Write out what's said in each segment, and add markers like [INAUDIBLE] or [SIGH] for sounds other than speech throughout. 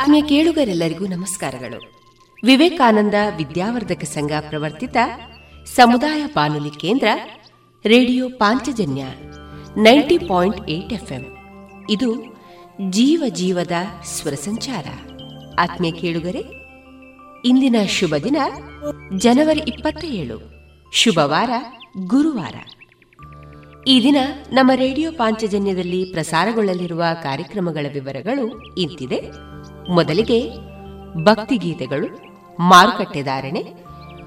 ಆತ್ಮೀಯ ಕೇಳುಗರೆಲ್ಲರಿಗೂ ನಮಸ್ಕಾರಗಳು. ವಿವೇಕಾನಂದ ವಿದ್ಯಾವರ್ಧಕ ಸಂಘ ಪ್ರವರ್ತಿತ ಸಮುದಾಯ ಬಾನುಲಿ ಕೇಂದ್ರ, ರೇಡಿಯೋ ಪಾಂಚಜನ್ಯ ನೈಂಟಿ ಪಾಯಿಂಟ್ ಇದು ಜೀವ ಜೀವದ ಸ್ವರ ಸಂಚಾರ. ಆತ್ಮೀಯ ಕೇಳುಗರೆ, ಇಂದಿನ ಶುಭ ದಿನ ಜನವರಿ ಇಪ್ಪತ್ತ ಏಳು ಶುಭವಾರ ಗುರುವಾರ. ಈ ದಿನ ನಮ್ಮ ರೇಡಿಯೋ ಪಾಂಚಜನ್ಯದಲ್ಲಿ ಪ್ರಸಾರಗೊಳ್ಳಲಿರುವ ಕಾರ್ಯಕ್ರಮಗಳ ವಿವರಗಳು ಇಂತಿದೆ. ಮೊದಲಿಗೆ ಭಕ್ತಿಗೀತೆಗಳು, ಮಾರುಕಟ್ಟೆ ಧಾರಣೆ,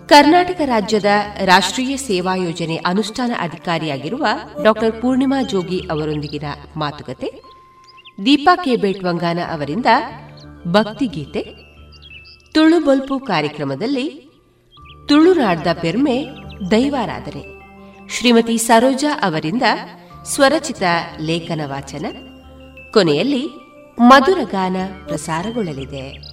ಕರ್ನಾಟಕ ರಾಜ್ಯದ ರಾಷ್ಟ್ರೀಯ ಸೇವಾ ಯೋಜನೆ ಅನುಷ್ಠಾನ ಅಧಿಕಾರಿಯಾಗಿರುವ ಡಾಕ್ಟರ್ ಪೂರ್ಣಿಮಾ ಜೋಗಿ ಅವರೊಂದಿಗಿನ ಮಾತುಕತೆ, ದೀಪಾ ಕೆ. ಬೇಟ್ವಂಗಾನ ಅವರಿಂದ ಭಕ್ತಿಗೀತೆ ತುಳುಬೊಲ್ಪು ಕಾರ್ಯಕ್ರಮದಲ್ಲಿ ತುಳುನಾಡ್ದ ಪೆರ್ಮೆ ದೈವಾರಾಧನೆ, ಶ್ರೀಮತಿ ಸರೋಜಾ ಅವರಿಂದ ಸ್ವರಚಿತ ಲೇಖನ ವಾಚನ, ಕೊನೆಯಲ್ಲಿ ಮಧುರ ಗಾನ ಪ್ರಸಾರಗೊಳ್ಳಲಿದೆ.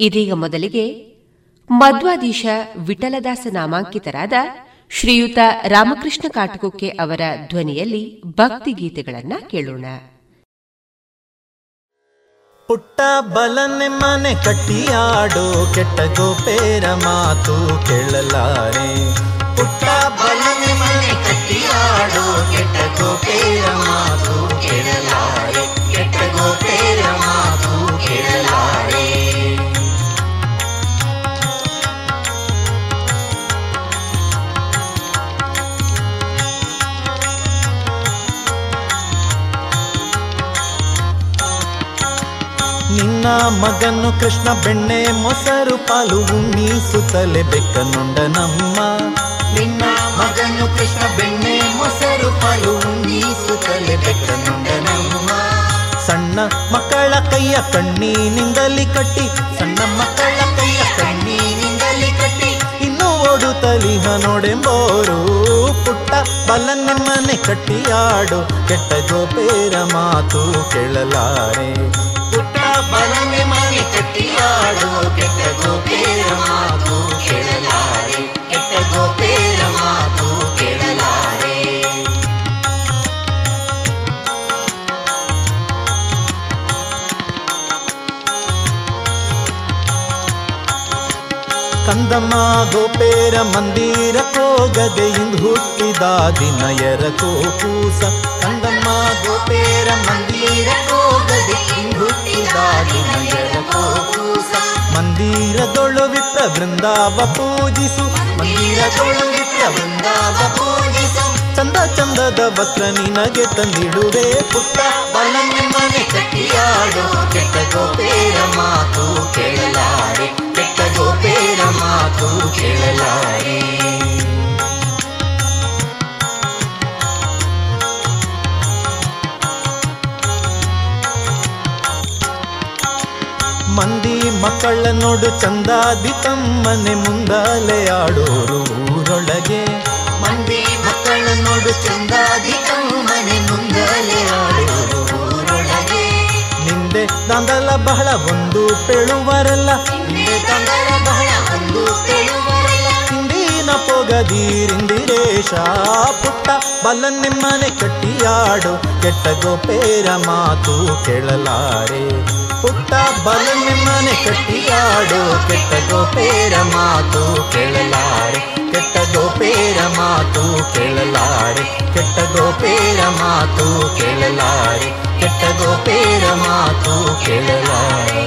ಇದೀಗ ಮೊದಲಿಗೆ ಮಧ್ವಾಧೀಶ ವಿಠಲದಾಸ ನಾಮಾಂಕಿತರಾದ ಶ್ರೀಯುತ ರಾಮಕೃಷ್ಣ ಕಾಟಕುಕ್ಕೆ ಅವರ ಧ್ವನಿಯಲ್ಲಿ ಭಕ್ತಿ ಗೀತೆಗಳನ್ನ ಕೇಳೋಣ. ಪುಟ್ಟ ಬಲನೆ ಮನೆ ಕಟ್ಟಿಯಾಡೋ ಕೆಟ್ಟ ಗೋಪೇರ ಮಾತು ಕೇಳಲಾರೆ. ಪುಟ್ಟ ಬಲನೆ ಮನೆ ಕಟ್ಟಿಯಾಡೋ ಕೆಟ್ಟ ಗೋಪೇರ ಮಗನು ಕೃಷ್ಣ ಬೆಣ್ಣೆ ಮೊಸರು ಪಾಲು ಉಣ್ಣಿಸುತ್ತಲೆ ಬೆಕ್ಕನುಂಡ ನಮ್ಮ. ನಿನ್ನ ಮಗನು ಕೃಷ್ಣ ಬೆಣ್ಣೆ ಮೊಸರು ಪಾಲು ಉಣ್ಣಿಸುತ್ತಲೆ ಬೆಕ್ಕನುಂಡ ನಮ್ಮ. ಸಣ್ಣ ಮಕ್ಕಳ ಕೈಯ ಕಣ್ಣಿನಿಂದಲಿ ಕಟ್ಟಿ ಸಣ್ಣ ಮಕ್ಕಳ ಕೈಯ ಕಣ್ಣಿನಿಂದಲಿ ಕಟ್ಟಿ ಇನ್ನು ಓಡುತ್ತಲಿಹ ನೋಡೆಂಬೋರು ಪುಟ್ಟ ಬಲನೆಮ್ಮನೆ ಕಟ್ಟಿಯಾಡು ಕೆಟ್ಟ ಗೋಪೇರ ಮಾತು ಕೇಳಲಾರೆ. ಪುಟ್ಟ ಬಲನೆಮ್ಮನೆ ಕಟ್ಟಿಯಾಡು ಕೆಟ್ಟ ಗೋಪೇರ ಮಾತು ಕೇಳಲಾರೆ ಕೆಟ್ಟ ಗೋಪೇರ ಮಾತು ಕೇಳಲಾರೆ ಕಂದಮ್ಮ ಗೋಪೇರ ಮಂದಿರ ಕೋಗದೆ ಇಂದು ಹುಟ್ಟಿದ ದಿನ ಎರಕೋ ಕೂಸ ಕಂದಮ್ಮ ಗೋಪೇರ ಮಂದಿರ ಕೋಗದೆ ಇಂದು ಹುಟ್ಟಿದ ದಿನ ಕೂಸ ಮಂದಿರದೊಳು ವಿಪ್ರ ಬೃಂದಾವ ಪೂಜಿಸು. ಮಂದಿರದೊಳು ವಿಪ್ರ ಬೃಂದಾವ ಪೂಜಿಸು. ಚಂದ ಚಂದದ ವಸ್ತ್ರ ನಿನಗೆ ತಂದಿಡುವೆ. ಪುಟ್ಟ ಬಲನೆಮ್ಮನೆ ಕಟ್ಟಿಯಾಡೋ ಕೆಟ್ಟ ಗೋಪೇರ ಮಾತು, ಕೇಳಲಾರೆ, ಕೆಟ್ಟ ಗೋಪೇರ ಮಾತು, ಕೇಳಲಾರೆ. ಮಂದಿ ಮಕ್ಕಳ ನೋಡು ಚಂದಾದಿ ತಮ್ಮನೆ ಮುಂದಾಲೆ ಆಡೋರು ಊರೊಳಗೆ. ಮಂದಿ ಮಕ್ಕಳ ನೋಡು ಚಂದಾದಿ ತಮ್ಮನೆ ಮುಂದಾಲೆ ಆಡೋರು ಊರೊಳಗೆ. ನಿಂದೆ ದಂದಲ ಬಹಳ ಒಂದು ಪೆಳುವರಲ್ಲ. ಹಿಂದಿನ ಪೊಗದೀರಿಂದಿರೇಶ ಪುಟ್ಟ ಬಲ್ಲ ನಿಮ್ಮನೆ ಕಟ್ಟಿಯಾಡು, ಕೆಟ್ಟ ಗೋಪೇರ ಮಾತು ಕೇಳಲಾರೆ. ಪುಟ್ಟ ಬಲ ನಿಮ್ಮನೆ ಕಟ್ಟಿಯಾಡು, ಕೆಟ್ಟ ಗೋಪೇರ ಮಾತು ಕೇಳಲಾರೆ. ಕೆಟ್ಟ ಗೋಪೇರ ಮಾತು ಕೇಳಲಾರೆ, ಕೆಟ್ಟ ಗೋಪೇರ ಮಾತು ಕೇಳಲಾರೆ, ಕೆಟ್ಟ ಗೋಪೇರ ಮಾತು ಕೇಳಲಾರೆ.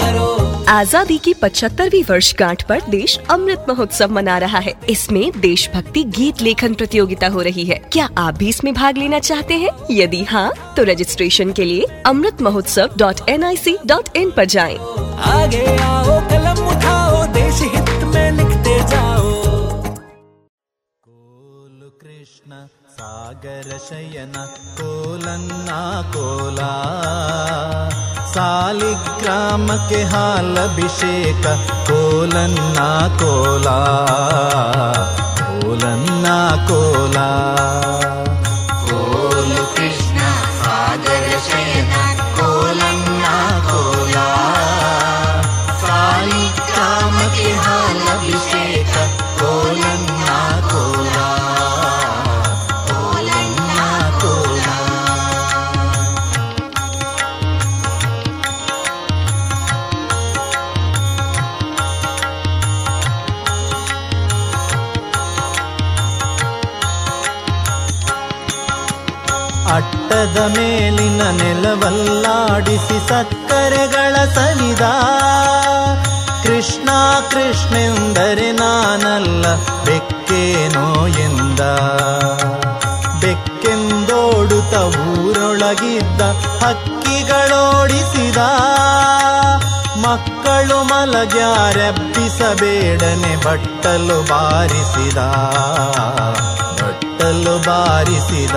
आज़ादी की पचहत्तरवी वर्षगांठ पर देश अमृत महोत्सव मना रहा है। इसमें देशभक्ति गीत लेखन प्रतियोगिता हो रही है। क्या आप भी इसमें भाग लेना चाहते हैं? यदि हाँ तो रजिस्ट्रेशन के लिए Amrit Mahotsav dot N I C dot in आरोप जाए। आगे आओ, कलम उठाओ, देश हित में लिखते जाओ। सागरशयन कोलन्ना कोला। सलि ग्रम के हाल कोलन्ना कोला। कोलालना कोला। ಅಟ್ಟದ ಮೇಲಿನ ನೆಲವಲ್ಲಾಡಿಸಿ ಸಕ್ಕರೆಗಳ ಸವಿದ. ಕೃಷ್ಣ ಕೃಷ್ಣೆಂದರೆ ನಾನಲ್ಲ, ಬೆಕ್ಕೇನೋ ಎಂದ. ಬೆಕ್ಕೆಂದೋಡುತ್ತ ಊರೊಳಗಿದ್ದ, ಹಕ್ಕಿಗಳೋಡಿಸಿದ. ಮಕ್ಕಳು ಮಲಗ್ಯಾರೆಬ್ಬಿಸಬೇಡನೆ, ಬಟ್ಟಲು ಬಾರಿಸಿದ. ಬಟ್ಟಲು ಬಾರಿಸಿದ.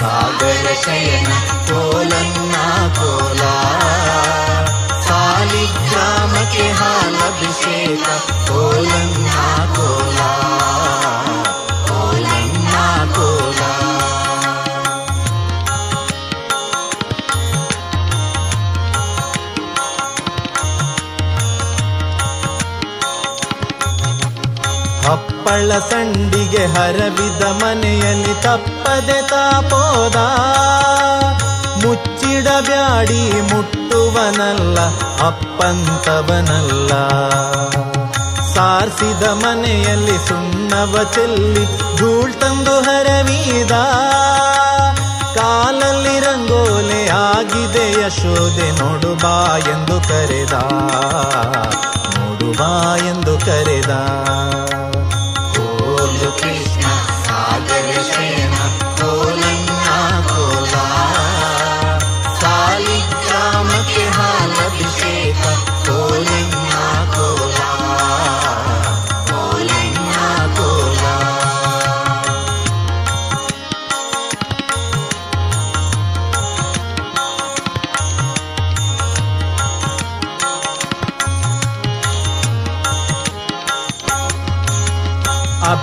सागरशयन कोलन्ना कोला। सालिग्रामके हालभिषेक ಹಪ್ಪ ಹಪ್ಪಳ ಸಂಡಿಗೆ ಹರವಿದ ಮನೆಯಲ್ಲಿ ತಪ್ಪದೆ ತಾಪೋದ. ಮುಚ್ಚಿಡಬ್ಯಾಡಿ ಮುಟ್ಟುವನಲ್ಲ, ಅಪ್ಪಂತವನಲ್ಲ. ಸಾರ್ಸಿದ ಮನೆಯಲ್ಲಿ ಸುಣ್ಣವ ಚೆಲ್ಲಿ ಧೂಳ್ ತಂದು ಹರವೀದ. ಕಾಲಲ್ಲಿ ರಂಗೋಲೆ ಆಗಿದೆ ಯಶೋದೆ ನೋಡು ಬಾ ಎಂದು ಕರೆದ. ನೋಡು ಬಾ ಎಂದು ಕರೆದ.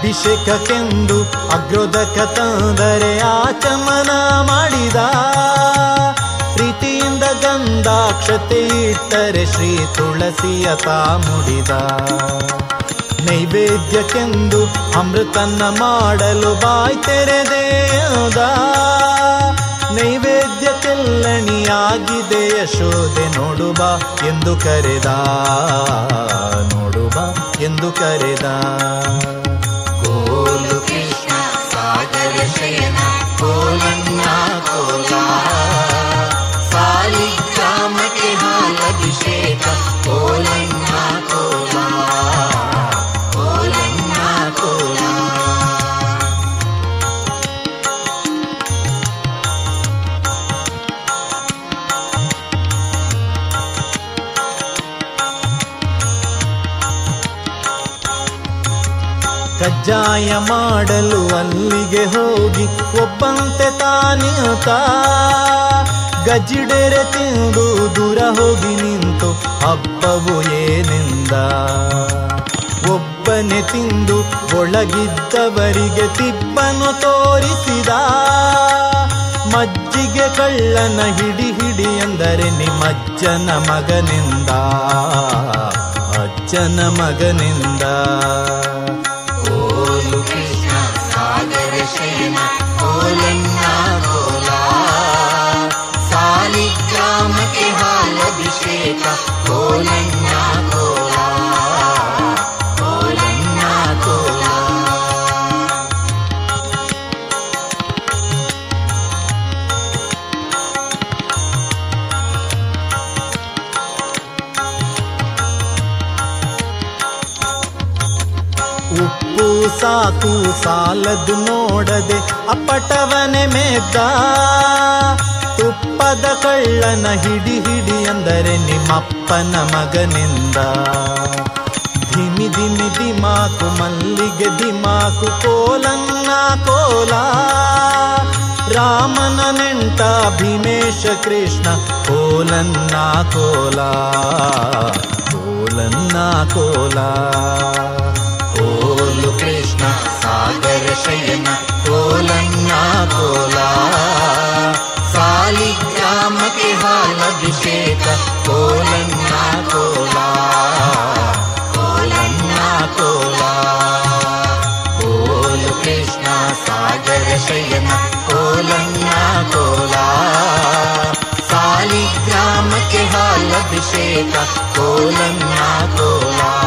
ಅಭಿಷೇಕಕ್ಕೆಂದು ಅಗ್ರೋದಕ ತಂದರೆ ಆಚಮನ ಮಾಡಿದ. ಪ್ರೀತಿಯಿಂದ ಗಂಧಾಕ್ಷತೆ ಇಟ್ಟರೆ ಶ್ರೀ ತುಳಸಿಯ ತಾ ಮುಡಿದ. ನೈವೇದ್ಯಕ್ಕೆಂದು ಅಮೃತನ್ನ ಮಾಡಲು ಬಾಯ್ ತೆರೆದೇದ ನೈವೇದ್ಯ ಕೆಲ್ಲಣಿಯಾಗಿದೆ ಯಶೋದೆ ನೋಡುವ ಎಂದು ಕರೆದ. ನೋಡುವ ಎಂದು ಕರೆದ. पोलङ्गो गाः पालिकामके मा हालभिषेक दि ಕಜ್ಜಾಯ ಮಾಡಲು ಅಲ್ಲಿಗೆ ಹೋಗಿ ಒಪ್ಪಂತೆ ತಾನಿಯುತ ಗಜಿಡೆರೆ ತಿಂದು ದೂರ ಹೋಗಿ ನಿಂತು ಹಬ್ಬವು ಏನೆಂದ. ಒಬ್ಬನೆ ತಿಂದು ಒಳಗಿದ್ದವರಿಗೆ ತಿಪ್ಪನು ತೋರಿಸಿದ. ಮಜ್ಜಿಗೆ ಕಳ್ಳನ ಹಿಡಿ ಹಿಡಿ ಎಂದರೆ ನಿಮ್ಮಜ್ಜನ ಮಗನಿಂದ. ಅಜ್ಜನ ಮಗನಿಂದ. ಸಾಲದು ನೋಡದೆ ಅಪಟವನೆ ಮೇತ. ತುಪ್ಪದ ಕಳ್ಳನ ಹಿಡಿ ಹಿಡಿ ಅಂದರೆ ನಿಮ್ಮಪ್ಪನ ಮಗನಿಂದ. ದಿಮಿ ದಿಮಿ ದಿಮಾಕು, ಮಲ್ಲಿಗೆ ದಿಮಾಕು, ಕೋಲನ್ನ ಕೋಲ. ರಾಮನ ನೆಂಟ ಭೀಮೇಶ ಕೃಷ್ಣ, ಕೋಲನ್ನ ಕೋಲ. ಕೋಲನ್ನ ಕೋಲ. ಕೋಲು ಕೃಷ್ಣ. गरसयना कोलन्ना कोला। सालिग्रामके हालभिषेक कोलन्ना कोला। कोलन्ना कोला। कोल कृष्णा सागरसयना कोलन्ना कोला। सालिग्रामके हालभिषेक कोलन्ना कोला।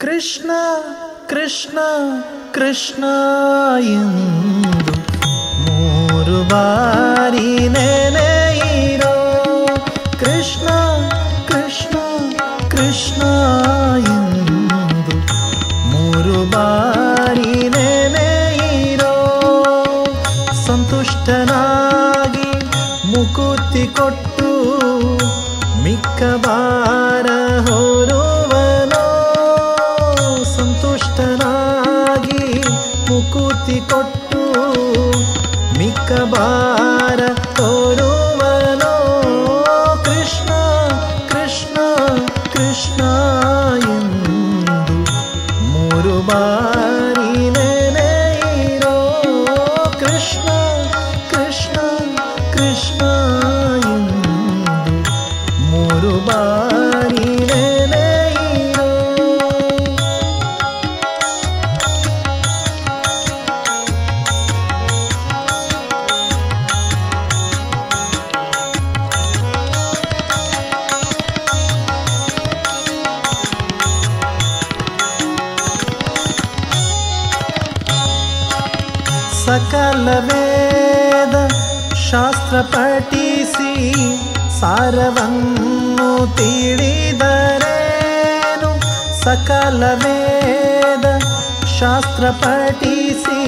ಕೃಷ್ಣ ಕೃಷ್ಣ ಕೃಷ್ಣ ಎಂದು ಮೂರು ಬಾರಿ ನೆನೆಯಿರೋ ಕೃಷ್ಣ ಕೃಷ್ಣ ಕೃಷ್ಣ ಎಂದು ಮೂರು ಬಾರಿ ನೆನೆಯಿರೋ ಸಂತುಷ್ಟನಾಗಿ ಮುಕುತಿ ಕೊಟ್ಟು ಕೊಟ್ಟು ಮಿಕ್ಕ ಬಾರ ಸಾರವನ್ನು ತಿಳಿದರೇನು ಸಕಲ ವೇದ ಶಾಸ್ತ್ರ ಪಠಿಸಿ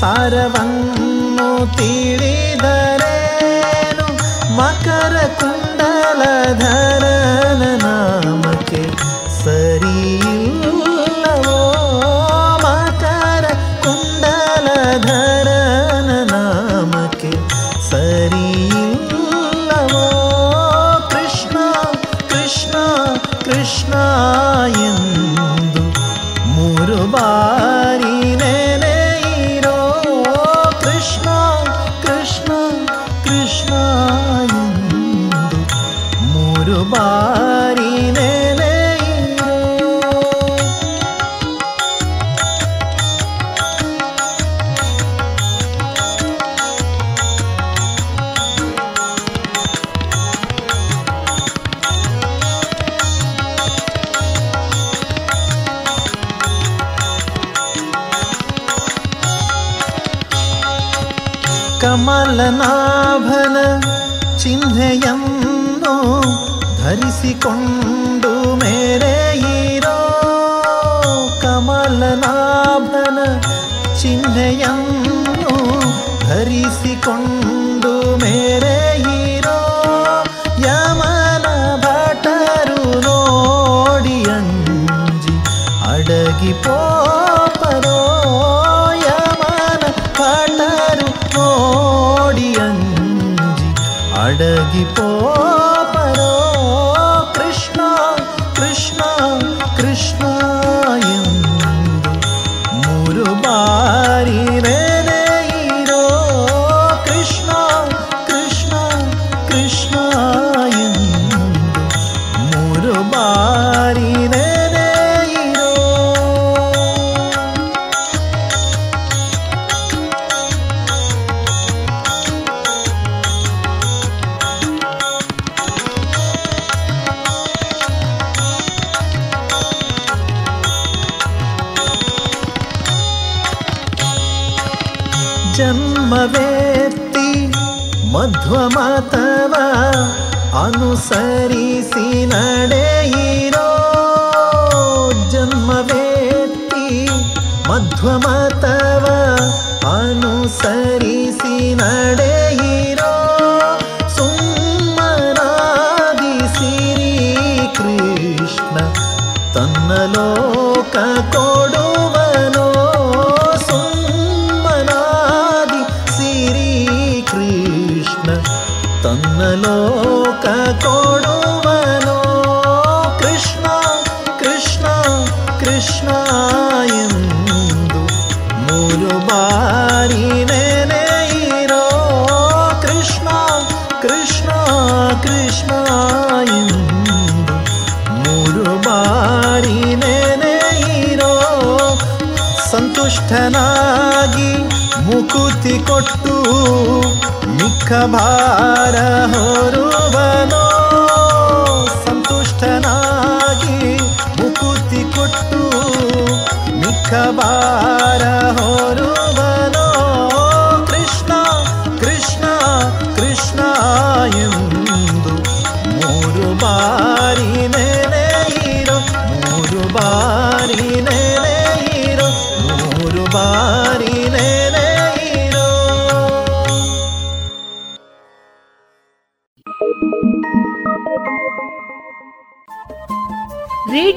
ಸಾರವನ್ನು ತಿಳಿದರೇನು ಮಕರ ಕುಂಡಲಧರನ ನಾಮಕ್ಕೆ ಸರಿಯಿಲ್ಲವೋ? ಮಕರ ಕುಂಡಲಧರನ ನಾಮಕ್ಕೆ ಸರಿಯಿಲ್ಲವೋ कृष्ण मुबा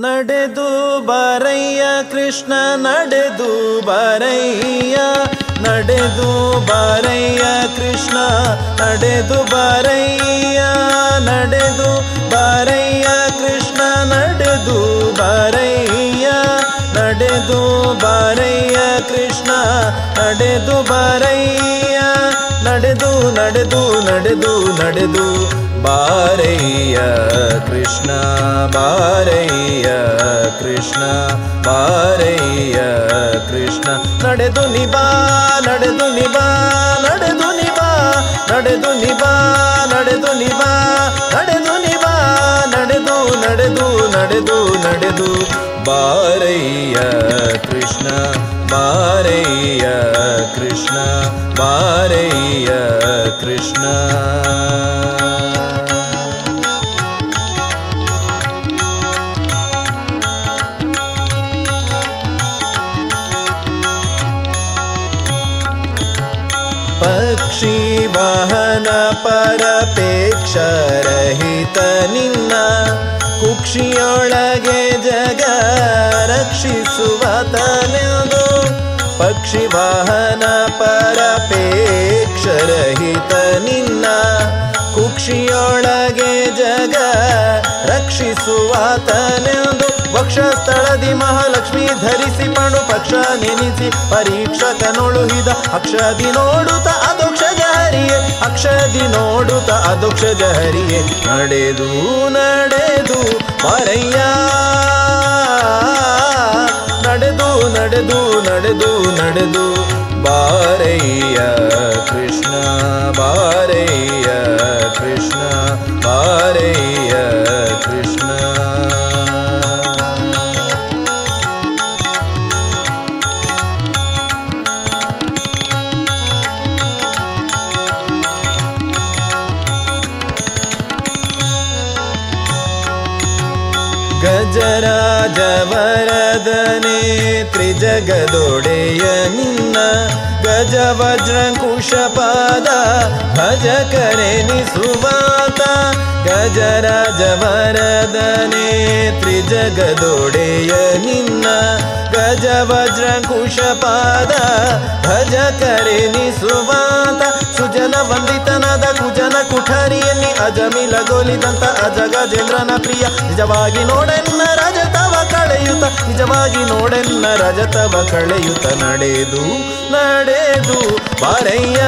ನಡೆದು ಬರಯ್ಯ, ಕೃಷ್ಣ ನಡೆದು ಬರಯ್ಯ ನಡೆದು ಬರಯ್ಯ, ಕೃಷ್ಣ ನಡೆದು ಬರಯ್ಯ ನಡೆದು ಬರಯ್ಯ, ಕೃಷ್ಣ ನಡೆದು ಬರಯ್ಯ ನಡೆದು ಬರಯ್ಯ, ಕೃಷ್ಣ ನಡೆದು ಬರಯ್ಯ, ನಡೆದು ನಡೆದು ನಡೆದು ನಡೆದು ಬಾರಯ್ಯ ಕೃಷ್ಣ ಬಾರಯ್ಯ ಕೃಷ್ಣ ಬಾರಯ್ಯ ಕೃಷ್ಣ. ನಡೆದು ನಿಬಾ ನಡೆದು ನಿಬಾ ನಡೆದು ನಿಬಾ ನಡೆದು ನಿಬಾ ನಡೆದು ನಿಬಾ ನಡೆದು ನಿಬಾ ನಡೆದು ನಡೆದು ನಡೆದು ನಡೆದು. ಬಾರಯ್ಯ ಕೃಷ್ಣ ಬಾರಯ್ಯ ಕೃಷ್ಣ ಬಾರಯ್ಯ ಕೃಷ್ಣ. ಪಕ್ಷಿ ವಾಹನ ಪರಪೇಕ್ಷ ರಹಿತ ನಿನ್ನ ಕುಕ್ಷಿಯೊಳಗೆ ಜಗ ರಕ್ಷಿಸುವ ತನೆದು ಪಕ್ಷಿ ವಾಹನ ಪರಪೇಕ್ಷ ರಹಿತ ನಿನ್ನ ಕುಕ್ಷಿಯೊಳಗೆ ಜಗ ರಕ್ಷಿಸುವ ತನೆಂದು ಪಕ್ಷ ಸ್ಥಳದಿ ಮಹಾಲಕ್ಷ್ಮಿ ಧರಿಸಿ ಪಣು ಪಕ್ಷ ನೆನೆಸಿ ಪರೀಕ್ಷಕನೊಳುಹಿದ ಅಕ್ಷದಿ ನೋಡುತ್ತ ಅದೋಕ್ಷಜ ಹರಿಯೇ, ಅಕ್ಷದಿ ನೋಡುತ್ತ ಅದೋಕ್ಷಜ ಹರಿಯೇ, ನಡೆದು ನಡೆದು, ಪರಯ್ಯ. ನಡೆದು ನಡೆದು ನಡೆದು ನಡೆದು, ಬಾರಯ್ಯ ಕೃಷ್ಣ ಬಾರಯ್ಯ ಕೃಷ್ಣ ಬಾರಯ್ಯ ಕೃಷ್ಣ. राज वरदने त्रिजगलोडय गज वज्रङ्कुशपादा भज करे नि ಭಜಕರೆನಿಸುವಾತ ಗಜರಾಜವರದನೆ ತ್ರಿಜಗದೊಡೆಯ ನಿನ್ನ ಗಜವಜ್ರಕುಶಪಾದ ಭಜಕರೆನಿಸುವಾತ ಸುಜನ ವಂದಿತನಾದ ಕುಜನ ಕುಠರಿಯಲ್ಲಿ ಅಜಮಿಲಗೊಲಿದಂತ ಅಜಗಜೇಂದ್ರನ ಪ್ರಿಯ. ನಿಜವಾಗಿ ನೋಡೆನ್ನ ರಜತವ ಕಳೆಯುತ, ನಿಜವಾಗಿ ನೋಡೆನ್ನ ರಜತವ ಕಳೆಯುತ, ನಡೆದು ನಡೆದು ಬಾರಯ್ಯ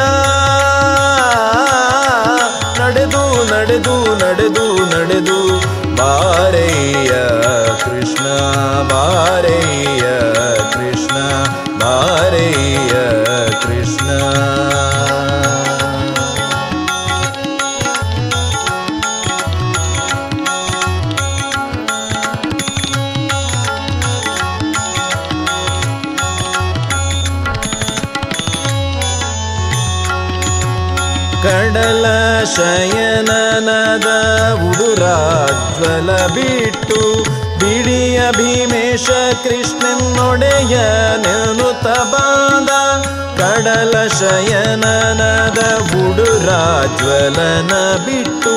ನಡೆದು ನಡೆದು ನಡೆದು ಬಾರಯ್ಯ ಕೃಷ್ಣ ಬಾರಯ್ಯ ಕೃಷ್ಣ ಬಾರಯ್ಯ ಕೃಷ್ಣ. ಕಡಲ ಶಯ ಶಯನನದ ಉಡುರಾಜ್ವಲ ಬಿಟ್ಟು ಬಿಡಿಯ ಭೀಮೇಶ ಕೃಷ್ಣನೊಡೆಯ ನೆನುತ ತಬಾದ ಕಡಲ ಶಯನನದ ಉಡುರಾಜ್ವಲನ ಬಿಟ್ಟು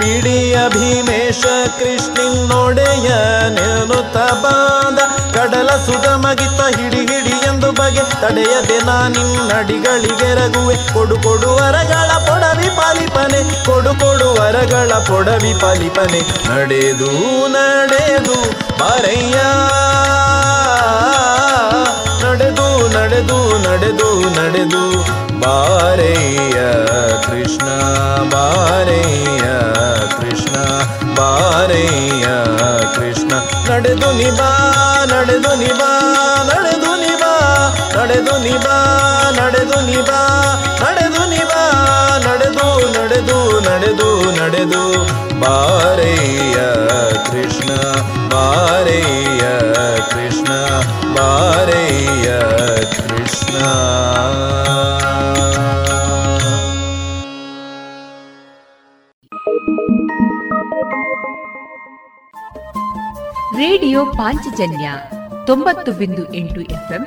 ಬಿಡಿಯ ಭೀಮೇಶ ಕೃಷ್ಣನೊಡೆಯ ನೆನುತ ತಬಾದ ಕಡಲ ಸುಗಮಗಿತ ಹಿಡಿ ಹಿಡಿ ಎಂದು ಬಗೆ ತಡೆಯದೆ ನಾನಿನ್ನಡಿಗಳಿಗೆರಗುವೆ ಕೊಡು ಕೊಡು ವರಗಳ ಪೊಡವಿ ಪಾಲಿಪನೆ. ಕೊಡು ಕೊಡು ವರಗಳ ಪೊಡವಿ ಪಾಲಿಪನೆ. ನಡೆದು ನಡೆದು, ಬಾರಯ್ಯ. ನಡೆದು ನಡೆದು ನಡೆದು ನಡೆದು ಬಾರೆಯ ಕೃಷ್ಣ, ಬಾರಯ್ಯ ಕೃಷ್ಣ ಬಾರಯ್ಯ ಕೃಷ್ಣ. ನಡೆದು ನಿಬಾ ನಡೆದು ನಿಬಾ ನಡೆದು ನಿಬಾ ನಡೆದು ನಿಬಾ ನಡೆದು ನಿಬಾ ನಡೆದು ನಡೆದು ನಡೆದು ನಡೆದು. ಬಾರಯ್ಯ ಕೃಷ್ಣ ಬಾರಯ್ಯ ಕೃಷ್ಣ ಬಾರಯ್ಯ ಕೃಷ್ಣ. ರೇಡಿಯೋ ಪಾಂಚಜನ್ಯ ತೊಂಬತ್ತು ಬಿಂದು ಎಂಟು ಎಫ್ಎಂ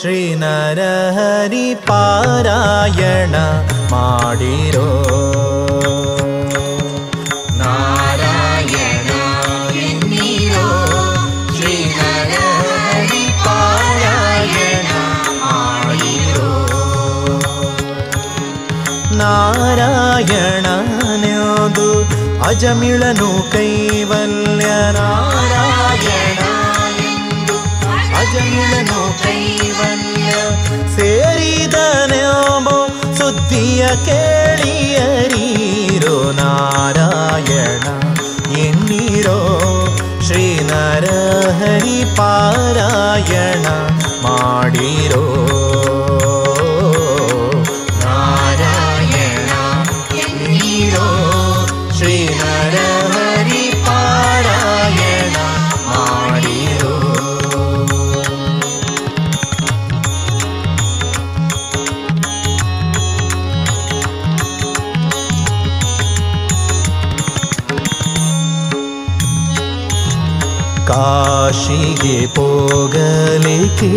ಶ್ರೀ ನರಹರಿ ಪಾರಾಯಣ ಮಾಡಿರೋ. ನಾರಾಯಣನೆಂದು ಅಜಮಿಳನು ಕೈವಲ್ಯ. ನಾರಾಯಣ ಅಜಮಿಳನು ಕೈವಲ್ಯ ಕೇಳಿಯರೀರೋ ನಾರಾಯಣ ಎನ್ನಿರೋ ಶ್ರೀ ನರಹರಿ ಪಾರಾಯಣ ಮಾಡಿರೋ ಕಾಶಿಗೆ ಪೋಗಲಿಕ್ಕೆ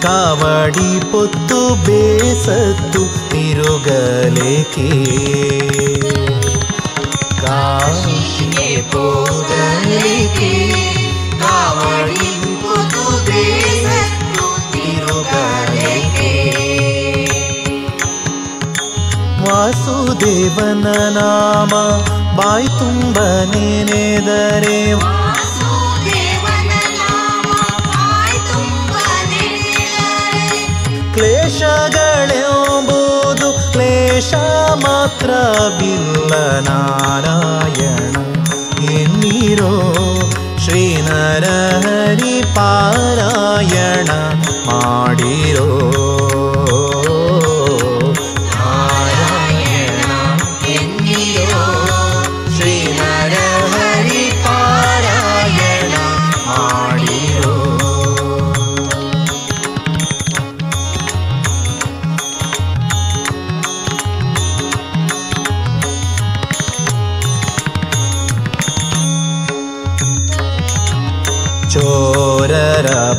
ಕಾವಡಿ ಪೊತ್ತು ಬೇಸತ್ತು ತಿರುಗಲಿಕ್ಕೆ. ಕಾಶಿಗೆ ಪೋಗಲಿಕ್ಕೆ ಕಾವಡಿ ಪೊತ್ತು ಬೇಸತ್ತು ತಿರುಗಲಿಕ್ಕೆ. ವಾಸುದೇವನ ನಾಮ ಬಾಯಿ ತುಂಬ ನೆನೆದರೆ ಕ್ಲೇಶಗಳೆಂಬುದು ಕ್ಲೇಶ ಮಾತ್ರವಿಲ್ಲ ನಾರಾಯಣ. ಎನ್ನಿರೋ ಶ್ರೀ ಪಾರಾಯಣ ಮಾಡಿರೋ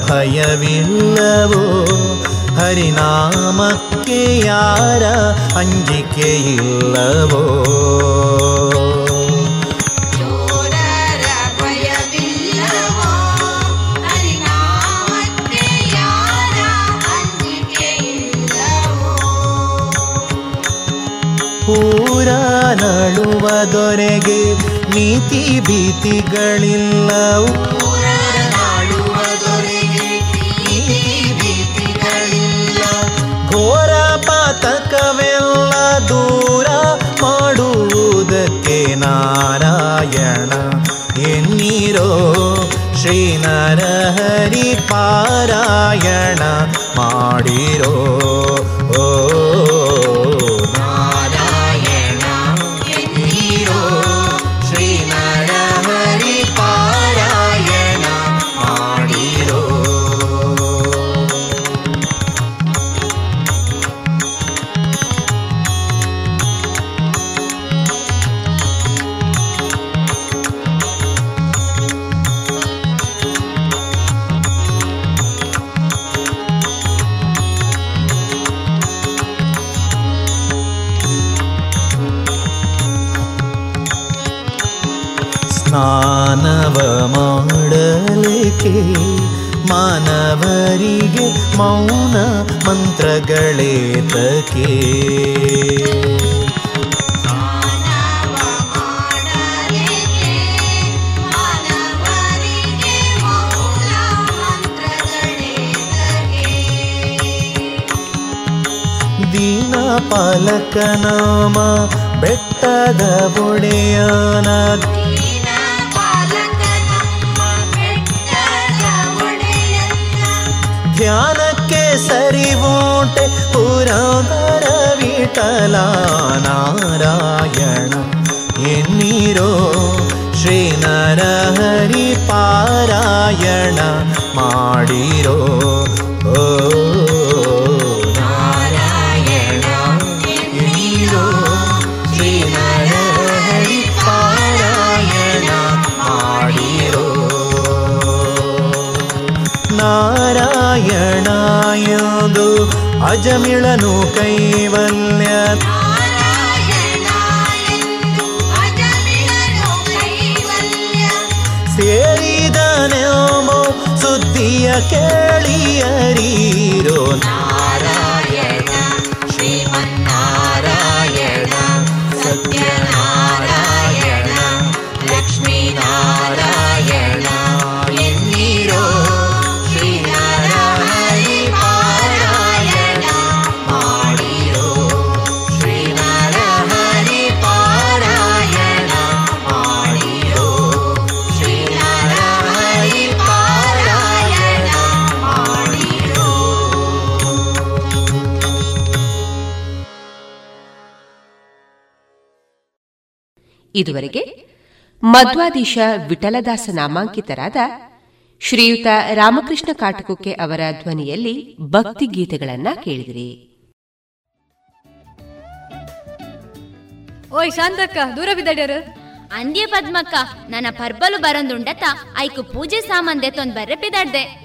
ಭಯವಿಲ್ಲವೋ? ಹರಿನಾಮಕ್ಕೆ ಯಾರ ಅಂಜಿಕೆಯಿಲ್ಲವೋ? ಪೂರ ನಳುವ ದೊರೆಗೆ ನೀತಿ ಭೀತಿಗಳಿಲ್ಲವು. ದೂರ ಮಾಡುವುದಕ್ಕೆ ನಾರಾಯಣ ಎನ್ನೀರೋ ಶ್ರೀನರಹರಿ ಪಾರಾಯಣ ಮಾಡಿರೋ ಓ ಮಂತ್ರಗಳೇತಕ್ಕೆ ದೀನ ಪಾಲಕ ನಾಮ ಬೆಟ್ಟದ ಒಡೆಯನ ವಿಠಲ ನಾರಾಯಣ ಎನ್ನೀರೋ ಶ್ರೀನರಹರಿ ಪಾರಾಯಣ ಮಾಡಿರೋ ಓ ನಾರಾಯಣ ಎನ್ನೀರೋ ಶ್ರೀನರಹರಿ ಪಾರಾಯಣ ಮಾಡಿರೋ ನಾರಾಯಣಾಯದು ಅಜಮಿಳನು ಕೈವಲ್ಯ ಕೇಳಿಯರೀರೋ ನಾರಾಯಣ ಇದುವರೆಗೆ ಮಧ್ವಾಧೀಶ ವಿಠಲದಾಸ ನಾಮಾಂಕಿತರಾದ ಶ್ರೀಯುತ ರಾಮಕೃಷ್ಣ ಕಾಟಕುಕ್ಕೆ ಅವರ ಧ್ವನಿಯಲ್ಲಿ ಭಕ್ತಿ ಗೀತೆಗಳನ್ನ ಕೇಳಿದಿರಿ. ಓಯ್ ಶಾಂತಕ್ಕ ದೂರ ಬಿದ್ದಡ್ಯಾರ? ಅಂದ್ಯ ಪದ್ಮಕ್ಕ ನನ್ನ ಪರ್ಬಲು ಬರಂದುಂಡತ ಐಕು ಪೂಜೆ ಸಾಮಾನ್ ತೊಂದ ಬರ್ರೆ ಪಿದಾಡ್ದೆ.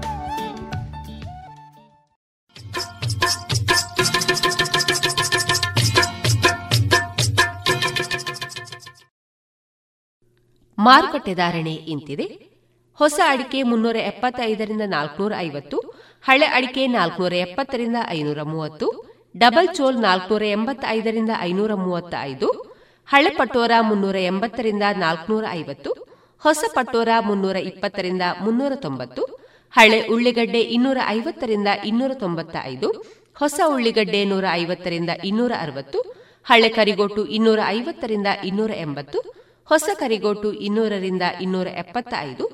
ಮಾರುಕಟ್ಟೆ ಧಾರಣೆ ಇಂತಿದೆ. ಹೊಸ ಅಡಿಕೆ ಮುನ್ನೂರ ಎಪ್ಪತ್ತೈದರಿಂದ ನಾಲ್ಕುನೂರ ಐವತ್ತು, ಹಳೆ ಅಡಿಕೆ ನಾಲ್ಕುನೂರ ಎಪ್ಪತ್ತರಿಂದ ಐನೂರ ಮೂವತ್ತು, ಡಬಲ್ ಚೋಲ್ ನಾಲ್ಕುನೂರ ಎಂಬತ್ತೈದರಿಂದ ಐನೂರ ಮೂವತ್ತ ಐದು ಹಳೆ ಪಟೋರ ಮುನ್ನೂರ ಎಂಬತ್ತರಿಂದ ನಾಲ್ಕುನೂರ ಐವತ್ತು, ಹೊಸ ಪಟೋರ ಮುನ್ನೂರ ಇಪ್ಪತ್ತರಿಂದ ಮುನ್ನೂರ ತೊಂಬತ್ತು, ಹಳೆ ಉಳ್ಳಿಗಡ್ಡೆ ಇನ್ನೂರ ಐವತ್ತರಿಂದ ಇನ್ನೂರ ತೊಂಬತ್ತ ಐದು ಹೊಸ ಉಳ್ಳಿಗಡ್ಡೆ ನೂರ ಐವತ್ತರಿಂದ ಇನ್ನೂರ ಅರವತ್ತು, ಹಳೆ ಕರಿಗೋಟು ಇನ್ನೂರ ಐವತ್ತರಿಂದ ಇನ್ನೂರ ಎಂಬತ್ತು ಹೊಸ ಕರಿಗೋಟು ಇನ್ನೂರರಿಂದ ಇನ್ನೂರ ಎಪ್ಪತ್ತ ಐದು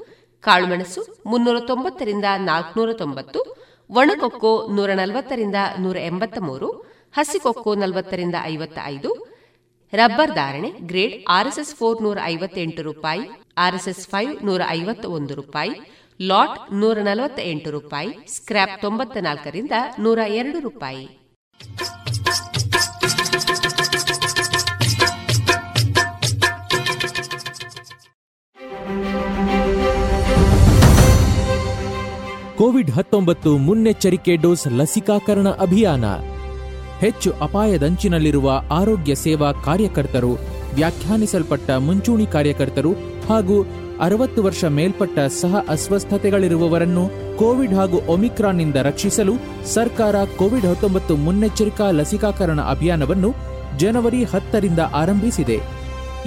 ಕಾಳುಮೆಣಸು ಮುನ್ನೂರ ತೊಂಬತ್ತರಿಂದ ನಾಲ್ಕುನೂರ ತೊಂಬತ್ತು ಒಣಕೊಕ್ಕೋ ನೂರ ನಲವತ್ತರಿಂದ ನೂರ ಎಂಬತ್ತ ಮೂರು ಹಸಿಕೊಕ್ಕೋ ನಲವತ್ತರಿಂದ ಐವತ್ತ ಐದು ರಬ್ಬರ್ ಧಾರಣೆ ಗ್ರೇಡ್ ಆರ್ಎಸ್ಎಸ್ ಫೋರ್ ನೂರ ಐವತ್ತೆಂಟು ರೂಪಾಯಿ, ಆರ್ಎಸ್ಎಸ್ ಫೈವ್ ನೂರ ಐವತ್ತ ಒಂದು ರೂಪಾಯಿ, ಲಾಟ್ ನೂರ ನಲವತ್ತ ಎಂಟು ರೂಪಾಯಿ ಸ್ಕ್ರಾಪ್ ತೊಂಬತ್ತ ನಾಲ್ಕರಿಂದ ನೂರ ಎರಡು ರೂಪಾಯಿ. ಕೋವಿಡ್ ಹತ್ತೊಂಬತ್ತು ಮುನ್ನೆಚ್ಚರಿಕೆ ಡೋಸ್ ಲಸಿಕಾಕರಣ ಅಭಿಯಾನ. ಹೆಚ್ಚು ಅಪಾಯದಂಚಿನಲ್ಲಿರುವ ಆರೋಗ್ಯ ಸೇವಾ ಕಾರ್ಯಕರ್ತರು, ವ್ಯಾಖ್ಯಾನಿಸಲ್ಪಟ್ಟ ಮುಂಚೂಣಿ ಕಾರ್ಯಕರ್ತರು ಹಾಗೂ ಅರವತ್ತು ವರ್ಷ ಮೇಲ್ಪಟ್ಟ ಸಹ ಅಸ್ವಸ್ಥತೆಗಳಿರುವವರನ್ನು ಕೋವಿಡ್ ಹಾಗೂ ಒಮಿಕ್ರಾನ್ನಿಂದ ರಕ್ಷಿಸಲು ಸರ್ಕಾರ ಕೋವಿಡ್ ಹತ್ತೊಂಬತ್ತು ಮುನ್ನೆಚ್ಚರಿಕಾ ಲಸಿಕಾಕರಣ ಅಭಿಯಾನವನ್ನು ಜನವರಿ ಹತ್ತರಿಂದ ಆರಂಭಿಸಿದೆ.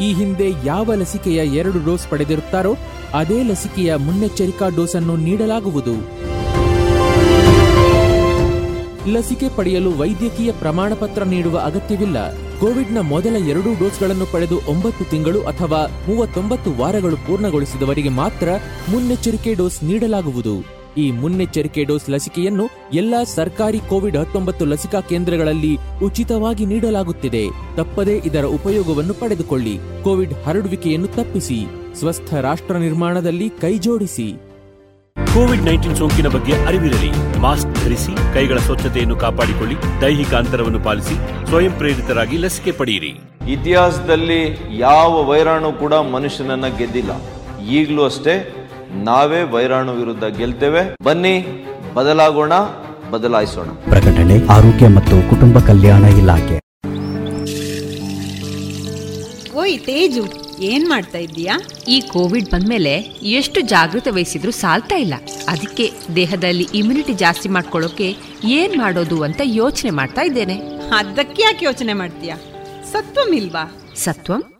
ಈ ಹಿಂದೆ ಯಾವ ಲಸಿಕೆಯ ಎರಡು ಡೋಸ್ ಪಡೆದಿರುತ್ತಾರೋ ಅದೇ ಲಸಿಕೆಯ ಮುನ್ನೆಚ್ಚರಿಕಾ ಡೋಸ್ ಅನ್ನು ನೀಡಲಾಗುವುದು. ಲಸಿಕೆ ಪಡೆಯಲು ವೈದ್ಯಕೀಯ ಪ್ರಮಾಣ ಪತ್ರ ನೀಡುವ ಅಗತ್ಯವಿಲ್ಲ. ಕೋವಿಡ್ನ ಮೊದಲ ಎರಡೂ ಡೋಸ್ಗಳನ್ನು ಪಡೆದು ಒಂಬತ್ತು ತಿಂಗಳು ಅಥವಾ ಮೂವತ್ತೊಂಬತ್ತು ವಾರಗಳು ಪೂರ್ಣಗೊಳಿಸಿದವರಿಗೆ ಮಾತ್ರ ಮುನ್ನೆಚ್ಚರಿಕೆ ಡೋಸ್ ನೀಡಲಾಗುವುದು. ಈ ಮುನ್ನೆಚ್ಚರಿಕೆ ಡೋಸ್ ಲಸಿಕೆಯನ್ನು ಎಲ್ಲಾ ಸರ್ಕಾರಿ ಕೋವಿಡ್ ಹತ್ತೊಂಬತ್ತು ಲಸಿಕಾ ಕೇಂದ್ರಗಳಲ್ಲಿ ಉಚಿತವಾಗಿ ನೀಡಲಾಗುತ್ತಿದೆ. ತಪ್ಪದೇ ಇದರ ಉಪಯೋಗವನ್ನು ಪಡೆದುಕೊಳ್ಳಿ. ಕೋವಿಡ್ ಹರಡುವಿಕೆಯನ್ನು ತಪ್ಪಿಸಿ. ಸ್ವಸ್ಥ ರಾಷ್ಟ್ರ ನಿರ್ಮಾಣದಲ್ಲಿ ಕೈಜೋಡಿಸಿ ಕೋವಿಡ್ ನೈನ್ಟೀನ್ ಸೋಂಕಿನ ಬಗ್ಗೆ ಅರಿವಿರಲಿ. ಮಾಸ್ಕ್ ಧರಿಸಿ ಕೈಗಳ ಸ್ವಚ್ಛತೆಯನ್ನು ಕಾಪಾಡಿಕೊಳ್ಳಿ ದೈಹಿಕ ಅಂತರವನ್ನು ಪಾಲಿಸಿ ಸ್ವಯಂ ಪ್ರೇರಿತರಾಗಿ ಲಸಿಕೆ ಪಡೆಯಿರಿ. ಇತಿಹಾಸದಲ್ಲಿ ಯಾವ ವೈರಾಣು ಕೂಡ ಮನುಷ್ಯನನ್ನ ಗೆದ್ದಿಲ್ಲ. ಈಗಲೂ ಅಷ್ಟೇ ನಾವೇ ವೈರಾಣು ವಿರುದ್ಧ ಗೆಲ್ತೇವೆ. ಬನ್ನಿ ಬದಲಾಗೋಣ ಬದಲಾಯಿಸೋಣ. ಪ್ರಕಟಣೆ ಆರೋಗ್ಯ ಮತ್ತು ಕುಟುಂಬ ಕಲ್ಯಾಣ ಇಲಾಖೆ. ಓಯ್ ತೇಜು ಏನ್ ಮಾಡ್ತಾ ಇದ್ದೀಯಾ? ಈ ಕೋವಿಡ್ ಬಂದ್ಮೇಲೆ ಎಷ್ಟು ಜಾಗೃತೆ ವಹಿಸಿದ್ರು ಸಾಲ್ತಾ ಇಲ್ಲ. ಅದಕ್ಕೆ ದೇಹದಲ್ಲಿ ಇಮ್ಯುನಿಟಿ ಜಾಸ್ತಿ ಮಾಡ್ಕೊಳ್ಳೋಕೆ ಏನ್ ಮಾಡೋದು ಅಂತ ಯೋಚನೆ ಮಾಡ್ತಾ ಇದ್ದೇನೆ. ಅದಕ್ಕೆ ಯಾಕೆ ಯೋಚನೆ ಮಾಡ್ತೀಯಾ? ಸತ್ವಂ ಇಲ್ವಾ? Satvam?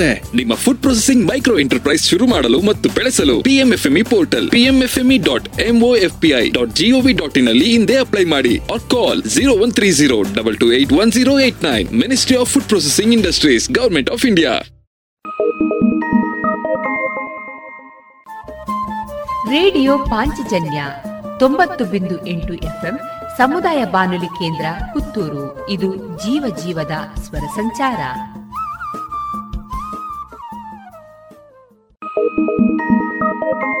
ನಿಮ್ಮ ಫುಡ್ ಪ್ರೊಸೆಸಿಂಗ್ ಮೈಕ್ರೋ ಎಂಟರ್ಪ್ರೈಸ್ ಶುರು ಮಾಡಲು ಮತ್ತು ಬೆಳೆಸಲು PMFME portal PMFME dot MOFPI dot GOV dot in ಅಲ್ಲಿ ಹಿಂದೆ ಅಪ್ಲೈ ಮಾಡಿ. Or call zero one three zero double two eight one zero eight nine ministry of food processing industries government of India radio Panchajanya ತೊಂಬತ್ತು ಬಿಂದು ಎಂಟು FM, ಸಮುದಾಯ ಬಾನುಲಿ ಕೇಂದ್ರ ಪುತ್ತೂರು. ಇದು ಜೀವ ಜೀವದ ಸ್ವರ ಸಂಚಾರ. Thank you.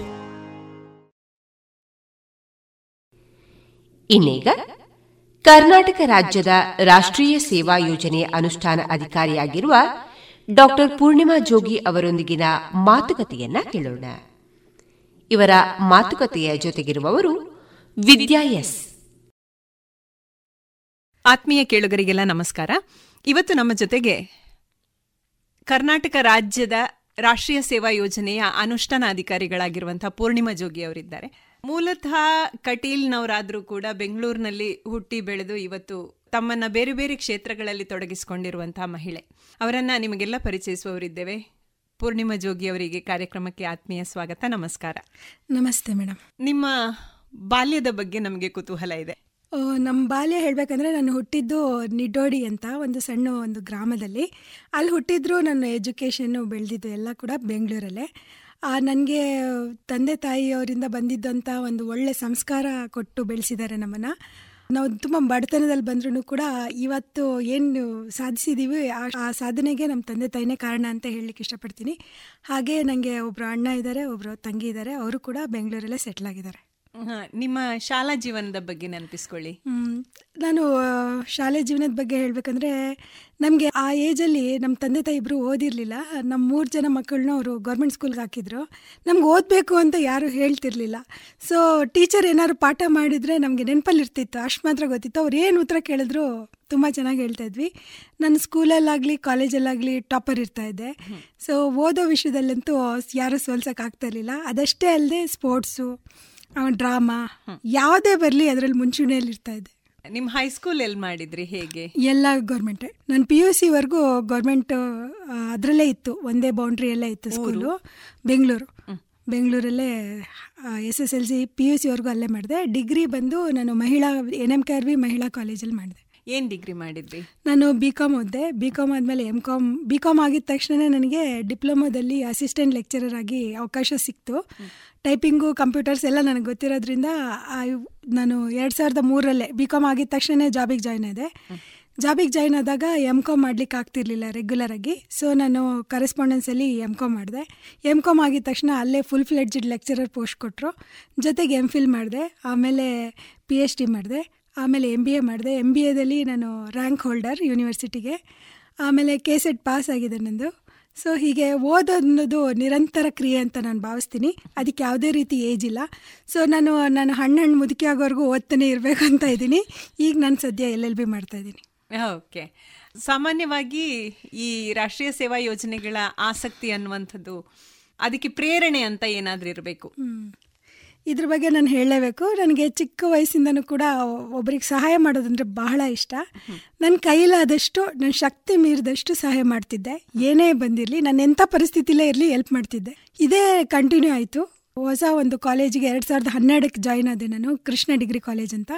ಇನ್ನೀಗ ಕರ್ನಾಟಕ ರಾಜ್ಯದ ರಾಷ್ಟ್ರೀಯ ಸೇವಾ ಯೋಜನೆ ಅನುಷ್ಠಾನ ಅಧಿಕಾರಿಯಾಗಿರುವ ಡಾಕ್ಟರ್ ಪೂರ್ಣಿಮಾ ಜೋಗಿ ಅವರೊಂದಿಗಿನ ಮಾತುಕತೆಯನ್ನ ಕೇಳೋಣ. ಇವರ ಮಾತುಕತೆಯ ಜೊತೆಗಿರುವವರು ವಿದ್ಯಾ ಎಸ್. ಆತ್ಮೀಯ ಕೇಳುಗರಿಗೆಲ್ಲ ನಮಸ್ಕಾರ. ಇವತ್ತು ನಮ್ಮ ಜೊತೆಗೆ ಕರ್ನಾಟಕ ರಾಜ್ಯದ ರಾಷ್ಟ್ರೀಯ ಸೇವಾ ಯೋಜನೆಯ ಅನುಷ್ಠಾನ ಅಧಿಕಾರಿಗಳಾಗಿರುವಂತಹ ಪೂರ್ಣಿಮಾ ಜೋಗಿ ಅವರಿದ್ದಾರೆ. ಮೂಲತಃ ಕಟೀಲ್ನವರಾದರೂ ಕೂಡ ಬೆಂಗಳೂರಿನಲ್ಲಿ ಹುಟ್ಟಿ ಬೆಳೆದು ಇವತ್ತು ತಮ್ಮನ್ನ ಬೇರೆ ಬೇರೆ ಕ್ಷೇತ್ರಗಳಲ್ಲಿ ತೊಡಗಿಸಿಕೊಂಡಿರುವಂತಹ ಮಹಿಳೆ. ಅವರನ್ನ ನಿಮಗೆಲ್ಲ ಪರಿಚಯಿಸುವವರಿದ್ದೇವೆ. ಪೂರ್ಣಿಮಾ ಜೋಗಿ ಅವರಿಗೆ ಕಾರ್ಯಕ್ರಮಕ್ಕೆ ಆತ್ಮೀಯ ಸ್ವಾಗತ ನಮಸ್ಕಾರ. ನಮಸ್ತೆ ಮೇಡಮ್ ನಿಮ್ಮ ಬಾಲ್ಯದ ಬಗ್ಗೆ ನಮಗೆ ಕುತೂಹಲ ಇದೆ. ನಮ್ಮ ಬಾಲ್ಯ ಹೇಳಬೇಕಂದ್ರೆ ನಾನು ಹುಟ್ಟಿದ್ದು ನಿಡೋಡಿ ಅಂತ ಒಂದು ಸಣ್ಣ ಒಂದು ಗ್ರಾಮದಲ್ಲಿ. ಅಲ್ಲಿ ಹುಟ್ಟಿದ್ರು ನನ್ನ ಎಜುಕೇಷನ್ನು ಬೆಳೆದಿದ್ದು ಎಲ್ಲ ಕೂಡ ಬೆಂಗಳೂರಲ್ಲೇ. ನನಗೆ ತಂದೆ ತಾಯಿಯವರಿಂದ ಬಂದಿದ್ದಂಥ ಒಂದು ಒಳ್ಳೆ ಸಂಸ್ಕಾರ ಕೊಟ್ಟು ಬೆಳೆಸಿದ್ದಾರೆ ನಮ್ಮನ್ನು. ನಾವು ತುಂಬ ಬಡತನದಲ್ಲಿ ಬಂದ್ರೂ ಕೂಡ ಇವತ್ತು ಏನು ಸಾಧಿಸಿದ್ದೀವಿ ಆ ಸಾಧನೆಗೆ ನಮ್ಮ ತಂದೆ ತಾಯಿನೇ ಕಾರಣ ಅಂತ ಹೇಳಲಿಕ್ಕೆ ಇಷ್ಟಪಡ್ತೀನಿ. ಹಾಗೆ ನನಗೆ ಒಬ್ಬರು ಅಣ್ಣ ಇದ್ದಾರೆ ಒಬ್ಬರು ತಂಗಿ ಇದ್ದಾರೆ, ಅವರು ಕೂಡ ಬೆಂಗಳೂರಲ್ಲೇ ಸೆಟ್ಲ್ ಆಗಿದ್ದಾರೆ. ನಿಮ್ಮ ಶಾಲಾ ಜೀವನದ ಬಗ್ಗೆ ನೆನಪಿಸ್ಕೊಳ್ಳಿ. ನಾನು ಶಾಲೆ ಜೀವನದ ಬಗ್ಗೆ ಹೇಳಬೇಕಂದ್ರೆ, ನಮಗೆ ಆ ಏಜಲ್ಲಿ ನಮ್ಮ ತಂದೆ ತಾಯಿ ಇಬ್ಬರು ಓದಿರಲಿಲ್ಲ. ನಮ್ಮ ಮೂರು ಜನ ಮಕ್ಕಳನ್ನ ಅವರು ಗೌರ್ಮೆಂಟ್ ಸ್ಕೂಲ್ಗೆ ಹಾಕಿದ್ರು. ನಮ್ಗೆ ಓದಬೇಕು ಅಂತ ಯಾರು ಹೇಳ್ತಿರ್ಲಿಲ್ಲ. ಸೊ ಟೀಚರ್ ಏನಾದ್ರು ಪಾಠ ಮಾಡಿದರೆ ನಮಗೆ ನೆನಪಲ್ಲಿ ಇರ್ತಿತ್ತು. ಅಷ್ಟು ಮಾತ್ರ ಗೊತ್ತಿತ್ತು. ಅವ್ರು ಏನು ಉತ್ತರ ಕೇಳಿದ್ರು ತುಂಬ ಚೆನ್ನಾಗಿ ಹೇಳ್ತಾ ಇದ್ವಿ. ನಾನು ಸ್ಕೂಲಲ್ಲಾಗಲಿ ಕಾಲೇಜಲ್ಲಾಗಲಿ ಟಾಪರ್ ಇರ್ತಾ ಇದ್ದೆ. ಸೊ ಓದೋ ವಿಷಯದಲ್ಲಂತೂ ಯಾರೂ ಸೋಲ್ಸೋಕ್ಕಾಗ್ತಾ ಇರಲಿಲ್ಲ. ಅದಷ್ಟೇ ಅಲ್ಲದೆ ಸ್ಪೋರ್ಟ್ಸು ಡ್ರಾಮಾ ಯಾವುದೇ ಬರಲಿ ಅದರಲ್ಲಿ ಮುಂಚೂಣಿಯಲ್ಲಿ ಇರ್ತಾ ಇದ್ದೆ ನಿಮ್ಮ ಹೈಸ್ಕೂಲ್ ಎಲ್ಲಿ ಮಾಡಿದ್ರಿ ಹೇಗೆ? ಎಲ್ಲ ಗೌರ್ಮೆಂಟ್ ನಾನು ಪಿ ಯು ಸಿವರೆಗೂ ಗೌರ್ಮೆಂಟ್ ಅದರಲ್ಲೇ ಇತ್ತು. ಒಂದೇ ಬೌಂಡ್ರಿ ಎಲ್ಲ ಇತ್ತು school Bengaluru. ಬೆಂಗಳೂರಲ್ಲೇ S S L C P U ಸಿವರೆಗೂ ಅಲ್ಲೇ ಮಾಡಿದೆ. ಡಿಗ್ರಿ ಬಂದು ನಾನು ಮಹಿಳಾ N M K R V ಮಹಿಳಾ ಕಾಲೇಜಲ್ಲಿ ಮಾಡಿದೆ. ಏನು ಡಿಗ್ರಿ ಮಾಡಿದ್ರಿ? ನಾನು ಬಿ ಕಾಮ್ ಓದಿದೆ. ಬಿ ಕಾಮ್ ಆದಮೇಲೆ ಎಂ ಕಾಮ್ ಬಿ ಕಾಮ್ ಆಗಿದ ತಕ್ಷಣ ನನಗೆ ಡಿಪ್ಲೊಮಾದಲ್ಲಿ ಅಸಿಸ್ಟೆಂಟ್ ಲೆಕ್ಚರರ್ ಆಗಿ ಅವಕಾಶ ಸಿಕ್ತು. ಟೈಪಿಂಗು, ಕಂಪ್ಯೂಟರ್ಸ್ ಎಲ್ಲ ನನಗೆ ಗೊತ್ತಿರೋದ್ರಿಂದ ನಾನು ಎರಡು ಸಾವಿರದ ಮೂರರಲ್ಲೇ ಬಿ ಕಾಮ್ ಆಗಿದ ತಕ್ಷಣ ಜಾಬಿಗೆ ಜಾಯ್ನ್ ಆದೆ. ಜಾಬಿಗೆ ಜಾಯ್ನ್ ಆದಾಗ ಎಂ ಕಾಮ್ ಮಾಡ್ಲಿಕ್ಕೆ ಆಗ್ತಿರ್ಲಿಲ್ಲ ರೆಗ್ಯುಲರ್ ಆಗಿ. ಸೊ ನಾನು ಕರೆಸ್ಪಾಂಡೆನ್ಸಲ್ಲಿ ಎಂ ಕಾಮ್ ಮಾಡಿದೆ. ಎಂ ಕಾಮ್ ಆಗಿದ ತಕ್ಷಣ ಅಲ್ಲೇ ಫುಲ್ ಫ್ಲೆಡ್ಜ್ಡ್ ಲೆಕ್ಚರರ್ ಪೋಸ್ಟ್ ಕೊಟ್ಟರು ಜೊತೆಗೆ ಎಂ ಫಿಲ್ ಮಾಡಿದೆ. ಆಮೇಲೆ ಪಿ ಎಚ್ ಡಿ ಮಾಡಿದೆ. ಆಮೇಲೆ ಎಂ ಬಿ ಎ ಮಾಡಿದೆ. ಎಂ ಬಿ ಎದಲ್ಲಿ ನಾನು ರ್ಯಾಂಕ್ ಹೋಲ್ಡರ್ ಯೂನಿವರ್ಸಿಟಿಗೆ ಆಮೇಲೆ ಕೆ ಸೆಟ್ ಪಾಸ್ ಆಗಿದೆ ನಂದು. ಸೊ ಹೀಗೆ ಓದೋದು ನಿರಂತರ ಕ್ರಿಯೆ ಅಂತ ನಾನು ಭಾವಿಸ್ತೀನಿ. ಅದಕ್ಕೆ ಯಾವುದೇ ರೀತಿ ಏಜ್ ಇಲ್ಲ. ಸೊ ನಾನು ನಾನು ಹಣ್ಣು ಹಣ್ಣು ಮುದುಕಿ ಆಗೋವರೆಗೂ ಓದ್ತಾನೆ ಇರಬೇಕು ಅಂತ ಇದ್ದೀನಿ. ಈಗ ನಾನು ಸದ್ಯ ಎಲ್ ಎಲ್ ಬಿ ಮಾಡ್ತಾ ಇದ್ದೀನಿ. ಓಕೆ ಸಾಮಾನ್ಯವಾಗಿ ಈ ರಾಷ್ಟ್ರೀಯ ಸೇವಾ ಯೋಜನೆಗಳ ಆಸಕ್ತಿ ಅನ್ನುವಂಥದ್ದು ಅದಕ್ಕೆ ಪ್ರೇರಣೆ ಅಂತ ಏನಾದರೂ ಇರಬೇಕು? ಇದ್ರ ಬಗ್ಗೆ ನಾನು ಹೇಳಲೇಬೇಕು. ನನಗೆ ಚಿಕ್ಕ ವಯಸ್ಸಿಂದನೂ ಕೂಡ ಒಬ್ಬರಿಗೆ ಸಹಾಯ ಮಾಡೋದಂದ್ರೆ ಬಹಳ ಇಷ್ಟ. ನನ್ನ ಕೈಲಾದಷ್ಟು ನನ್ನ ಶಕ್ತಿ ಮೀರಿದಷ್ಟು ಸಹಾಯ ಮಾಡ್ತಿದ್ದೆ. ಏನೇ ಬಂದಿರಲಿ, ನಾನು ಎಂಥ ಪರಿಸ್ಥಿತಿಲೇ ಇರಲಿ ಹೆಲ್ಪ್ ಮಾಡ್ತಿದ್ದೆ. ಇದೇ ಕಂಟಿನ್ಯೂ ಆಯಿತು. ಹೊಸ ಒಂದು ಕಾಲೇಜಿಗೆ ಎರಡು ಸಾವಿರದ ಹನ್ನೆರಡಕ್ಕೆ ಜಾಯ್ನ್ ಆದೆ ನಾನು, ಕೃಷ್ಣ ಡಿಗ್ರಿ ಕಾಲೇಜ್ ಅಂತ.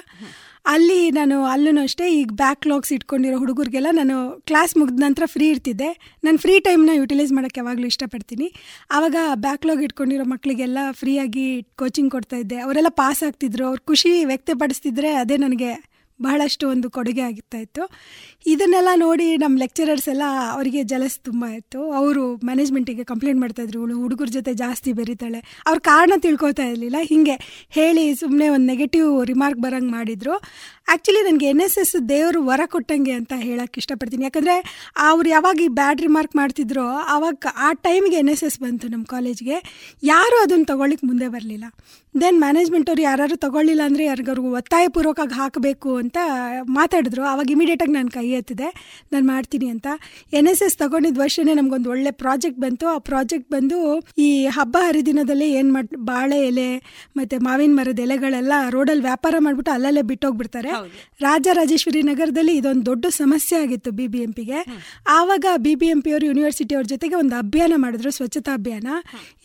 ಅಲ್ಲಿ ನಾನು ಅಲ್ಲೂ ಅಷ್ಟೇ ಈಗ ಬ್ಯಾಕ್ಲಾಗ್ಸ್ ಇಟ್ಕೊಂಡಿರೋ ಹುಡುಗರಿಗೆಲ್ಲ ನಾನು ಕ್ಲಾಸ್ ಮುಗಿದ ನಂತರ ಫ್ರೀ ಇರ್ತಿದ್ದೆ. ನಾನು ಫ್ರೀ ಟೈಮ್ನ ಯುಟಿಲೈಸ್ ಮಾಡೋಕ್ಕೆ ಯಾವಾಗಲೂ ಇಷ್ಟಪಡ್ತೀನಿ. ಆವಾಗ ಬ್ಯಾಕ್ಲಾಗ್ ಇಟ್ಕೊಂಡಿರೋ ಮಕ್ಕಳಿಗೆಲ್ಲ ಫ್ರೀಯಾಗಿ ಕೋಚಿಂಗ್ ಕೊಡ್ತಾ ಇದ್ದೆ. ಅವರೆಲ್ಲ ಪಾಸ್ ಆಗ್ತಿದ್ರು. ಅವ್ರು ಖುಷಿ ವ್ಯಕ್ತಪಡಿಸ್ತಿದ್ರೆ ಅದೇ ನನಗೆ ಬಹಳಷ್ಟು ಒಂದು ಕೊಡುಗೆ ಆಗುತ್ತಾ ಇತ್ತು. ಇದನ್ನೆಲ್ಲ ನೋಡಿ ನಮ್ಮ ಲೆಕ್ಚರರ್ಸ್ ಎಲ್ಲ ಅವರಿಗೆ ಜಲಸ್ ತುಂಬ ಇತ್ತು. ಅವರು ಮ್ಯಾನೇಜ್ಮೆಂಟಿಗೆ ಕಂಪ್ಲೇಂಟ್ ಮಾಡ್ತಾಯಿದ್ರು ಇವಳು ಹುಡುಗರ ಜೊತೆ ಜಾಸ್ತಿ ಬೆರೀತಾಳೆ. ಅವ್ರ ಕಾರಣ ತಿಳ್ಕೊತಾ ಇರಲಿಲ್ಲ. ಹೀಗೆ ಹೇಳಿ ಸುಮ್ಮನೆ ಒಂದು ನೆಗೆಟಿವ್ ರಿಮಾರ್ಕ್ ಬರೋಂಗೆ ಮಾಡಿದರು. ಆ್ಯಕ್ಚುಲಿ ನನಗೆ ಎನ್ ಎಸ್ ಎಸ್ ದೇವರು ವರ ಕೊಟ್ಟಂಗೆ ಅಂತ ಹೇಳಕ್ಕೆ ಇಷ್ಟಪಡ್ತೀನಿ. ಯಾಕಂದರೆ ಅವ್ರು ಯಾವಾಗ ಈ ಬ್ಯಾಡ್ ರಿಮಾರ್ಕ್ ಮಾಡ್ತಿದ್ರೋ ಆವಾಗ ಆ ಟೈಮ್ಗೆ ಎನ್ ಎಸ್ ಎಸ್ ಬಂತು ನಮ್ಮ ಕಾಲೇಜ್ಗೆ ಯಾರೂ ಅದನ್ನು ತೊಗೊಳ್ಳಿಕ್ಕೆ ಮುಂದೆ ಬರಲಿಲ್ಲ. ದೆನ್ ಮ್ಯಾನೇಜ್ಮೆಂಟ್ ಅವ್ರು ಯಾರು ತೊಗೊಳ್ಳಿಲ್ಲ ಅಂದರೆ ಯಾರಿಗಾರು ಒತ್ತಾಯಪೂರ್ವಕವಾಗಿ ಹಾಕಬೇಕು ಅಂತ ಮಾತಾಡಿದ್ರು. ಆವಾಗ ಇಮಿಡಿಯೇಟಾಗಿ ನಾನು ಕೈ ಎತ್ತಿದೆ. ನಾನು ಮಾಡ್ತೀನಿ ಅಂತ. ಎನ್ ಎಸ್ ಎಸ್ ತಗೊಂಡಿದ್ದ ವರ್ಷನೇ ನಮಗೊಂದು ಒಳ್ಳೆ ಪ್ರಾಜೆಕ್ಟ್ ಬಂತು. ಆ ಪ್ರಾಜೆಕ್ಟ್ ಬಂದು ಈ ಹಬ್ಬ ಹರಿದಿನದಲ್ಲಿ ಏನು ಮಾಡಿ ಬಾಳೆ ಎಲೆ ಮತ್ತು ಮಾವಿನ ಮರದ ಎಲೆಗಳೆಲ್ಲ ರೋಡಲ್ಲಿ ವ್ಯಾಪಾರ ಮಾಡಿಬಿಟ್ಟು ಅಲ್ಲಲ್ಲೇ ಬಿಟ್ಟೋಗ್ಬಿಡ್ತಾರೆ. ರಾಜರಾಜೇಶ್ವರಿ ನಗರದಲ್ಲಿ ಇದೊಂದು ದೊಡ್ಡ ಸಮಸ್ಯೆ ಆಗಿತ್ತು ಬಿ ಬಿ ಎಂ ಪಿಗೆ ಆವಾಗ ಬಿ ಬಿ ಎಂ ಪಿ ಅವರು ಯೂನಿವರ್ಸಿಟಿ ಅವ್ರ ಜೊತೆಗೆ ಒಂದು ಅಭಿಯಾನ ಮಾಡಿದ್ರು ಸ್ವಚ್ಛತಾ ಅಭಿಯಾನ.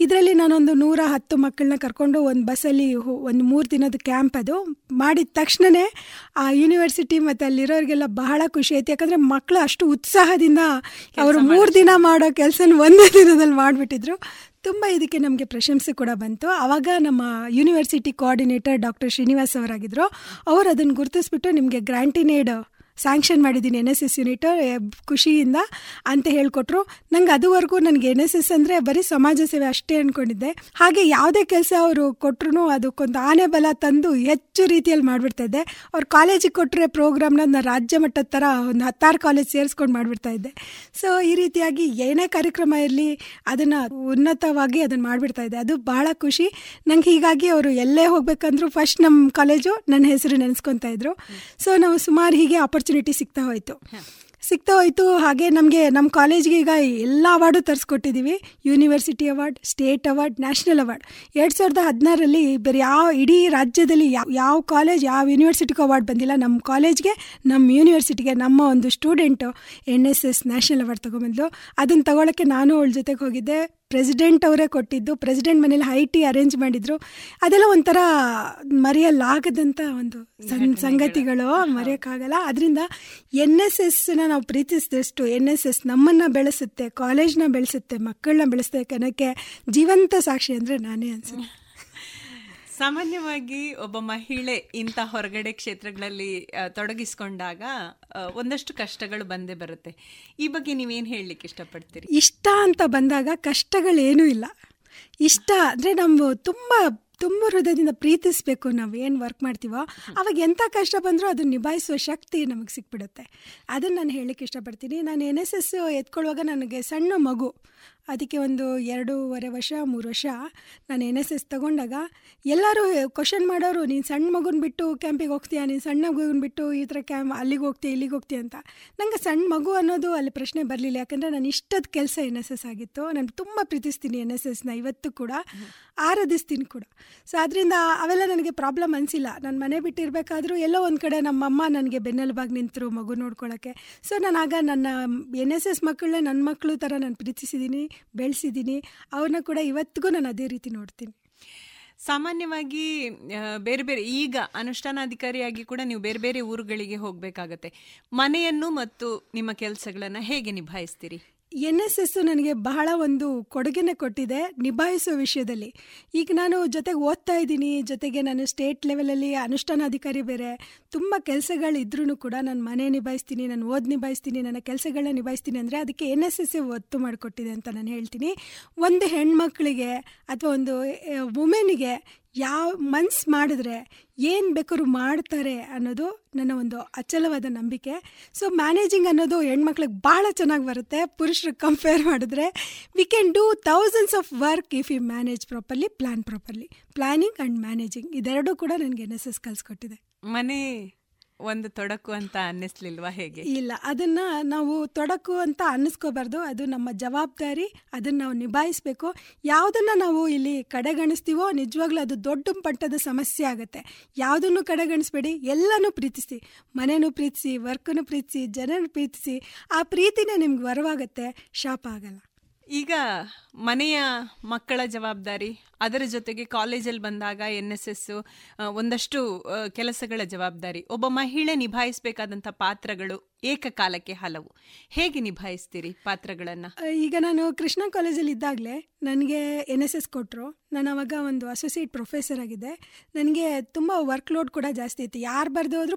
ಇದರಲ್ಲಿ ನಾನೊಂದು ನೂರ ಹತ್ತು ಮಕ್ಕಳನ್ನ ಕರ್ಕೊಂಡು ಒಂದು ಬಸ್ಸಲ್ಲಿ ಒಂದು ಮೂರು ದಿನದ ಕ್ಯಾಂಪ್ ಅದು. ಮಾಡಿದ ತಕ್ಷಣವೇ ಆ ಯೂನಿವರ್ಸಿಟಿ ಮತ್ತು ಅಲ್ಲಿರೋರಿಗೆಲ್ಲ ಬಹಳ ಖುಷಿ ಆಯ್ತು. ಯಾಕಂದರೆ ಮಕ್ಕಳು ಅಷ್ಟು ಉತ್ಸಾಹದಿಂದ ಅವರು ಮೂರು ದಿನ ಮಾಡೋ ಕೆಲಸನ ಒಂದೇ ದಿನದಲ್ಲಿ ಮಾಡಿಬಿಟ್ಟಿದ್ರು. ತುಂಬ ಇದಕ್ಕೆ ನಮಗೆ ಪ್ರಶಂಸೆ ಕೂಡ ಬಂತು. ಆವಾಗ ನಮ್ಮ ಯೂನಿವರ್ಸಿಟಿ ಕೋಆರ್ಡಿನೇಟರ್ ಡಾಕ್ಟರ್ ಶ್ರೀನಿವಾಸ್ ಅವರಾಗಿದ್ದರು ಅವರು ಅದನ್ನು ಗುರುತಿಸ್ಬಿಟ್ಟು ನಿಮಗೆ ಗ್ರ್ಯಾಂಟಿನೇಡ್ ಸ್ಯಾಂಕ್ಷನ್ ಮಾಡಿದ್ದೀನಿ ಎನ್ ಎಸ್ ಎಸ್ ಯೂನಿಟ್ ಖುಷಿಯಿಂದ ಅಂತ ಹೇಳ್ಕೊಟ್ರು. ನಂಗೆ ಅದುವರೆಗೂ ನನಗೆ ಎನ್ ಎಸ್ ಎಸ್ ಅಂದರೆ ಬರೀ ಸಮಾಜ ಸೇವೆ ಅಷ್ಟೇ ಅಂದ್ಕೊಂಡಿದ್ದೆ ಹಾಗೆ ಯಾವುದೇ ಕೆಲಸ ಅವರು ಕೊಟ್ಟರು ಅದಕ್ಕೊಂದು ಆನೆ ಬಲ ತಂದು ಹೆಚ್ಚು ರೀತಿಯಲ್ಲಿ ಮಾಡಿಬಿಡ್ತಾ ಇದ್ದೆ. ಅವ್ರು ಕಾಲೇಜಿಗೆ ಕೊಟ್ಟರೆ ಪ್ರೋಗ್ರಾಮ್ನ ನಾನು ರಾಜ್ಯ ಮಟ್ಟದ ಥರ ಒಂದು ಹತ್ತಾರು ಕಾಲೇಜ್ ಸೇರಿಸ್ಕೊಂಡು ಮಾಡಿಬಿಡ್ತಾ ಇದ್ದೆ. ಸೊ ಈ ರೀತಿಯಾಗಿ ಏನೇ ಕಾರ್ಯಕ್ರಮ ಇರಲಿ ಅದನ್ನು ಉನ್ನತವಾಗಿ ಅದನ್ನು ಮಾಡಿಬಿಡ್ತಾ ಇದ್ದೆ. ಅದು ಭಾಳ ಖುಷಿ. ನಂಗೆ ಹೀಗಾಗಿ ಅವರು ಎಲ್ಲೇ ಹೋಗ್ಬೇಕಂದ್ರೂ ಫಸ್ಟ್ ನಮ್ಮ ಕಾಲೇಜು ನನ್ನ ಹೆಸರು ನೆನೆಸ್ಕೊತಾ ಇದ್ರು. ಸೊ ನಾವು ಸುಮಾರು ಹೀಗೆ ಆಪರ್ಚುನಿಟಿ ಸಿಗ್ತಾ ಹೋಯಿತು. ಸಿಗ್ತಾ ಹೋಯ್ತು ಹಾಗೆ ನಮಗೆ ನಮ್ಮ ಕಾಲೇಜ್ಗೆ ಈಗ ಎಲ್ಲ award ತರಿಸ್ಕೊಟ್ಟಿದ್ದೀವಿ university award state award national award ಎರಡು ಸಾವಿರದ ಹದಿನಾರರಲ್ಲಿ ಬೇರೆ ಯಾವ ಇಡೀ ರಾಜ್ಯದಲ್ಲಿ ಯಾವ ಯಾವ ಕಾಲೇಜ್ ಯಾವ ಯೂನಿವರ್ಸಿಟಿಗೂ ಅವಾರ್ಡ್ ಬಂದಿಲ್ಲ. ನಮ್ಮ ಕಾಲೇಜ್ಗೆ ನಮ್ಮ ಯೂನಿವರ್ಸಿಟಿಗೆ ನಮ್ಮ ಒಂದು student N S S national award ತೊಗೊಂಬಂದ್ಲು ಅದನ್ನು ತಗೊಳ್ಳೋಕ್ಕೆ ನಾನು ಅವಳ ಜೊತೆಗೆ ಹೋಗಿದ್ದೆ. ಪ್ರೆಸಿಡೆಂಟ್ ಅವರೇ ಕೊಟ್ಟಿದ್ದು ಪ್ರೆಸಿಡೆಂಟ್ ಮನೇಲಿ ಹೈ ಟಿ ಅರೇಂಜ್ ಮಾಡಿದ್ರು. ಅದೆಲ್ಲ ಒಂಥರ ಮರೆಯಲಾಗದಂಥ ಒಂದು ಸಂ ಸಂಗತಿಗಳು ಮರೆಯೋಕ್ಕಾಗಲ್ಲ. ಅದರಿಂದ ಎನ್ ಎಸ್ ಎಸ್ನ ನಾವು ಪ್ರೀತಿಸಿದಷ್ಟು ಎನ್ ಎಸ್ ಎಸ್ ನಮ್ಮನ್ನು ಬೆಳೆಸುತ್ತೆ ಕಾಲೇಜ್ನ ಬೆಳೆಸುತ್ತೆ ಮಕ್ಕಳನ್ನ ಬೆಳೆಸುತ್ತೆ ಕನಕ್ಕೆ ಜೀವಂತ ಸಾಕ್ಷಿ ಅಂದರೆ ನಾನೇ ಅನ್ಸುತ್ತೆ. ಸಾಮಾನ್ಯವಾಗಿ ಒಬ್ಬ ಮಹಿಳೆ ಇಂಥ ಹೊರಗಡೆ ಕ್ಷೇತ್ರಗಳಲ್ಲಿ ತೊಡಗಿಸ್ಕೊಂಡಾಗ ಒಂದಷ್ಟು ಕಷ್ಟಗಳು ಬಂದೇ ಬರುತ್ತೆ. ಈ ಬಗ್ಗೆ ನೀವೇನು ಹೇಳಲಿಕ್ಕೆ ಇಷ್ಟಪಡ್ತೀರಿ? ಇಷ್ಟ ಅಂತ ಬಂದಾಗ ಕಷ್ಟಗಳೇನೂ ಇಲ್ಲ. ಇಷ್ಟ ಅಂದರೆ ನಮ್ಮ ತುಂಬ ತುಂಬ ಹೃದಯದಿಂದ ಪ್ರೀತಿಸಬೇಕು ನಾವು ಏನು ವರ್ಕ್ ಮಾಡ್ತೀವೋ. ಅವಾಗ ಎಂಥ ಕಷ್ಟ ಬಂದರೂ ಅದನ್ನು ನಿಭಾಯಿಸುವ ಶಕ್ತಿ ನಮಗೆ ಸಿಕ್ಬಿಡುತ್ತೆ. ಅದನ್ನು ನಾನು ಹೇಳಲಿಕ್ಕೆ ಇಷ್ಟಪಡ್ತೀನಿ. ನಾನು ಎನ್ ಎಸ್ ಎಸ್ ಎತ್ಕೊಳ್ಳುವಾಗ ನನಗೆ ಸಣ್ಣ ಮಗು. ಅದಕ್ಕೆ ಒಂದು ಎರಡೂವರೆ ವರ್ಷ, ಮೂರು ವರ್ಷ ನಾನು ಎನ್ ಎಸ್ ಎಸ್ ತೊಗೊಂಡಾಗ ಎಲ್ಲರೂ ಕ್ವಶನ್ ಮಾಡೋರು, ನೀನು ಸಣ್ಣ ಮಗುನ ಬಿಟ್ಟು ಕ್ಯಾಂಪಿಗೆ ಹೋಗ್ತೀಯಾ? ನೀನು ಸಣ್ಣ ಮಗುನ ಬಿಟ್ಟು ಈ ಥರ ಕ್ಯಾಂಪ್ ಅಲ್ಲಿಗೆ ಹೋಗ್ತೀಯ, ಇಲ್ಲಿಗೆ ಹೋಗ್ತೀಯ? ಅಂತ. ನನಗೆ ಸಣ್ಣ ಮಗು ಅನ್ನೋದು ಅಲ್ಲಿ ಪ್ರಶ್ನೆ ಬರಲಿಲ್ಲ. ಯಾಕಂದರೆ ನಾನು ಇಷ್ಟದ ಕೆಲಸ ಎನ್ ಎಸ್ ಎಸ್ ಆಗಿತ್ತು. ನಾನು ತುಂಬ ಪ್ರೀತಿಸ್ತೀನಿ ಎನ್ ಎಸ್ ಎಸ್ನ ಇವತ್ತು ಕೂಡ. ಆರಾಧಿಸ್ತೀನಿ ಕೂಡ. ಸೊ ಅದರಿಂದ ಅವೆಲ್ಲ ನನಗೆ ಪ್ರಾಬ್ಲಮ್ ಅನಿಸಿಲ್ಲ. ನಾನು ಮನೆ ಬಿಟ್ಟಿರಬೇಕಾದ್ರೂ ಎಲ್ಲೋ ಒಂದು ಕಡೆ ನಮ್ಮಮ್ಮ ನನಗೆ ಬೆನ್ನೆಲುಬಾಗಿ ನಿಂತರು ಮಗು ನೋಡ್ಕೊಳ್ಳೋಕ್ಕೆ ಸೊ ನಾನು ಆಗ ನನ್ನ ಎನ್ ಎಸ್ ಎಸ್ ಮಕ್ಕಳನ್ನೇ ನನ್ನ ಮಕ್ಕಳು ಥರ ನಾನು ಪ್ರೀತಿಸಿದ್ದೀನಿ ಬೆಳೆಸಿದ್ದೀನಿ. ಅವ್ರನ್ನ ಕೂಡ ಇವತ್ತಿಗೂ ನಾನು ಅದೇ ರೀತಿ ನೋಡ್ತೀನಿ. ಸಾಮಾನ್ಯವಾಗಿ ಬೇರೆ ಬೇರೆ, ಈಗ ಅನುಷ್ಠಾನಾಧಿಕಾರಿಯಾಗಿ ಕೂಡ ನೀವು ಬೇರೆ ಬೇರೆ ಊರುಗಳಿಗೆ ಹೋಗಬೇಕಾಗತ್ತೆ. ಮನೆಯನ್ನು ಮತ್ತು ನಿಮ್ಮ ಕೆಲಸಗಳನ್ನು ಹೇಗೆ ನಿಭಾಯಿಸ್ತೀರಿ? ಎನ್ ಎಸ್ ಎಸ್ ನನಗೆ ಬಹಳ ಒಂದು ಕೊಡುಗೆನ ಕೊಟ್ಟಿದೆ ನಿಭಾಯಿಸೋ ವಿಷಯದಲ್ಲಿ. ಈಗ ನಾನು ಜೊತೆಗೆ ಓದ್ತಾ ಇದ್ದೀನಿ, ಜೊತೆಗೆ ನಾನು ಸ್ಟೇಟ್ ಲೆವೆಲಲ್ಲಿ ಅನುಷ್ಠಾನಾಧಿಕಾರಿ ಬೇರೆ, ತುಂಬ ಕೆಲಸಗಳಿದ್ರೂ ಕೂಡ ನಾನು ಮನೆ ನಿಭಾಯಿಸ್ತೀನಿ, ನಾನು ಓದ್ ನಿಭಾಯಿಸ್ತೀನಿ, ನನ್ನ ಕೆಲಸಗಳನ್ನ ನಿಭಾಯಿಸ್ತೀನಿ ಅಂದರೆ ಅದಕ್ಕೆ ಎನ್ ಎಸ್ ಎಸ್ ಒತ್ತು ಮಾಡಿಕೊಟ್ಟಿದೆ ಅಂತ ನಾನು ಹೇಳ್ತೀನಿ. ಒಂದು ಹೆಣ್ಮಕ್ಳಿಗೆ ಅಥವಾ ಒಂದು ವುಮೆನಿಗೆ ಯಾವ ಮನ್ಸು ಮಾಡಿದ್ರೆ ಏನು ಬೇಕಾದ್ರೂ ಮಾಡ್ತಾರೆ ಅನ್ನೋದು ನನ್ನ ಒಂದು ಅಚಲವಾದ ನಂಬಿಕೆ. ಸೊ ಮ್ಯಾನೇಜಿಂಗ್ ಅನ್ನೋದು ಹೆಣ್ಮಕ್ಳಿಗೆ ಭಾಳ ಚೆನ್ನಾಗಿ ಬರುತ್ತೆ. ಪುರುಷರು ಕಂಪೇರ್ ಮಾಡಿದ್ರೆ we can do thousands of work if you manage properly plan properly planning and managing ಇದೆರಡೂ ಕೂಡ ನನಗೆ ಎನ್ ಎಸ್ ಎಸ್ ಕಲಿಸ್ಕೊಟ್ಟಿದೆ. ಮನೆ ಒಂದು ತೊಡಕು ಅಂತ ಅನ್ನಿಸ್ಲಿಲ್ವಾ ಹೇಗೆ? ಇಲ್ಲ, ಅದನ್ನ ನಾವು ತೊಡಕು ಅಂತ ಅನ್ನಿಸ್ಕೋಬಾರ್ದು. ಅದು ನಮ್ಮ ಜವಾಬ್ದಾರಿ, ಅದನ್ನ ನಾವು ನಿಭಾಯಿಸಬೇಕು. ಯಾವುದನ್ನ ನಾವು ಇಲ್ಲಿ ಕಡೆಗಣಿಸ್ತೀವೋ, ನಿಜವಾಗ್ಲೂ ಅದು ದೊಡ್ಡ ಮಟ್ಟದ ಸಮಸ್ಯೆ ಆಗುತ್ತೆ. ಯಾವುದನ್ನು ಕಡೆಗಣಿಸ್ಬೇಡಿ, ಎಲ್ಲನೂ ಪ್ರೀತಿಸಿ. ಮನೆನೂ ಪ್ರೀತಿಸಿ ವರ್ಕನ್ನು ಪ್ರೀತಿಸಿ, ಜನನ ಪ್ರೀತಿಸಿ. ಆ ಪ್ರೀತಿನೇ ನಿಮ್ಗೆ ವರವಾಗುತ್ತೆ. ಶಾಪ ಆಗಲ್ಲ. ಈಗ ಮನೆಯ ಮಕ್ಕಳ ಜವಾಬ್ದಾರಿ, ಅದರ ಜೊತೆಗೆ ಕಾಲೇಜಲ್ಲಿ ಬಂದಾಗ ಎನ್ ಎಸ್ ಎಸ್ ಒಂದಷ್ಟು ಕೆಲಸಗಳ ಜವಾಬ್ದಾರಿ, ಒಬ್ಬ ಮಹಿಳೆ ನಿಭಾಯಿಸಬೇಕಾದಂಥ ಪಾತ್ರಗಳು ಏಕಕಾಲಕ್ಕೆ ಹಲವು. ಹೇಗೆ ನಿಭಾಯಿಸ್ತೀರಿ ಪಾತ್ರಗಳನ್ನು? ಈಗ ನಾನು ಕೃಷ್ಣ ಕಾಲೇಜಲ್ಲಿ ಇದ್ದಾಗಲೇ ನನಗೆ ಎನ್ ಎಸ್ ಎಸ್ ಕೊಟ್ಟರು ನಾನು ಅವಾಗ ಒಂದು ಅಸೋಸಿಯೇಟ್ ಪ್ರೊಫೆಸರ್ ಆಗಿದ್ದೆ. ನನಗೆ ತುಂಬ ವರ್ಕ್ ಲೋಡ್ ಕೂಡ ಜಾಸ್ತಿ ಇತ್ತು. ಯಾರು ಬರೆದು ಹೋದ್ರು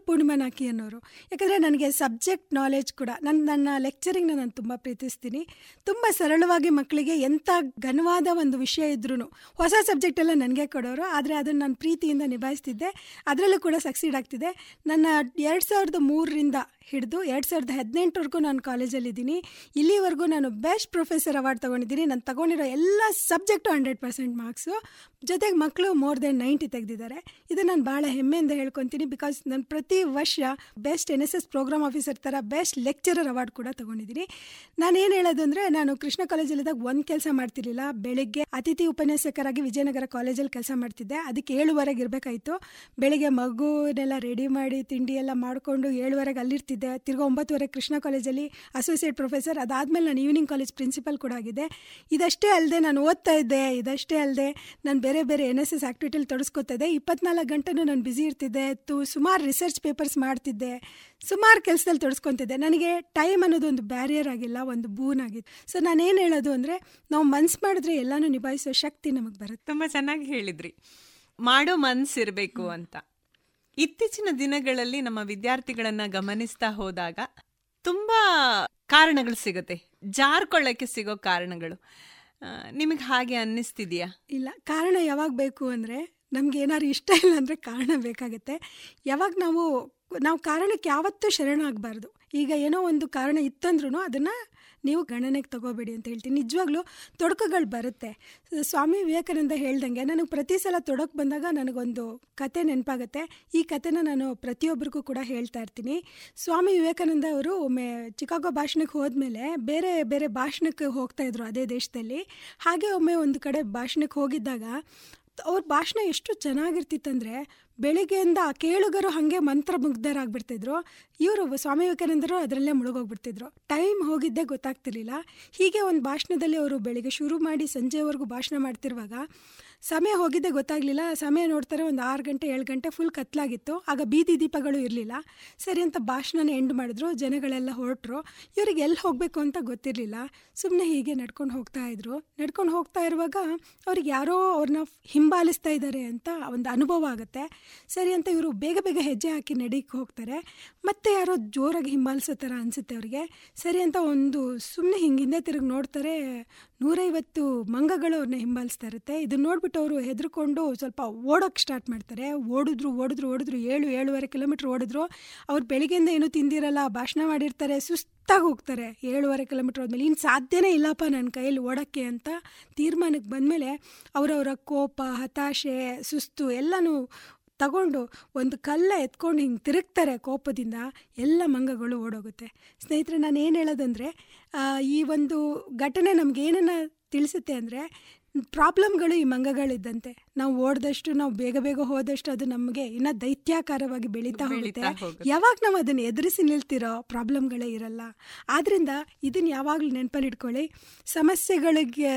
ಅನ್ನೋರು. ಯಾಕಂದರೆ ನನಗೆ ಸಬ್ಜೆಕ್ಟ್ ನಾಲೆಜ್ ಕೂಡ ನನ್ನ ನನ್ನ ಲೆಕ್ಚರಿಂಗ್ನ ನಾನು ತುಂಬ ಪ್ರೀತಿಸ್ತೀನಿ. ತುಂಬ ಸರಳವಾಗಿ ಮಕ್ಕಳಿಗೆ ಎಂಥ ಘನವಾದ ಒಂದು ವಿಷಯ ಇದ್ರೂ ಹೊಸ ಸಬ್ಜೆಕ್ಟ್ ಎಲ್ಲ ನನಗೆ ಕೊಡೋರು. ಆದರೆ ಅದನ್ನು ನಾನು ಪ್ರೀತಿಯಿಂದ ನಿಭಾಯಿಸ್ತಿದ್ದೆ. ಅದರಲ್ಲೂ ಕೂಡ ಸಕ್ಸೀಡ್ ಆಗ್ತಿದೆ. ನನ್ನ ಎರಡು ಸಾವಿರದ ಮೂರರಿಂದ ಹಿಡಿದು ಎರಡು ಸಾವಿರದ ಹದಿನೆಂಟರವರೆಗೂ ನಾನು ಕಾಲೇಜಲ್ಲಿದ್ದೀನಿ. ಇಲ್ಲಿವರೆಗೂ ನಾನು ಬೆಸ್ಟ್ ಪ್ರೊಫೆಸರ್ ಅವಾರ್ಡ್ ತೊಗೊಂಡಿದ್ದೀನಿ. ನಾನು ತಗೊಂಡಿರೋ ಎಲ್ಲ ಸಬ್ಜೆಕ್ಟು ಹಂಡ್ರೆಡ್ ಪರ್ಸೆಂಟ್ ಮಾರ್ಕ್ಸು ಜೊತೆಗೆ ಮಕ್ಕಳು ಮೋರ್ ದೆನ್ ನೈಂಟಿ ತೆಗೆದಿದ್ದಾರೆ. ಇದು ನಾನು ಭಾಳ ಹೆಮ್ಮೆಯಿಂದ ಹೇಳ್ಕೊತೀನಿ ಬಿಕಾಸ್ ನಾನು ಪ್ರತಿ ವರ್ಷ best N S S program officer ಥರ ಬೆಸ್ಟ್ ಲೆಕ್ಚರರ್ ಅವಾರ್ಡ್ ಕೂಡ ತೊಗೊಂಡಿದ್ದೀನಿ. ನಾನು ಏನು ಹೇಳೋದು ಅಂದರೆ ನಾನು ಕೃಷ್ಣ ಕಾಲೇಜಲ್ಲಿದ್ದಾಗ ಒಂದು ಕೆಲಸ ಮಾಡ್ತಿರ್ಲಿಲ್ಲ. ಬೆಳಿಗ್ಗೆ ಅತಿಥಿ ಉಪನ್ಯಾಸಕರಾಗಿ ವಿಜಯನಗರ ಕಾಲೇಜಲ್ಲಿ ಕೆಲಸ ಮಾಡ್ತಿದ್ದೆ. ಅದಕ್ಕೆ ಏಳುವರೆಗೆ ಇರಬೇಕಾಯಿತು. ಬೆಳಿಗ್ಗೆ ಮಗುನೆಲ್ಲ ರೆಡಿ ಮಾಡಿ ತಿಂಡಿ ಎಲ್ಲ ಮಾಡಿಕೊಂಡು ಏಳುವರೆಗೆ ಅಲ್ಲಿರ್ತಿದ್ದೆ. ತಿರ್ಗಾ ಒಂಬತ್ತುವರೆ ಕೃಷ್ಣ ಕಾಲೇಜಲ್ಲಿ ಅಸೋಸಿಯೇಟ್ ಪ್ರೊಫೆಸರ್ ಅದಾದಮೇಲೆ ನಾನು ಈವ್ನಿಂಗ್ ಕಾಲೇಜ್ ಪ್ರಿನ್ಸಿಪಲ್ ಕೂಡ ಆಗಿದೆ ಇದಷ್ಟೇ ಅಲ್ಲದೆ ನಾನು ಓದ್ತಾ ಇದ್ದೆ. ಇದಷ್ಟೇ ಅಲ್ಲದೆ ನಾನು ಬೇರೆ ಬೇರೆ ಎನ್ ಎಸ್ ಎಸ್ ಆ್ಯಕ್ಟಿವಿಟಿಲಿ ತೊಡಸ್ಕೊತಾ ಇದ್ದೆ ಇಪ್ಪತ್ನಾಲ್ಕು ಗಂಟೆನೂ ನಾನು ಬ್ಯುಸಿ ಇರ್ತಿದ್ದೆ. ತು ಸುಮಾರು ರಿಸರ್ಚ್ ಪೇಪರ್ಸ್ ಮಾಡ್ತಿದ್ದೆ. ಸುಮಾರು ಕೆಲಸದಲ್ಲಿ ತೊಡಸ್ಕೊತಿದ್ದೆ. ನನಗೆ ಟೈಮ್ ಅನ್ನೋದು ಒಂದು ಬ್ಯಾರಿಯರ್ ಆಗಿಲ್ಲ ಒಂದು ಬೂನ್ ಆಗಿತ್ತು ಸೊ ನಾನೇನು ಹೇಳೋದು ಅಂದರೆ ನಾವು ಮನ್ಸು ಮಾಡಿದ್ರೆ ಎಲ್ಲನೂ ನಿಭಾಯಿಸೋ ಶಕ್ತಿ ನಮಗೆ ಬರುತ್ತೆ. ತುಂಬ ಚೆನ್ನಾಗಿ ಹೇಳಿದ್ರಿ. ಮಾಡೋ ಮನ್ಸಿರಬೇಕು ಅಂತ. ಇತ್ತೀಚಿನ ದಿನಗಳಲ್ಲಿ ನಮ್ಮ ವಿದ್ಯಾರ್ಥಿಗಳನ್ನು ಗಮನಿಸ್ತಾ ಹೋದಾಗ ತುಂಬ ಕಾರಣಗಳು ಸಿಗುತ್ತೆ. ಜಾರ್ಕೊಳ್ಳೋಕ್ಕೆ ಸಿಗೋ ಕಾರಣಗಳು. ನಿಮಗೆ ಹಾಗೆ ಅನ್ನಿಸ್ತಿದೆಯಾ? ಇಲ್ಲ, ಕಾರಣ ಯಾವಾಗ ಬೇಕು ಅಂದರೆ ನಮ್ಗೆ ಏನಾದ್ರು ಇಷ್ಟ ಇಲ್ಲ ಅಂದರೆ ಕಾರಣ ಬೇಕಾಗುತ್ತೆ. ಯಾವಾಗ ನಾವು ನಾವು ಕಾರಣಕ್ಕೆ ಯಾವತ್ತೂ ಶರಣಾಗಬಾರ್ದು. ಈಗ ಏನೋ ಒಂದು ಕಾರಣ ಇತ್ತಂದ್ರೂ ಅದನ್ನು ನೀವು ಗಣನೆಗೆ ತಗೋಬೇಡಿ ಅಂತ ಹೇಳ್ತೀನಿ. ನಿಜವಾಗ್ಲೂ ತೊಡಕುಗಳು ಬರುತ್ತೆ. ಸ್ವಾಮಿ ವಿವೇಕಾನಂದ ಹೇಳ್ದಂಗೆ ನನಗೆ ಪ್ರತಿ ಸಲ ತೊಡಕು ಬಂದಾಗ ನನಗೊಂದು ಕತೆ ನೆನಪಾಗುತ್ತೆ. ಈ ಕತೆನ ನಾನು ಪ್ರತಿಯೊಬ್ಬರಿಗೂ ಕೂಡ ಹೇಳ್ತಾ ಇರ್ತೀನಿ. ಸ್ವಾಮಿ ವಿವೇಕಾನಂದ ಅವರು ಒಮ್ಮೆ ಚಿಕಾಗೋ ಭಾಷಣಕ್ಕೆ ಹೋದ್ಮೇಲೆ ಬೇರೆ ಬೇರೆ ಭಾಷಣಕ್ಕೆ ಹೋಗ್ತಾ ಇದ್ರು ಅದೇ ದೇಶದಲ್ಲಿ. ಹಾಗೆ ಒಮ್ಮೆ ಒಂದು ಕಡೆ ಭಾಷಣಕ್ಕೆ ಹೋಗಿದ್ದಾಗ ಅವ್ರ ಭಾಷಣ ಎಷ್ಟು ಚೆನ್ನಾಗಿರ್ತಿತ್ತಂದ್ರೆ ಬೆಳಿಗ್ಗೆಯಿಂದ ಕೇಳುಗರು ಹಾಗೆ ಮಂತ್ರ ಮುಗ್ಧರಾಗ್ಬಿಡ್ತಿದ್ರು. ಇವರು ಸ್ವಾಮಿ ವಿವೇಕಾನಂದರು ಅದರಲ್ಲೇ ಮುಳುಗೋಗ್ಬಿಡ್ತಿದ್ರು. ಟೈಮ್ ಹೋಗಿದ್ದೇ ಗೊತ್ತಾಗ್ತಿರ್ಲಿಲ್ಲ. ಹೀಗೆ ಒಂದು ಭಾಷಣದಲ್ಲಿ ಅವರು ಬೆಳಿಗ್ಗೆ ಶುರು ಮಾಡಿ ಸಂಜೆವರೆಗೂ ಭಾಷಣ ಮಾಡ್ತಿರುವಾಗ ಸಮಯ ಹೋಗಿದ್ದೆ ಗೊತ್ತಾಗಲಿಲ್ಲ. ಸಮಯ ನೋಡ್ತಾರೆ ಒಂದು ಆರು ಗಂಟೆ, ಏಳು ಗಂಟೆ ಫುಲ್ ಕತ್ಲಾಗಿತ್ತು. ಆಗ ಬೀದಿ ದೀಪಗಳು ಇರಲಿಲ್ಲ. ಸರಿ ಅಂತ ಭಾಷಣನ ಎಂಡ್ ಮಾಡಿದ್ರು. ಜನಗಳೆಲ್ಲ ಹೊರಟರು. ಇವ್ರಿಗೆ ಎಲ್ಲಿ ಹೋಗಬೇಕು ಅಂತ ಗೊತ್ತಿರಲಿಲ್ಲ. ಸುಮ್ಮನೆ ಹೀಗೆ ನಡ್ಕೊಂಡು ಹೋಗ್ತಾ ಇದ್ರು. ನಡ್ಕೊಂಡು ಹೋಗ್ತಾ ಇರುವಾಗ ಅವ್ರಿಗೆ ಯಾರೋ ಅವ್ರನ್ನ ಹಿಂಬಾಲಿಸ್ತಾ ಇದ್ದಾರೆ ಅಂತ ಒಂದು ಅನುಭವ ಆಗುತ್ತೆ. ಸರಿ ಅಂತ ಇವರು ಬೇಗ ಬೇಗ ಹೆಜ್ಜೆ ಹಾಕಿ ನಡೀಕ್ಕೆ ಹೋಗ್ತಾರೆ. ಮತ್ತೆ ಯಾರೋ ಜೋರಾಗಿ ಹಿಂಬಾಲಿಸೋ ಥರ ಅನಿಸುತ್ತೆ ಅವ್ರಿಗೆ. ಸರಿ ಅಂತ ಒಂದು ಸುಮ್ಮನೆ ಹಿಂಗೆ ತಿರುಗಿ ನೋಡ್ತಾರೆ. ನೂರೈವತ್ತು ಮಂಗಗಳು ಅವ್ರನ್ನ ಹಿಂಬಾಲಿಸ್ತಾ ಇರುತ್ತೆ. ಇದನ್ನ ನೋಡ್ಬಿಟ್ಟು ಅವರು ಹೆದರ್ಕೊಂಡು ಸ್ವಲ್ಪ ಓಡೋಕ್ಕೆ ಸ್ಟಾರ್ಟ್ ಮಾಡ್ತಾರೆ. ಓಡಿದ್ರು ಓಡಿದ್ರು ಓಡಿದ್ರು, ಏಳು, ಏಳುವರೆ ಕಿಲೋಮೀಟ್ರ್ ಓಡಿದ್ರು. ಅವ್ರು ಬೆಳಿಗ್ಗೆಯಿಂದ ಏನೂ ತಿಂದಿರಲ್ಲ, ಭಾಷಣ ಮಾಡಿರ್ತಾರೆ, ಸುಸ್ತಾಗಿ ಹೋಗ್ತಾರೆ. ಏಳುವರೆ ಕಿಲೋಮೀಟ್ರ್ ಹೋದ್ಮೇಲೆ ಇನ್ನು ಸಾಧ್ಯನೇ ಇಲ್ಲಪ್ಪ ನನ್ನ ಕೈಯಲ್ಲಿ ಓಡೋಕ್ಕೆ ಅಂತ ತೀರ್ಮಾನಕ್ಕೆ ಬಂದಮೇಲೆ ಅವರವರ ಕೋಪ, ಹತಾಶೆ, ಸುಸ್ತು ಎಲ್ಲನೂ ತಗೊಂಡು ಒಂದು ಕಲ್ಲ ಎತ್ಕೊಂಡು ಹಿಂಗೆ ತಿರುಗ್ತಾರೆ ಕೋಪದಿಂದ ಎಲ್ಲ ಮಂಗಗಳು ಓಡೋಗುತ್ತೆ. ಸ್ನೇಹಿತರೆ ನಾನು ಏನು ಹೇಳೋದಂದರೆ ಈ ಒಂದು ಘಟನೆ ನಮ್ಗೆ ಏನನ್ನು ತಿಳಿಸುತ್ತೆ ಅಂದರೆ ಪ್ರಾಬ್ಲಮ್ಗಳು ಈ ಮಂಗಗಳಿದ್ದಂತೆ. ನಾವು ಓಡ್ದಷ್ಟು ನಾವು ಬೇಗ ಬೇಗ ಹೋದಷ್ಟು ಅದು ನಮಗೆ ಇನ್ನೂ ದೈತ್ಯಾಕಾರವಾಗಿ ಬೆಳೀತಾ ಹೋಗುತ್ತೆ. ಯಾವಾಗ ನಾವು ಅದನ್ನು ಎದುರಿಸಿ ನಿಲ್ತಿರೋ ಪ್ರಾಬ್ಲಮ್ಗಳೇ ಇರಲ್ಲ. ಆದ್ದರಿಂದ ಇದನ್ನು ಯಾವಾಗಲೂ ನೆನಪಲ್ಲಿ ಇಟ್ಕೊಳ್ಳಿ ಸಮಸ್ಯೆಗಳಿಗೆ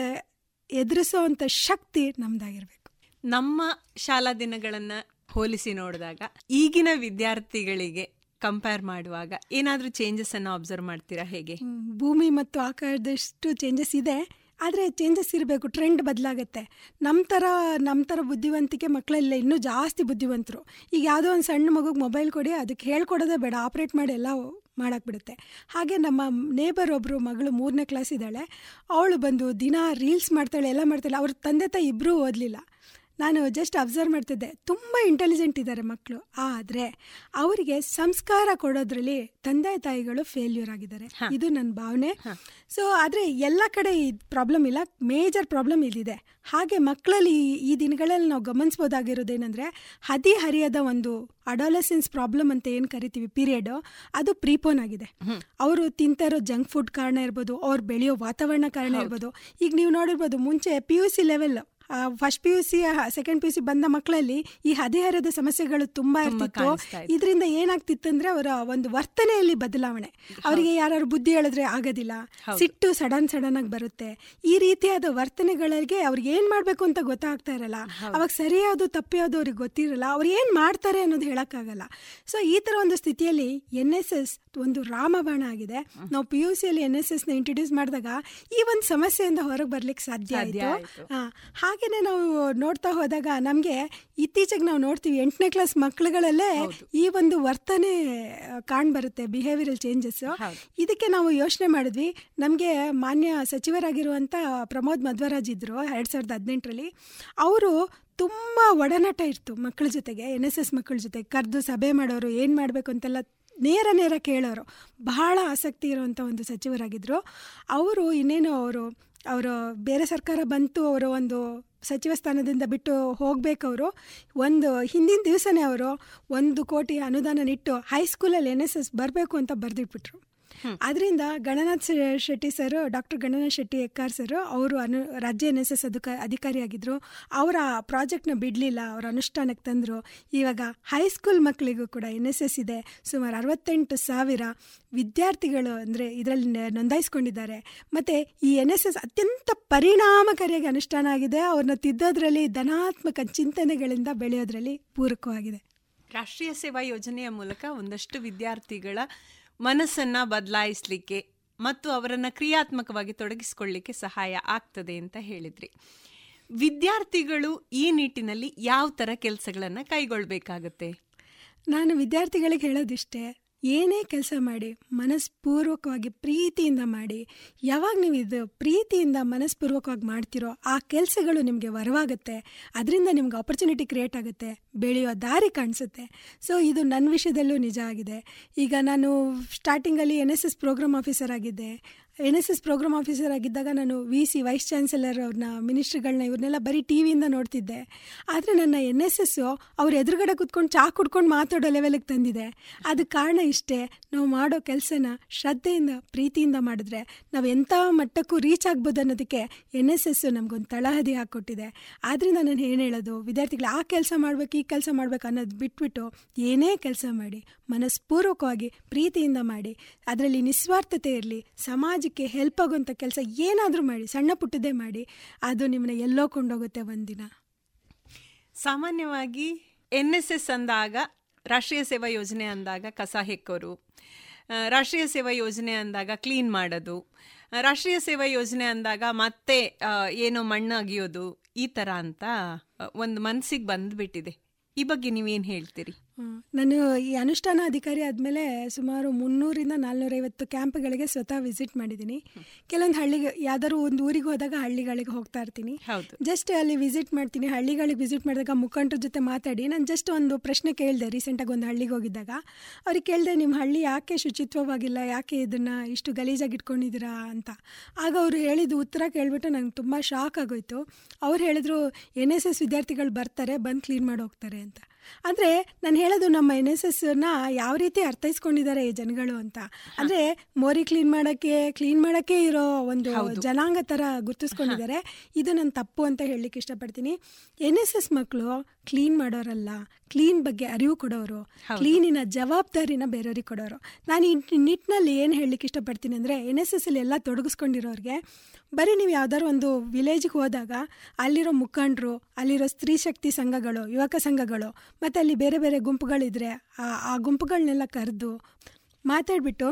ಎದುರಿಸೋವಂಥ ಶಕ್ತಿ ನಮ್ದಾಗಿರ್ಬೇಕು. ನಮ್ಮ ಶಾಲಾ ದಿನಗಳನ್ನ ಹೋಲಿಸಿ ನೋಡಿದಾಗ ಈಗಿನ ವಿದ್ಯಾರ್ಥಿಗಳಿಗೆ ಕಂಪೇರ್ ಮಾಡುವಾಗ ಏನಾದರೂ ಚೇಂಜಸ್ ಅನ್ನು ಅಬ್ಸರ್ವ್ ಮಾಡ್ತೀರಾ ಹೇಗೆ? ಭೂಮಿ ಮತ್ತು ಆಕಾರದಷ್ಟು ಚೇಂಜಸ್ ಇದೆ. ಆದರೆ ಚೇಂಜಸ್ ಇರಬೇಕು ಟ್ರೆಂಡ್ ಬದಲಾಗುತ್ತೆ. ನಮ್ಮ ಥರ ನಮ್ಮ ಥರ ಬುದ್ಧಿವಂತಿಕೆ ಮಕ್ಕಳೆಲ್ಲ ಇನ್ನೂ ಜಾಸ್ತಿ ಬುದ್ಧಿವಂತರು. ಈಗ ಯಾವುದೋ ಒಂದು ಸಣ್ಣ ಮಗುಗೆ ಮೊಬೈಲ್ ಕೊಡಿ, ಅದಕ್ಕೆ ಹೇಳ್ಕೊಡೋದೇ ಬೇಡ ಆಪ್ರೇಟ್ ಮಾಡಿ ಎಲ್ಲ ಮಾಡಾಕ್ಬಿಡುತ್ತೆ. ಹಾಗೆ ನಮ್ಮ ನೇಬರ್ ಒಬ್ಬರು ಮಗಳು ಮೂರನೇ ಕ್ಲಾಸ್ ಇದ್ದಾಳೆ. ಅವಳು ಬಂದು ದಿನ ರೀಲ್ಸ್ ಮಾಡ್ತಾಳೆ, ಎಲ್ಲ ಮಾಡ್ತಾಳೆ. ಅವ್ರ ತಂದೆ ತಾಯಿ ಇಬ್ಬರೂ ಓದಲಿಲ್ಲ. ನಾನು ಜಸ್ಟ್ ಅಬ್ಸರ್ವ್ ಮಾಡ್ತಿದ್ದೆ. ತುಂಬ ಇಂಟೆಲಿಜೆಂಟ್ ಇದ್ದಾರೆ ಮಕ್ಕಳು ಆದರೆ ಅವರಿಗೆ ಸಂಸ್ಕಾರ ಕೊಡೋದ್ರಲ್ಲಿ ತಂದೆ ತಾಯಿಗಳು ಫೇಲ್ಯೂರ್ ಆಗಿದ್ದಾರೆ. ಇದು ನನ್ನ ಭಾವನೆ. ಸೊ ಆದರೆ ಎಲ್ಲ ಕಡೆ ಈ ಪ್ರಾಬ್ಲಮ್ ಇಲ್ಲ. ಮೇಜರ್ ಪ್ರಾಬ್ಲಮ್ ಇಲ್ಲಿದೆ ಹಾಗೆ ಮಕ್ಕಳಲ್ಲಿ ಈ ದಿನಗಳಲ್ಲಿ ನಾವು ಗಮನಿಸ್ಬೋದಾಗಿರೋದೇನೆಂದರೆ ಹದಿ ಹರಿಯದ ಒಂದು ಅಡಾಲಸೆನ್ಸ್ ಪ್ರಾಬ್ಲಮ್ ಅಂತ ಏನು ಕರಿತೀವಿ? ಪೀರಿಯಡ್ ಅದು ಪ್ರೀಪೋನ್ ಆಗಿದೆ. ಅವರು ತಿಂತಾ ಇರೋ ಜಂಕ್ ಫುಡ್ ಕಾರಣ ಇರ್ಬೋದು ಅವ್ರು ಬೆಳೆಯೋ ವಾತಾವರಣ ಕಾರಣ ಇರ್ಬೋದು. ಈಗ ನೀವು ನೋಡಿರ್ಬೋದು ಮುಂಚೆ P U C level first P U C second P U C ಬಂದ ಮಕ್ಕಳಲ್ಲಿ ಈ ಹದಿಹರದ ಸಮಸ್ಯೆಗಳು ತುಂಬಾ ಇರ್ತಿತ್ತು. ಇದರಿಂದ ಏನಾಗ್ತಿತ್ತು ಅಂದ್ರೆ ಅವರ ಒಂದು ವರ್ತನೆಯಲ್ಲಿ ಬದಲಾವಣೆ. ಅವರಿಗೆ ಯಾರು ಬುದ್ಧಿ ಹೇಳಿದ್ರೆ ಆಗೋದಿಲ್ಲ. ಸಿಟ್ಟು ಸಡನ್ ಸಡನ್ ಆಗಿ ಬರುತ್ತೆ. ಈ ರೀತಿಯಾದ ವರ್ತನೆಗಳಿಗೆ ಅವ್ರಿಗೆ ಏನ್ ಮಾಡ್ಬೇಕು ಅಂತ ಗೊತ್ತಾಗ್ತಾ ಇರಲ್ಲ. ಅವಾಗ ಸರಿಯಾದ ತಪ್ಪಿಯಾದು ಅವ್ರಿಗೆ ಗೊತ್ತಿರಲ್ಲ. ಅವ್ರು ಏನ್ ಮಾಡ್ತಾರೆ ಅನ್ನೋದು ಹೇಳಕ್ಕಾಗಲ್ಲ. ಸೊ ಈ ತರ ಒಂದು ಸ್ಥಿತಿಯಲ್ಲಿ ಎನ್ ಎಸ್ ಎಸ್ ಒಂದು ರಾಮಬಾಣ ಆಗಿದೆ. ನಾವು ಪಿ ಯು ಸಿಯಲ್ಲಿ ಎನ್ ಎಸ್ ಎಸ್ನ ಇಂಟ್ರೊಡ್ಯೂಸ್ ಮಾಡಿದಾಗ ಈ ಒಂದು ಸಮಸ್ಯೆಯಿಂದ ಹೊರಗೆ ಬರ್ಲಿಕ್ಕೆ ಸಾಧ್ಯ ಆಯ್ತು. ಹಾಗೇನೆ ನಾವು ನೋಡ್ತಾ ಹೋದಾಗ ನಮಗೆ ಇತ್ತೀಚೆಗೆ ನಾವು ನೋಡ್ತೀವಿ ಎಂಟನೇ ಕ್ಲಾಸ್ ಮಕ್ಕಳುಗಳಲ್ಲೇ ಈ ಒಂದು ವರ್ತನೆ ಕಾಣ್ಬರುತ್ತೆ ಬಿಹೇವಿಯರಲ್ ಚೇಂಜಸ್ ಇದಕ್ಕೆ ನಾವು ಯೋಚನೆ ಮಾಡಿದ್ವಿ. ನಮಗೆ ಮಾನ್ಯ ಸಚಿವರಾಗಿರುವಂಥ ಪ್ರಮೋದ್ ಮಧ್ವರಾಜ್ ಇದ್ರು ಎರಡು ಸಾವಿರದ ಹದಿನೆಂಟರಲ್ಲಿ. ಅವರು ತುಂಬ ಒಡನಾಟ ಇತ್ತು ಮಕ್ಕಳ ಜೊತೆಗೆ ಎನ್ ಎಸ್ ಎಸ್ ಮಕ್ಕಳ ಜೊತೆಗೆ ಕರೆದು ಸಭೆ ಮಾಡೋರು ಏನು ಮಾಡಬೇಕು ಅಂತೆಲ್ಲ ನೇರ ನೇರ ಕೇಳೋರು. ಬಹಳ ಆಸಕ್ತಿ ಇರುವಂಥ ಒಂದು ಸಚಿವರಾಗಿದ್ದರು ಅವರು ಇನ್ನೇನು ಅವರು ಅವರು ಬೇರೆ ಸರ್ಕಾರ ಬಂತು, ಅವರು ಒಂದು ಸಚಿವ ಸ್ಥಾನದಿಂದ ಬಿಟ್ಟು ಹೋಗಬೇಕವರು ಒಂದು ಹಿಂದಿನ ದಿವಸನೇ ಅವರು ಒಂದು ಕೋಟಿ ಅನುದಾನ ನಿಟ್ಟು ಹೈಸ್ಕೂಲಲ್ಲಿ ಎನ್ ಎಸ್ ಎಸ್ ಬರಬೇಕು ಅಂತ ಬರೆದಿಟ್ಬಿಟ್ರು. ಅದರಿಂದ Gananath Shetty sir doctor Gananath Shetty Ekkar sir ಅವರು ಅನು ರಾಜ್ಯ ಎನ್ ಎಸ್ ಎಸ್ ಅಧಿಕ ಅಧಿಕಾರಿಯಾಗಿದ್ದರು ಅವರ ಪ್ರಾಜೆಕ್ಟ್ನ ಬಿಡಲಿಲ್ಲ ಅವರ ಅನುಷ್ಠಾನಕ್ಕೆ ತಂದರು. ಇವಾಗ ಹೈಸ್ಕೂಲ್ ಮಕ್ಕಳಿಗೂ ಕೂಡ ಎನ್ ಎಸ್ ಎಸ್ ಇದೆ. ಸುಮಾರು ಅರವತ್ತೆಂಟು ಸಾವಿರ ವಿದ್ಯಾರ್ಥಿಗಳು ಅಂದರೆ ಇದರಲ್ಲಿ ನೋಂದಾಯಿಸ್ಕೊಂಡಿದ್ದಾರೆ. ಮತ್ತು ಈ ಎನ್ ಎಸ್ ಎಸ್ ಅತ್ಯಂತ ಪರಿಣಾಮಕಾರಿಯಾಗಿ ಅನುಷ್ಠಾನ ಆಗಿದೆ. ಅವ್ರನ್ನ ತಿದ್ದೋದ್ರಲ್ಲಿ ಧನಾತ್ಮಕ ಚಿಂತನೆಗಳಿಂದ ಬೆಳೆಯೋದ್ರಲ್ಲಿ ಪೂರಕವಾಗಿದೆ. ರಾಷ್ಟ್ರೀಯ ಸೇವಾ ಯೋಜನೆಯ ಮೂಲಕ ಒಂದಷ್ಟು ವಿದ್ಯಾರ್ಥಿಗಳ ಮನಸ್ಸನ್ನ ಬದಲಾಯಿಸಲಿಕ್ಕೆ ಮತ್ತು ಅವರನ್ನು ಕ್ರಿಯಾತ್ಮಕವಾಗಿ ತೊಡಗಿಸಿಕೊಳ್ಳಿಕ್ಕೆ ಸಹಾಯ ಆಗ್ತದೆ ಅಂತ ಹೇಳಿದ್ರಿ. ವಿದ್ಯಾರ್ಥಿಗಳು ಈ ನಿಟ್ಟಿನಲ್ಲಿ ಯಾವ ಥರ ಕೆಲಸಗಳನ್ನು ಕೈಗೊಳ್ಳಬೇಕಾಗತ್ತೆ ನಾನು ವಿದ್ಯಾರ್ಥಿಗಳಿಗೆ ಹೇಳೋದಿಷ್ಟೇ ಏನೇ ಕೆಲಸ ಮಾಡಿ, ಮನಸ್ಪೂರ್ವಕವಾಗಿ ಪ್ರೀತಿಯಿಂದ ಮಾಡಿ, ಯಾವಾಗ ನೀವು ಇದು ಪ್ರೀತಿಯಿಂದ ಮನಸ್ಪೂರ್ವಕವಾಗಿ ಮಾಡ್ತಿರೋ ಆ ಕೆಲಸಗಳು ನಿಮಗೆ ವರವಾಗುತ್ತೆ, ಅದರಿಂದ ನಿಮ್ಗೆ ಆಪರ್ಚುನಿಟಿ ಕ್ರಿಯೇಟ್ ಆಗುತ್ತೆ, ಬೆಳೆಯೋ ದಾರಿ ಕಾಣಿಸುತ್ತೆ. ಸೊ ಇದು ನನ್ನ ವಿಷಯದಲ್ಲೂ ನಿಜ ಆಗಿದೆ. ಈಗ ನಾನು ಸ್ಟಾರ್ಟಿಂಗಲ್ಲಿ N S S program officer ಆಗಿದ್ದೆ. N S S program officer ಆಗಿದ್ದಾಗ ನಾನು ವಿ ಸಿ ವೈಸ್ ಚಾನ್ಸಲರ್ ಅವ್ರನ್ನ ಮಿನಿಸ್ಟ್ರಿಗಳನ್ನ ಇವ್ರನ್ನೆಲ್ಲ ಬರೀ ಟಿ ವಿಯಿಂದ ನೋಡ್ತಿದ್ದೆ. ಆದರೆ ನನ್ನ ಎನ್ ಎಸ್ ಎಸ್ಸು ಅವ್ರ ಎದುರುಗಡೆ ಕುತ್ಕೊಂಡು ಚಾ ಕುಡ್ಕೊಂಡು ಮಾತಾಡೋ ಲೆವೆಲಿಗೆ ತಂದಿದೆ. ಅದಕ್ಕೆ ಕಾರಣ ಇಷ್ಟೇ, ನಾವು ಮಾಡೋ ಕೆಲಸನ ಶ್ರದ್ಧೆಯಿಂದ, ಪ್ರೀತಿಯಿಂದ ಮಾಡಿದ್ರೆ ನಾವು ಎಂಥ ಮಟ್ಟಕ್ಕೂ ರೀಚ್ ಆಗ್ಬೋದು ಅನ್ನೋದಕ್ಕೆ ಎನ್ ಎಸ್ ಎಸ್ಸು ನಮಗೊಂದು ತಳಹದಿ ಹಾಕ್ಕೊಟ್ಟಿದೆ. ಆದ್ದರಿಂದ ನಾನು ಏನು ಹೇಳೋದು, ವಿದ್ಯಾರ್ಥಿಗಳು ಆ ಕೆಲಸ ಮಾಡಬೇಕು, ಈ ಕೆಲಸ ಮಾಡಬೇಕು ಅನ್ನೋದು ಬಿಟ್ಬಿಟ್ಟು ಏನೇ ಕೆಲಸ ಮಾಡಿ, ಮನಸ್ಪೂರ್ವಕವಾಗಿ ಪ್ರೀತಿಯಿಂದ ಮಾಡಿ, ಅದರಲ್ಲಿ ನಿಸ್ವಾರ್ಥತೆ ಇರಲಿ ಸಮಾಜಕ್ಕೆ ಹೆಲ್ಪ್ ಆಗುವಂಥ ಕೆಲಸ ಏನಾದರೂ ಮಾಡಿ, ಸಣ್ಣ ಪುಟ್ಟದೇ ಮಾಡಿ, ಅದು ನಿಮ್ಮನ್ನ ಎಲ್ಲೋ ಕೊಂಡೋಗುತ್ತೆ ಒಂದಿನ ಸಾಮಾನ್ಯವಾಗಿ ಎನ್ ಎಸ್ ಎಸ್ ಅಂದಾಗ, ರಾಷ್ಟ್ರೀಯ ಸೇವಾ ಯೋಜನೆ ಅಂದಾಗ ಕಸ ಹೆಕ್ಕೋರು ರಾಷ್ಟ್ರೀಯ ಸೇವಾ ಯೋಜನೆ ಅಂದಾಗ ಕ್ಲೀನ್ ಮಾಡೋದು ರಾಷ್ಟ್ರೀಯ ಸೇವಾ ಯೋಜನೆ ಅಂದಾಗ ಮತ್ತೆ ಏನೋ ಮಣ್ಣು ಅಗಿಯೋದು, ಈ ಥರ ಅಂತ ಒಂದು ಮನಸ್ಸಿಗೆ ಬಂದುಬಿಟ್ಟಿದೆ ಈ ಬಗ್ಗೆ ನೀವೇನು ಹೇಳ್ತೀರಿ. ನಾನು ಈ ಅನುಷ್ಠಾನ ಅಧಿಕಾರಿ ಆದಮೇಲೆ ಸುಮಾರು ಮುನ್ನೂರಿಂದ ನಾಲ್ನೂರೈವತ್ತು ಕ್ಯಾಂಪ್ಗಳಿಗೆ ಸ್ವತಃ ವಿಸಿಟ್ ಮಾಡಿದ್ದೀನಿ. ಕೆಲವೊಂದು ಹಳ್ಳಿಗೆ ಯಾವ್ದಾದ್ರು ಒಂದು ಊರಿಗೆ ಹೋದಾಗ ಹಳ್ಳಿಗಳಿಗೆ ಹೋಗ್ತಾ ಇರ್ತೀನಿ. ಜಸ್ಟ್ ಅಲ್ಲಿ ವಿಸಿಟ್ ಮಾಡ್ತೀನಿ. ಹಳ್ಳಿಗಳಿಗೆ ವಿಸಿಟ್ ಮಾಡಿದಾಗ ಮುಖಂಡರ ಜೊತೆ ಮಾತಾಡಿ. ನಾನು ಜಸ್ಟ್ ಒಂದು ಪ್ರಶ್ನೆ ಕೇಳಿದೆ ರೀಸೆಂಟಾಗಿ ಒಂದು ಹಳ್ಳಿಗೆ ಹೋಗಿದ್ದಾಗ. ಅವ್ರಿಗೆ ಕೇಳಿದೆ ನಿಮ್ಮ ಹಳ್ಳಿ ಯಾಕೆ ಶುಚಿತ್ವವಾಗಿಲ್ಲ? ಯಾಕೆ ಇದನ್ನು ಇಷ್ಟು ಗಲೀಜಾಗಿ ಇಟ್ಕೊಂಡಿದ್ದೀರಾ? ಅಂತ. ಆಗ ಅವರು ಹೇಳಿದ ಉತ್ತರ ಕೇಳಿಬಿಟ್ಟು ನಂಗೆ ತುಂಬ ಶಾಕ್ ಆಗೋಯ್ತು. ಅವ್ರು ಹೇಳಿದ್ರು ಎನ್ ಎಸ್ ಎಸ್ ವಿದ್ಯಾರ್ಥಿಗಳು ಬರ್ತಾರೆ ಬಂದು ಕ್ಲೀನ್ ಮಾಡಿ ಹೋಗ್ತಾರೆ ಅಂತ. ಅಂದರೆ ನಾನು ಹೇಳೋದು ನಮ್ಮ ಎನ್ ಎಸ್ ಎಸ್ನ ಯಾವ ರೀತಿ ಅರ್ಥೈಸ್ಕೊಂಡಿದ್ದಾರೆ ಈ ಜನಗಳು ಅಂತ. ಅಂದರೆ ಮೋರಿ ಕ್ಲೀನ್ ಮಾಡೋಕ್ಕೆ ಕ್ಲೀನ್ ಮಾಡೋಕ್ಕೆ ಇರೋ ಒಂದು ಜನಾಂಗ ಥರ ಗುರ್ತಿಸ್ಕೊಂಡಿದ್ದಾರೆ. ಇದು ನನ್ನ ತಪ್ಪು ಅಂತ ಹೇಳಲಿಕ್ಕೆ ಇಷ್ಟಪಡ್ತೀನಿ. ಎನ್ ಎಸ್ ಎಸ್ ಮಕ್ಕಳು ಕ್ಲೀನ್ ಮಾಡೋರಲ್ಲ ಕ್ಲೀನ್ ಬಗ್ಗೆ ಅರಿವು ಕೊಡೋರು ಕ್ಲೀನಿನ ಜವಾಬ್ದಾರಿನ ಬೇರೆಯವ್ರಿಗೆ ಕೊಡೋರು. ನಾನು ಈ ನಿಟ್ಟಿನಲ್ಲಿ ಏನು ಹೇಳಲಿಕ್ಕೆ ಇಷ್ಟಪಡ್ತೀನಿ ಅಂದರೆ ಎನ್ ಎಸ್ ಎಸ್ ಅಲ್ಲಿ ಎಲ್ಲ ತೊಡಗಿಸ್ಕೊಂಡಿರೋರಿಗೆ ಬರೀ ನೀವು ಯಾವ್ದಾದ್ರು ಒಂದು ವಿಲೇಜ್ಗೆ ಹೋದಾಗ ಅಲ್ಲಿರೋ ಮುಖಂಡರು ಅಲ್ಲಿರೋ ಸ್ತ್ರೀ ಶಕ್ತಿ ಸಂಘಗಳು ಯುವಕ ಸಂಘಗಳು ಮತ್ತು ಅಲ್ಲಿ ಬೇರೆ ಬೇರೆ ಗುಂಪುಗಳಿದ್ರೆ ಆ ಆ ಗುಂಪುಗಳನ್ನೆಲ್ಲ ಕರೆದು ಮಾತಾಡಿಬಿಟ್ಟು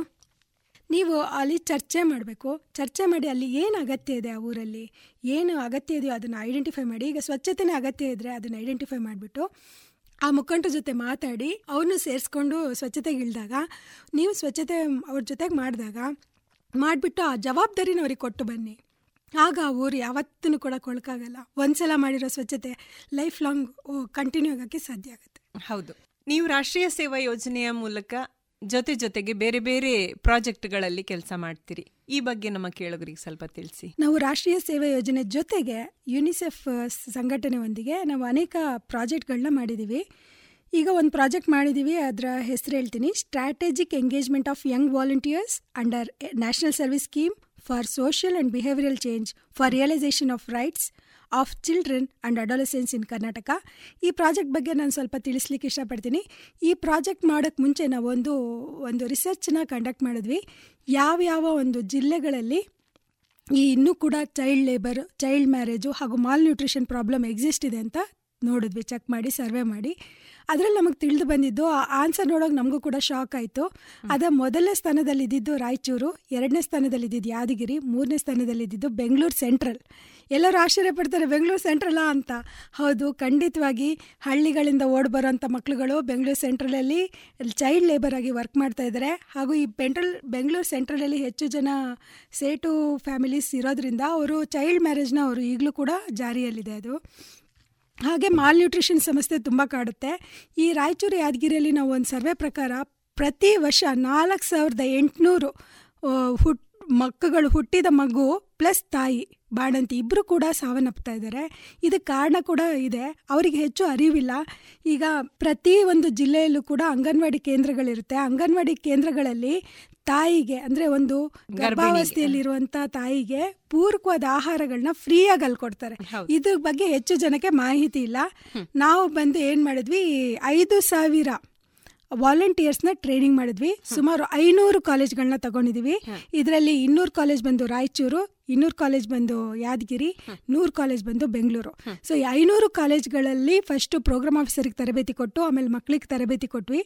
ನೀವು ಅಲ್ಲಿ ಚರ್ಚೆ ಮಾಡಬೇಕು. ಚರ್ಚೆ ಮಾಡಿ ಅಲ್ಲಿ ಏನು ಅಗತ್ಯ ಇದೆ ಆ ಊರಲ್ಲಿ? ಏನು ಅಗತ್ಯ ಇದೆಯೋ ಅದನ್ನು ಐಡೆಂಟಿಫೈ ಮಾಡಿ. ಈಗ ಸ್ವಚ್ಛತೆನೇ ಅಗತ್ಯ ಇದ್ದರೆ ಅದನ್ನು ಐಡೆಂಟಿಫೈ ಮಾಡಿಬಿಟ್ಟು ಆ ಮುಖಂಡರ ಜೊತೆ ಮಾತಾಡಿ ಅವ್ರನ್ನೂ ಸೇರಿಸ್ಕೊಂಡು ಸ್ವಚ್ಛತೆಗೆ ಇಳಿದಾಗ ನೀವು ಸ್ವಚ್ಛತೆ ಅವ್ರ ಜೊತೆಗೆ ಮಾಡಿದಾಗ, ಮಾಡಿಬಿಟ್ಟು ಆ ಜವಾಬ್ದಾರಿನ ಅವ್ರಿಗೆ ಕೊಟ್ಟು ಬನ್ನಿ. ಆಗ ಆ ಊರು ಯಾವತ್ತೂ ಕೂಡ ಕೊಳಕಾಗಲ್ಲ. ಒಂದ್ಸಲ ಮಾಡಿರೋ ಸ್ವಚ್ಛತೆ ಲೈಫ್ ಲಾಂಗ್ ಕಂಟಿನ್ಯೂ ಆಗೋಕ್ಕೆ ಸಾಧ್ಯ ಆಗುತ್ತೆ. ಹೌದು. ನೀವು ರಾಷ್ಟ್ರೀಯ ಸೇವಾ ಯೋಜನೆಯ ಮೂಲಕ ಜೊತೆ ಜೊತೆಗೆ ಬೇರೆ ಬೇರೆ ಪ್ರಾಜೆಕ್ಟ್ಗಳಲ್ಲಿ ಕೆಲಸ ಮಾಡ್ತೀರಿ. ಈ ಬಗ್ಗೆ ನಮ್ಮ ಕೇಳೋರಿಗೆ ಸ್ವಲ್ಪ ತಿಳಿಸಿ. ನಾವು ರಾಷ್ಟ್ರೀಯ ಸೇವಾ ಯೋಜನೆ ಜೊತೆಗೆ ಯುನಿಸೆಫ್ ಸಂಘಟನೆಯೊಂದಿಗೆ ನಾವು ಅನೇಕ ಪ್ರಾಜೆಕ್ಟ್ಗಳನ್ನ ಮಾಡಿದ್ದೀವಿ. ಈಗ ಒಂದು ಪ್ರಾಜೆಕ್ಟ್ ಮಾಡಿದ್ದೀವಿ ಅದರ ಹೆಸರು ಹೇಳ್ತೀನಿ. Strategic engagement of young volunteers under national service scheme for social and behavioural change for realisation of rights of children and adolescence in Karnataka ಈ ಪ್ರಾಜೆಕ್ಟ್ ಬಗ್ಗೆ ನಾನು ಸ್ವಲ್ಪ ತಿಳಿಸ್ಲಿಕ್ಕೆ ಇಷ್ಟಪಡ್ತೀನಿ. ಈ ಪ್ರಾಜೆಕ್ಟ್ ಮಾಡೋಕ್ಕೆ ಮುಂಚೆ ನಾವು ಒಂದು ರಿಸರ್ಚನ್ನ ಕಂಡಕ್ಟ್ ಮಾಡಿದ್ವಿ. ಯಾವ್ಯಾವ ಒಂದು ಜಿಲ್ಲೆಗಳಲ್ಲಿ ಈ ಇನ್ನೂ ಕೂಡ ಚೈಲ್ಡ್ ಲೇಬರ್ ಚೈಲ್ಡ್ ಮ್ಯಾರೇಜು ಹಾಗೂ ಮಾಲ್ ನ್ಯೂಟ್ರಿಷನ್ ಪ್ರಾಬ್ಲಮ್ ಎಕ್ಸಿಸ್ಟ್ ಇದೆ ಅಂತ ನೋಡಿದ್ವಿ. ಚೆಕ್ ಮಾಡಿ ಸರ್ವೆ ಮಾಡಿ. ಅದರಲ್ಲಿ ನಮಗೆ ತಿಳಿದು ಬಂದಿದ್ದು ಆ ಆನ್ಸರ್ ನೋಡೋಕೆ ನಮಗೂ ಕೂಡ ಶಾಕ್ ಆಯಿತು. ಅದ ಮೊದಲನೇ ಸ್ಥಾನದಲ್ಲಿ ಇದ್ದಿದ್ದು ರಾಯಚೂರು ಎರಡನೇ ಸ್ಥಾನದಲ್ಲಿ ಇದ್ದಿದ್ದು ಯಾದಗಿರಿ ಮೂರನೇ ಸ್ಥಾನದಲ್ಲಿ ಇದ್ದಿದ್ದು ಬೆಂಗಳೂರು ಸೆಂಟ್ರಲ್ ಎಲ್ಲರೂ ಆಶ್ಚರ್ಯ ಪಡ್ತಾರೆ ಬೆಂಗಳೂರು ಸೆಂಟ್ರಲ್ಲಾ ಅಂತ. ಹೌದು ಖಂಡಿತವಾಗಿ ಹಳ್ಳಿಗಳಿಂದ ಓಡ್ ಬರೋಂಥ ಮಕ್ಕಳುಗಳು ಬೆಂಗಳೂರು ಸೆಂಟ್ರಲಲ್ಲಿ ಚೈಲ್ಡ್ ಲೇಬರ್ ಆಗಿ ವರ್ಕ್ ಮಾಡ್ತಾ ಇದ್ದಾರೆ ಹಾಗೂ ಈ ಪೆಂಟ್ರಲ್ ಬೆಂಗಳೂರು ಸೆಂಟ್ರಲಲ್ಲಿ ಹೆಚ್ಚು ಜನ ಸೇಟು ಫ್ಯಾಮಿಲೀಸ್ ಇರೋದ್ರಿಂದ ಅವರು ಚೈಲ್ಡ್ ಮ್ಯಾರೇಜ್ನ ಅವರು ಈಗಲೂ ಕೂಡ ಜಾರಿಯಲ್ಲಿದೆ ಅದು. ಹಾಗೆ ಮಾಲ್ ನ್ಯೂಟ್ರಿಷನ್ ಸಮಸ್ಯೆ ತುಂಬ ಕಾಡುತ್ತೆ. ಈ ರಾಯಚೂರು ಯಾದಗಿರಿಯಲ್ಲಿ ನಾವು ಒಂದು ಸರ್ವೆ ಪ್ರಕಾರ ಪ್ರತಿ ವರ್ಷ ನಾಲ್ಕು ಸಾವಿರದ ಎಂಟುನೂರು ಹುಟ್, ಮಕ್ಕಳು ಹುಟ್ಟಿದ ಮಗು ಪ್ಲಸ್ ತಾಯಿ, ಬಾಣಂತಿ ಇಬ್ಬರು ಕೂಡ ಸಾವನ್ನಪ್ತಾ ಇದ್ದಾರೆ. ಇದಕ್ಕೆ ಕಾರಣ ಕೂಡ ಇದೆ. ಅವರಿಗೆ ಹೆಚ್ಚು ಅರಿವಿಲ್ಲ. ಈಗ ಪ್ರತಿ ಒಂದು ಜಿಲ್ಲೆಯಲ್ಲೂ ಕೂಡ ಅಂಗನವಾಡಿ ಕೇಂದ್ರಗಳಿರುತ್ತೆ. ಅಂಗನವಾಡಿ ಕೇಂದ್ರಗಳಲ್ಲಿ ತಾಯಿಗೆ ಅಂದರೆ ಒಂದು ಗರ್ಭಾವಸ್ಥೆಯಲ್ಲಿರುವಂಥ ತಾಯಿಗೆ ಪೂರಕವಾದ ಆಹಾರಗಳನ್ನ ಫ್ರೀಯಾಗಿ ಅಲ್ಲಿ ಕೊಡ್ತಾರೆ. ಇದ್ರ ಬಗ್ಗೆ ಹೆಚ್ಚು ಜನಕ್ಕೆ ಮಾಹಿತಿ ಇಲ್ಲ. ನಾವು ಬಂದು ಏನು ಮಾಡಿದ್ವಿ ಐದು ಸಾವಿರ ವಾಲಂಟಿಯರ್ಸ್ನ ಟ್ರೈನಿಂಗ್ ಮಾಡಿದ್ವಿ. ಸುಮಾರು ಐನೂರು ಕಾಲೇಜ್ಗಳನ್ನ ತಗೊಂಡಿದ್ದೀವಿ ಇದರಲ್ಲಿ ಇನ್ನೂರು ಕಾಲೇಜ್ ಬಂದು ರಾಯಚೂರು ಇನ್ನೂರು ಕಾಲೇಜ್ ಬಂದು ಯಾದಗಿರಿ ನೂರು ಕಾಲೇಜ್ ಬಂದು ಬೆಂಗಳೂರು. ಸೊ ಐನೂರು ಕಾಲೇಜ್ಗಳಲ್ಲಿ ಫಸ್ಟು ಪ್ರೋಗ್ರಾಮ್ ಆಫೀಸರಿಗೆ ತರಬೇತಿ ಕೊಟ್ಟು ಆಮೇಲೆ ಮಕ್ಕಳಿಗೆ ತರಬೇತಿ ಕೊಟ್ವಿ.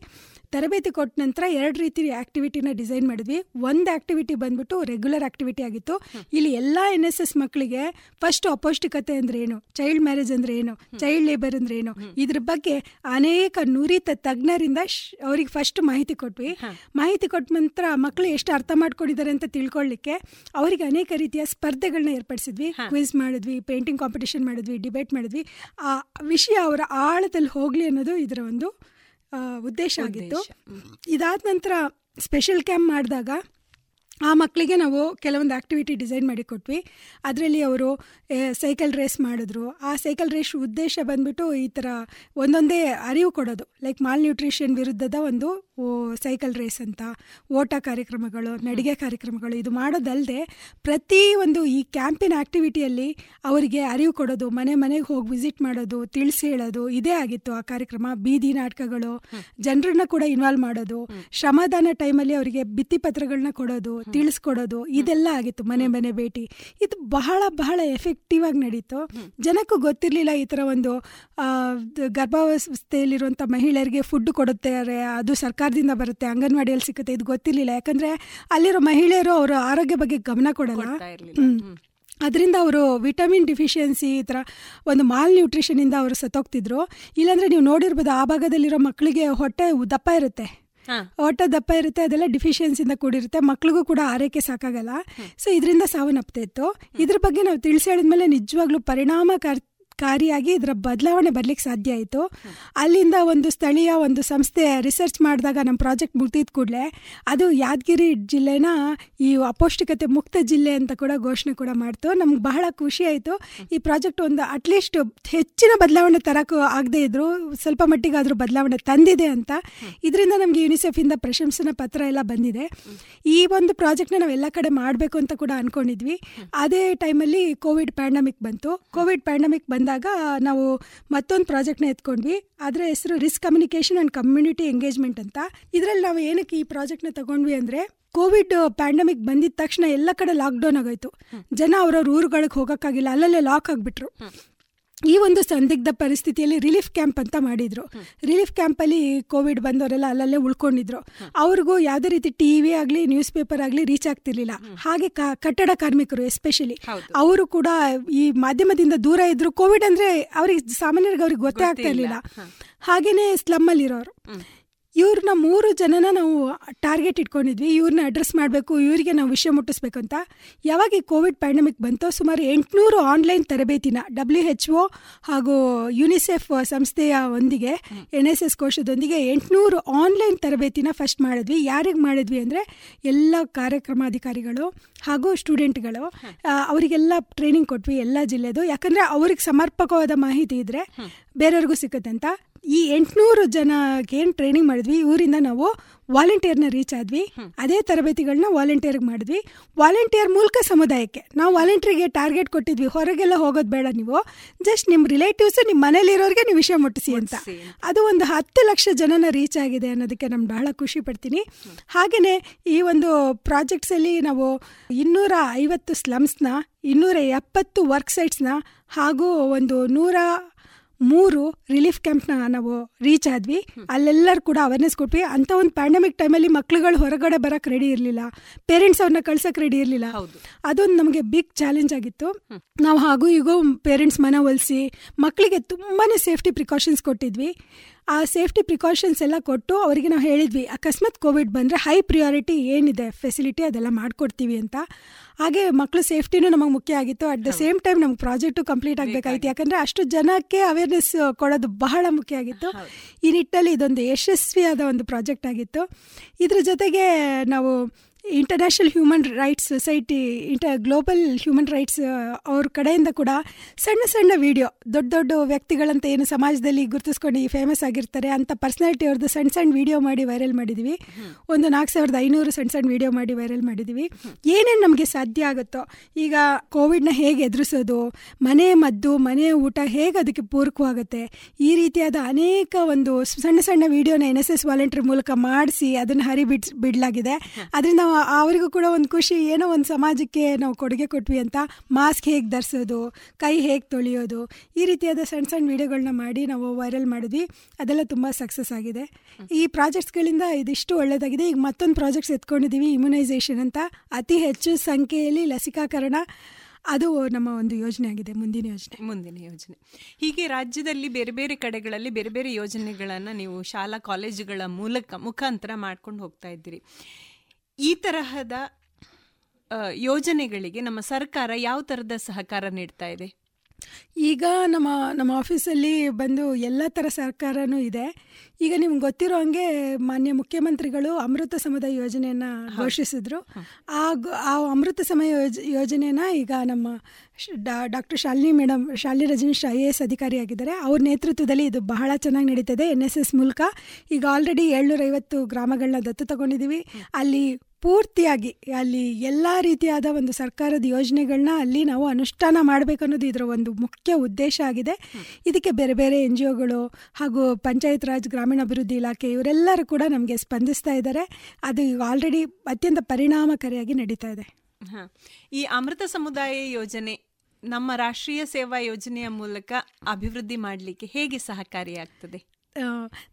ತರಬೇತಿ ಕೊಟ್ಟ ನಂತರ ಎರಡು ರೀತಿ ಆ್ಯಕ್ಟಿವಿಟಿನ ಡಿಸೈನ್ ಮಾಡಿದ್ವಿ. ಒಂದು ಆ್ಯಕ್ಟಿವಿಟಿ ಬಂದ್ಬಿಟ್ಟು ರೆಗ್ಯುಲರ್ ಆ್ಯಕ್ಟಿವಿಟಿ ಆಗಿತ್ತು. ಇಲ್ಲಿ ಎಲ್ಲ ಎನ್ ಎಸ್ ಎಸ್ ಮಕ್ಕಳಿಗೆ ಫಸ್ಟ್ ಅಪೌಷ್ಟಿಕತೆ ಅಂದ್ರೆ ಏನು? ಚೈಲ್ಡ್ ಮ್ಯಾರೇಜ್ ಅಂದ್ರೆ ಏನು? ಚೈಲ್ಡ್ ಲೇಬರ್ ಅಂದ್ರೆ ಏನು? ಇದ್ರ ಬಗ್ಗೆ ಅನೇಕ ನುರಿತ ತಜ್ಞರಿಂದ ಅವ್ರಿಗೆ ಫಸ್ಟ್ ಮಾಹಿತಿ ಕೊಟ್ವಿ. ಮಾಹಿತಿ ಕೊಟ್ಟ ನಂತರ ಮಕ್ಕಳು ಎಷ್ಟು ಅರ್ಥ ಮಾಡ್ಕೊಂಡಿದ್ದಾರೆ ಅಂತ ತಿಳ್ಕೊಳ್ಳಿಕ್ಕೆ ಅವರಿಗೆ ಅನೇಕ ರೀತಿಯ ಸ್ಪರ್ಧೆಗಳನ್ನ ಏರ್ಪಡಿಸಿದ್ವಿ ಕ್ವಿಸ್ ಮಾಡಿದ್ವಿ ಪೇಂಟಿಂಗ್ ಕಾಂಪಿಟೇಷನ್ ಮಾಡಿದ್ವಿ ಡಿಬೇಟ್ ಮಾಡಿದ್ವಿ. ಆ ವಿಷಯ ಅವರ ಆಳದಲ್ಲಿ ಹೋಗ್ಲಿ ಅನ್ನೋದು ಇದರ ಒಂದು ಉದ್ದೇಶ ಆಗಿತ್ತು. ಇದಾದ ನಂತರ ಸ್ಪೆಷಲ್ ಕ್ಯಾಂಪ್ ಮಾಡಿದಾಗ ಆ ಮಕ್ಕಳಿಗೆ ನಾವು ಕೆಲವೊಂದು ಆ್ಯಕ್ಟಿವಿಟಿ ಡಿಸೈನ್ ಮಾಡಿ ಕೊಟ್ವಿ. ಅದರಲ್ಲಿ ಅವರು ಸೈಕಲ್ ರೇಸ್ ಮಾಡಿದ್ರು. ಆ ಸೈಕಲ್ ರೇಸ್ ಉದ್ದೇಶ ಬಂದ್ಬಿಟ್ಟು ಈ ಥರ ಒಂದೊಂದೇ ಅರಿವು ಕೊಡೋದು. ಲೈಕ್ ಮಾಲ್ ನ್ಯೂಟ್ರಿಷನ್ ವಿರುದ್ಧದ ಒಂದು ಸೈಕಲ್ ರೇಸ್ ಅಂತ ಓಟ ಕಾರ್ಯಕ್ರಮಗಳು ನಡಿಗೆ ಕಾರ್ಯಕ್ರಮಗಳು ಇದು ಮಾಡೋದಲ್ಲದೆ ಪ್ರತಿ ಒಂದು ಈ ಕ್ಯಾಂಪಿನ ಆ್ಯಕ್ಟಿವಿಟಿಯಲ್ಲಿ ಅವರಿಗೆ ಅರಿವು ಕೊಡೋದು ಮನೆ ಮನೆಗೆ ಹೋಗಿ ವಿಸಿಟ್ ಮಾಡೋದು ತಿಳಿಸಿ ಹೇಳೋದು ಇದೇ ಆಗಿತ್ತು ಆ ಕಾರ್ಯಕ್ರಮ. ಬೀದಿ ನಾಟಕಗಳು ಜನರನ್ನ ಕೂಡ ಇನ್ವಾಲ್ವ್ ಮಾಡೋದು ಶ್ರಮದಾನ ಟೈಮಲ್ಲಿ ಅವರಿಗೆ ಭಿತ್ತಿಪತ್ರಗಳನ್ನ ಕೊಡೋದು ತಿಳಿಸ್ಕೊಡೋದು ಇದೆಲ್ಲ ಆಗಿತ್ತು ಮನೆ ಮನೆ ಭೇಟಿ. ಇದು ಬಹಳ ಬಹಳ ಎಫೆಕ್ಟಿವ್ ಆಗಿ ನಡೀತು. ಜನಕ್ಕೂ ಗೊತ್ತಿರಲಿಲ್ಲ ಈ ಥರ ಒಂದು ಗರ್ಭಾವಸ್ಥೆಯಲ್ಲಿರುವಂಥ ಮಹಿಳೆಯರಿಗೆ ಫುಡ್ ಕೊಡುತ್ತಾರೆ ಅದು ಸರ್ಕಾರದಿಂದ ಬರುತ್ತೆ ಅಂಗನವಾಡಿಯಲ್ಲಿ ಸಿಗುತ್ತೆ ಇದು ಗೊತ್ತಿರಲಿಲ್ಲ. ಯಾಕಂದರೆ ಅಲ್ಲಿರೋ ಮಹಿಳೆಯರು ಅವರ ಆರೋಗ್ಯ ಬಗ್ಗೆ ಗಮನ ಕೊಡಲ್ಲ. ಅದರಿಂದ ಅವರು ವಿಟಮಿನ್ ಡಿಫಿಷಿಯನ್ಸಿ ಈ ಥರ ಒಂದು ಮಾಲ್ ನ್ಯೂಟ್ರಿಷನಿಂದ ಅವರು ಸತ್ತೋಗ್ತಿದ್ರು. ಇಲ್ಲಾಂದರೆ ನೀವು ನೋಡಿರ್ಬೋದು ಆ ಭಾಗದಲ್ಲಿರೋ ಮಕ್ಕಳಿಗೆ ಹೊಟ್ಟೆ ದಪ್ಪ ಇರುತ್ತೆ. ಹೊಟ್ಟೆ ದಪ್ಪ ಇರುತ್ತೆ ಅದೆಲ್ಲ ಡಿಫಿಷಿಯನ್ಸಿಂದ ಕೂಡಿರುತ್ತೆ. ಮಕ್ಳಿಗೂ ಕೂಡ ಆರೈಕೆ ಸಾಕಾಗಲ್ಲ. ಸೊ ಇದರಿಂದ ಸಾವನ್ನಪ್ತಾ ಇತ್ತು ಇದ್ರ ಬಗ್ಗೆ ನಾವು ತಿಳಿಸಿ ಹೇಳಿದ್ಮೇಲೆ ನಿಜವಾಗ್ಲೂ ಪರಿಣಾಮಕಾರಿ ಕಾರಿಯಾಗಿ ಇದರ ಬದಲಾವಣೆ ಬರ್ಲಿಕ್ಕೆ ಸಾಧ್ಯ ಆಯಿತು. ಅಲ್ಲಿಂದ ಒಂದು ಸ್ಥಳೀಯ ಒಂದು ಸಂಸ್ಥೆ ರಿಸರ್ಚ್ ಮಾಡಿದಾಗ ನಮ್ಮ ಪ್ರಾಜೆಕ್ಟ್ ಮುಗಿದಿದ ಕೂಡಲೇ ಅದು ಯಾದಗಿರಿ ಜಿಲ್ಲೆನ ಈ ಅಪೌಷ್ಟಿಕತೆ ಮುಕ್ತ ಜಿಲ್ಲೆ ಅಂತ ಕೂಡ ಘೋಷಣೆ ಕೂಡ ಮಾಡ್ತು. ನಮ್ಗೆ ಬಹಳ ಖುಷಿ ಆಯಿತು. ಈ ಪ್ರಾಜೆಕ್ಟ್ ಒಂದು ಅಟ್ಲೀಸ್ಟ್ ಹೆಚ್ಚಿನ ಬದಲಾವಣೆ ತರಕ್ಕೂ ಆಗದೆ ಇದ್ರು. ಸ್ವಲ್ಪ ಮಟ್ಟಿಗಾದರೂ ಬದಲಾವಣೆ ತಂದಿದೆ ಅಂತ. ಇದರಿಂದ ನಮಗೆ ಯುನಿಸೆಫಿಂದ ಪ್ರಶಂಸನಾ ಪತ್ರ ಎಲ್ಲ ಬಂದಿದೆ. ಈ ಒಂದು ಪ್ರಾಜೆಕ್ಟ್ನ ನಾವು ಎಲ್ಲ ಕಡೆ ಮಾಡಬೇಕು ಅಂತ ಕೂಡ ಅಂದ್ಕೊಂಡಿದ್ವಿ ಅದೇ ಟೈಮಲ್ಲಿ ಕೋವಿಡ್ ಪ್ಯಾಂಡಮಿಕ್ ಬಂತು. ಕೋವಿಡ್ ಪ್ಯಾಂಡಮಿಕ್ ಬಂದಾಗ ನಾವು ಮತ್ತೊಂದು ಪ್ರಾಜೆಕ್ಟ್ನ ಎತ್ಕೊಂಡ್ವಿ. ಅದರ ಹೆಸರು risk communication and community engagement ಅಂತ. ಇದರಲ್ಲಿ ನಾವು ಏನಕ್ಕೆ ಈ ಪ್ರಾಜೆಕ್ಟ್ನ ತಗೊಂಡ್ವಿ ಅಂದರೆ ಕೋವಿಡ್ ಪ್ಯಾಂಡಮಿಕ್ ಬಂದಿದ ತಕ್ಷಣ ಎಲ್ಲ ಕಡೆ ಲಾಕ್ಡೌನ್ ಆಗೋಯ್ತು. ಜನ ಅವ್ರವ್ರ ಊರುಗಳಿಗೆ ಹೋಗೋಕ್ಕಾಗಿಲ್ಲ. ಅಲ್ಲಲ್ಲೇ ಲಾಕ್ ಆಗಿಬಿಟ್ರು. ಈ ಒಂದು ಸಂದಿಗ್ಧ ಪರಿಸ್ಥಿತಿಯಲ್ಲಿ ರಿಲೀಫ್ ಕ್ಯಾಂಪ್ ಅಂತ ಮಾಡಿದ್ರು. ರಿಲೀಫ್ ಕ್ಯಾಂಪಲ್ಲಿ ಕೋವಿಡ್ ಬಂದವರೆಲ್ಲ ಅಲ್ಲಲ್ಲೇ ಉಳ್ಕೊಂಡಿದ್ರು. ಅವ್ರಿಗೂ ಯಾವುದೇ ರೀತಿ ಟಿ ವಿ ಆಗಲಿ ನ್ಯೂಸ್ ಪೇಪರ್ ಆಗಲಿ ರೀಚ್ ಆಗ್ತಿರ್ಲಿಲ್ಲ. ಹಾಗೆ ಕಟ್ಟಡ ಕಾರ್ಮಿಕರು ಎಸ್ಪೆಷಲಿ. ಅವರು ಕೂಡ ಈ ಮಾಧ್ಯಮದಿಂದ ದೂರ ಇದ್ರು. ಕೋವಿಡ್ ಅಂದ್ರೆ ಅವ್ರಿಗೆ ಸಾಮಾನ್ಯರಿಗೆ ಅವ್ರಿಗೆ ಗೊತ್ತೇ ಆಗ್ತಾ ಇರಲಿಲ್ಲ ಹಾಗೇನೆ ಸ್ಲಮ್ಮಲ್ಲಿರೋರು. ಇವ್ರನ್ನ ಮೂರು ಜನನ ನಾವು ಟಾರ್ಗೆಟ್ ಇಟ್ಕೊಂಡಿದ್ವಿ. ಇವ್ರನ್ನ ಅಡ್ರೆಸ್ ಮಾಡಬೇಕು ಇವರಿಗೆ ನಾವು ವಿಷಯ ಮುಟ್ಟಿಸ್ಬೇಕು ಅಂತ. ಯಾವಾಗ ಈ ಕೋವಿಡ್ ಪ್ಯಾಂಡಮಿಕ್ ಬಂತೋ ಸುಮಾರು ಎಂಟುನೂರು ಆನ್ಲೈನ್ ತರಬೇತಿನ ಡಬ್ಲ್ಯೂ ಎಚ್ ಒ ಹಾಗೂ ಯುನಿಸೆಫ್ ಸಂಸ್ಥೆಯ ಒಂದಿಗೆ ಎನ್ ಎಸ್ ಎಸ್ ಕೋಶದೊಂದಿಗೆ ಎಂಟುನೂರು ಆನ್ಲೈನ್ ತರಬೇತಿನ ಫಸ್ಟ್ ಮಾಡಿದ್ವಿ. ಯಾರಿಗೆ ಮಾಡಿದ್ವಿ ಅಂದರೆ ಎಲ್ಲ ಕಾರ್ಯಕ್ರಮಾಧಿಕಾರಿಗಳು ಹಾಗೂ ಸ್ಟೂಡೆಂಟ್ಗಳು ಅವರಿಗೆಲ್ಲ ಟ್ರೈನಿಂಗ್ ಕೊಟ್ವಿ ಎಲ್ಲ ಜಿಲ್ಲೆದು. ಯಾಕಂದರೆ ಅವ್ರಿಗೆ ಸಮರ್ಪಕವಾದ ಮಾಹಿತಿ ಇದ್ದರೆ ಬೇರೆಯವ್ರಿಗೂ ಸಿಕ್ಕುತ್ತೆ ಅಂತ. ಈ ಎಂಟುನೂರು ಜನಕ್ಕೆ ಏನು ಟ್ರೈನಿಂಗ್ ಮಾಡಿದ್ವಿ ಇವರಿಂದ ನಾವು ವಾಲಂಟಿಯರ್ನ ರೀಚ್ ಆದ್ವಿ. ಅದೇ ತರಬೇತಿಗಳನ್ನ ವಾಲಂಟಿಯರ್ಗೆ ಮಾಡಿದ್ವಿ. ವಾಲಂಟಿಯರ್ ಮೂಲಕ ಸಮುದಾಯಕ್ಕೆ. ನಾವು ವಾಲಂಟಿಯರ್ಗೆ ಟಾರ್ಗೆಟ್ ಕೊಟ್ಟಿದ್ವಿ. ಹೊರಗೆಲ್ಲ ಹೋಗೋದು ಬೇಡ ನೀವು. ಜಸ್ಟ್ ನಿಮ್ಮ ರಿಲೇಟಿವ್ಸ್ ನಿಮ್ಮ ಮನೇಲಿರೋರಿಗೆ ನೀವು ವಿಷಯ ಮುಟ್ಟಿಸಿ ಅಂತ. ಅದು ಒಂದು ಹತ್ತು ಲಕ್ಷ ಜನನ ರೀಚ್ ಆಗಿದೆ ಅನ್ನೋದಕ್ಕೆ ನಮ್ಗೆ ಬಹಳ ಖುಷಿ ಪಡ್ತೀನಿ. ಹಾಗೆಯೇ ಈ ಒಂದು ಪ್ರಾಜೆಕ್ಟ್ಸಲ್ಲಿ ನಾವು ಇನ್ನೂರ ಐವತ್ತು ಸ್ಲಮ್ಸ್ನ ಇನ್ನೂರ ಎಪ್ಪತ್ತು ವರ್ಕ್ ಸೈಟ್ಸ್ನ ಹಾಗೂ ಒಂದು ನೂರ ಮೂರು ರಿಲೀಫ್ ಕ್ಯಾಂಪ್ನ ನಾವು ರೀಚ್ ಆದ್ವಿ. ಅಲ್ಲೆಲ್ಲರೂ ಕೂಡ ಅವೇರ್ನೆಸ್ ಕೊಟ್ವಿ. ಅಂತ ಒಂದು ಪ್ಯಾಂಡಮಿಕ್ ಟೈಮಲ್ಲಿ ಮಕ್ಳುಗಳು ಹೊರಗಡೆ ಬರೋಕ್ಕೆ ರೆಡಿ ಇರಲಿಲ್ಲ. ಪೇರೆಂಟ್ಸ್ ಅವ್ರನ್ನ ಕಳ್ಸೋಕೆ ರೆಡಿ ಇರಲಿಲ್ಲ. ಅದೊಂದು ನಮಗೆ ಬಿಗ್ ಚಾಲೆಂಜ್ ಆಗಿತ್ತು. ನಾವು ಹಾಗೂ ಈಗೂ ಪೇರೆಂಟ್ಸ್ ಮನ ಒಲಿಸಿ ಮಕ್ಕಳಿಗೆ ತುಂಬಾ ಸೇಫ್ಟಿ ಪ್ರಿಕಾಷನ್ಸ್ ಕೊಟ್ಟಿದ್ವಿ. ಆ ಸೇಫ್ಟಿ ಪ್ರಿಕಾಷನ್ಸ್ ಎಲ್ಲ ಕೊಟ್ಟು ಅವರಿಗೆ ನಾವು ಹೇಳಿದ್ವಿ ಅಕಸ್ಮಾತ್ ಕೋವಿಡ್ ಬಂದರೆ ಹೈ ಪ್ರಿಯಾರಿಟಿ ಏನಿದೆ ಫೆಸಿಲಿಟಿ ಅದೆಲ್ಲ ಮಾಡಿಕೊಡ್ತೀವಿ ಅಂತ. ಹಾಗೆ ಮಕ್ಕಳು ಸೇಫ್ಟಿನೂ ನಮಗೆ ಮುಖ್ಯ ಆಗಿತ್ತು. ಅಟ್ ದ ಸೇಮ್ ಟೈಮ್ ನಮ್ಗೆ ಪ್ರಾಜೆಕ್ಟು ಕಂಪ್ಲೀಟ್ ಆಗಬೇಕಾಗಿತ್ತು ಯಾಕಂದರೆ ಅಷ್ಟು ಜನಕ್ಕೆ ಅವೇರ್ನೆಸ್ ಕೊಡೋದು ಬಹಳ ಮುಖ್ಯ ಆಗಿತ್ತು. ಈ ನಿಟ್ಟಲ್ಲಿ ಇದೊಂದು ಯಶಸ್ವಿಯಾದ ಒಂದು ಪ್ರಾಜೆಕ್ಟ್ ಆಗಿತ್ತು. ಇದ್ರ ಜೊತೆಗೆ ನಾವು ಇಂಟರ್ನ್ಯಾಷನಲ್ ಹ್ಯೂಮನ್ ರೈಟ್ಸ್ ಸೊಸೈಟಿ ಇಂಟ ಗ್ಲೋಬಲ್ ಹ್ಯೂಮನ್ ರೈಟ್ಸ್ ಅವ್ರ ಕಡೆಯಿಂದ ಕೂಡ ಸಣ್ಣ ಸಣ್ಣ ವಿಡಿಯೋ ದೊಡ್ಡ ದೊಡ್ಡ ವ್ಯಕ್ತಿಗಳಂತ ಏನು ಸಮಾಜದಲ್ಲಿ ಗುರುತಿಸ್ಕೊಂಡು ಫೇಮಸ್ ಆಗಿರ್ತಾರೆ ಅಂತ ಪರ್ಸನಾಲಿಟಿ ಅವ್ರದ್ದು ಸಣ್ಣ ಸಣ್ಣ ವಿಡಿಯೋ ಮಾಡಿ ವೈರಲ್ ಮಾಡಿದ್ವಿ. ಒಂದು ನಾಲ್ಕು ಸಾವಿರದ ಐನೂರು ಸಣ್ಣ ಸಣ್ಣ ವಿಡಿಯೋ ಮಾಡಿ ವೈರಲ್ ಮಾಡಿದ್ವಿ. ಏನೇನು ನಮಗೆ ಸಾಧ್ಯ ಆಗುತ್ತೋ ಈಗ ಕೋವಿಡ್ನ ಹೇಗೆ ಎದುರಿಸೋದು ಮನೆ ಮದ್ದು ಮನೆ ಊಟ ಹೇಗೆ ಅದಕ್ಕೆ ಪೂರಕವಾಗುತ್ತೆ ಈ ರೀತಿಯಾದ ಅನೇಕ ಒಂದು ಸಣ್ಣ ಸಣ್ಣ ವಿಡಿಯೋನ ಎನ್ ಎಸ್ ಎಸ್ ವಾಲಂಟಿಯರ್ ಮೂಲಕ ಮಾಡಿಸಿ ಅದನ್ನು ಹರಿ ಬಿಡ್ ಬಿಡಲಾಗಿದೆ ಅದರಿಂದ ಅವರಿಗೂ ಕೂಡ ಒಂದು ಖುಷಿ, ಏನೋ ಒಂದು ಸಮಾಜಕ್ಕೆ ನಾವು ಕೊಡುಗೆ ಕೊಟ್ವಿ ಅಂತ ಮಾಸ್ಕ್ ಹೇಗೆ ಧರಿಸೋದು, ಕೈ ಹೇಗೆ ತೊಳೆಯೋದು, ಈ ರೀತಿಯಾದ ಸಣ್ಣ ಸಣ್ಣ ವಿಡಿಯೋಗಳನ್ನ ಮಾಡಿ ನಾವು ವೈರಲ್ ಮಾಡಿದ್ವಿ. ಅದೆಲ್ಲ ತುಂಬ ಸಕ್ಸಸ್ ಆಗಿದೆ. ಈ ಪ್ರಾಜೆಕ್ಟ್ಸ್ಗಳಿಂದ ಇದಿಷ್ಟು ಒಳ್ಳೆಯದಾಗಿದೆ ಈಗ ಮತ್ತೊಂದು ಪ್ರಾಜೆಕ್ಟ್ಸ್ ಎತ್ಕೊಂಡಿದ್ದೀವಿ ಇಮ್ಯುನೈಸೇಷನ್ ಅಂತ. ಅತಿ ಹೆಚ್ಚು ಸಂಖ್ಯೆಯಲ್ಲಿ ಲಸಿಕಾಕರಣ. ಅದು ನಮ್ಮ ಒಂದು ಯೋಜನೆ ಆಗಿದೆ, ಮುಂದಿನ ಯೋಜನೆ. ಮುಂದಿನ ಯೋಜನೆ. ಹೀಗೆ ರಾಜ್ಯದಲ್ಲಿ ಬೇರೆ ಬೇರೆ ಕಡೆಗಳಲ್ಲಿ ಬೇರೆ ಬೇರೆ ಯೋಜನೆಗಳನ್ನು ನೀವು ಶಾಲಾ, ಕಾಲೇಜುಗಳ ಮೂಲಕ ಮುಖಾಂತರ ಮಾಡ್ಕೊಂಡು ಹೋಗ್ತಾ ಇದ್ದೀರಿ. ಈ ತರಹದ ಯೋಜನೆಗಳಿಗೆ ನಮ್ಮ ಸರ್ಕಾರ ಯಾವ ಥರದ ಸಹಕಾರ ನೀಡ್ತಾ ಇದೆ? ಈಗ ನಮ್ಮ ನಮ್ಮ ಆಫೀಸಲ್ಲಿ ಬಂದು ಎಲ್ಲ ಥರ ಸರ್ಕಾರನೂ ಇದೆ. ಈಗ ನಿಮ್ಗೆ ಗೊತ್ತಿರೋ ಹಂಗೆ ಮಾನ್ಯ ಮುಖ್ಯಮಂತ್ರಿಗಳು ಅಮೃತ ಸಮುದಾಯ ಯೋಜನೆಯನ್ನು ಘೋಷಿಸಿದ್ರು. ಆ ಆ ಅಮೃತ ಸಮಯ ಯೋಜ ಯೋಜನೆನ ಈಗ ನಮ್ಮ doctor Shalini madam Shalini Rajneesh I A S ಅಧಿಕಾರಿಯಾಗಿದ್ದಾರೆ. ಅವ್ರ ನೇತೃತ್ವದಲ್ಲಿ ಇದು ಬಹಳ ಚೆನ್ನಾಗಿ ನಡೀತದೆ. ಎನ್ ಎಸ್ ಎಸ್ ಮೂಲಕ ಈಗ ಆಲ್ರೆಡಿ ಏಳ್ನೂರೈವತ್ತು ಗ್ರಾಮಗಳನ್ನ ದತ್ತು ತಗೊಂಡಿದ್ದೀವಿ. ಅಲ್ಲಿ ಪೂರ್ತಿಯಾಗಿ ಅಲ್ಲಿ ಎಲ್ಲ ರೀತಿಯಾದ ಒಂದು ಸರ್ಕಾರದ ಯೋಜನೆಗಳನ್ನ ಅಲ್ಲಿ ನಾವು ಅನುಷ್ಠಾನ ಮಾಡಬೇಕು ಅನ್ನೋದು ಇದರ ಒಂದು ಮುಖ್ಯ ಉದ್ದೇಶ ಆಗಿದೆ. ಇದಕ್ಕೆ ಬೇರೆ ಬೇರೆ ಎನ್ ಜಿ ಒಗಳು ಹಾಗೂ ಪಂಚಾಯತ್ ರಾಜ್ ಗ್ರಾಮೀಣಾಭಿವೃದ್ಧಿ ಇಲಾಖೆ ಇವರೆಲ್ಲರೂ ಕೂಡ ನಮಗೆ ಸ್ಪಂದಿಸ್ತಾ ಇದ್ದಾರೆ. ಅದು ಈಗ ಆಲ್ರೆಡಿ ಅತ್ಯಂತ ಪರಿಣಾಮಕಾರಿಯಾಗಿ ನಡೀತಾ ಇದೆ. ಹ. ಈ ಅಮೃತ ಸಮುದಾಯ ಯೋಜನೆ ನಮ್ಮ ರಾಷ್ಟ್ರೀಯ ಸೇವಾ ಯೋಜನೆಯ ಮೂಲಕ ಅಭಿವೃದ್ಧಿ ಮಾಡಲಿಕ್ಕೆ ಹೇಗೆ ಸಹಕಾರಿಯಾಗ್ತದೆ?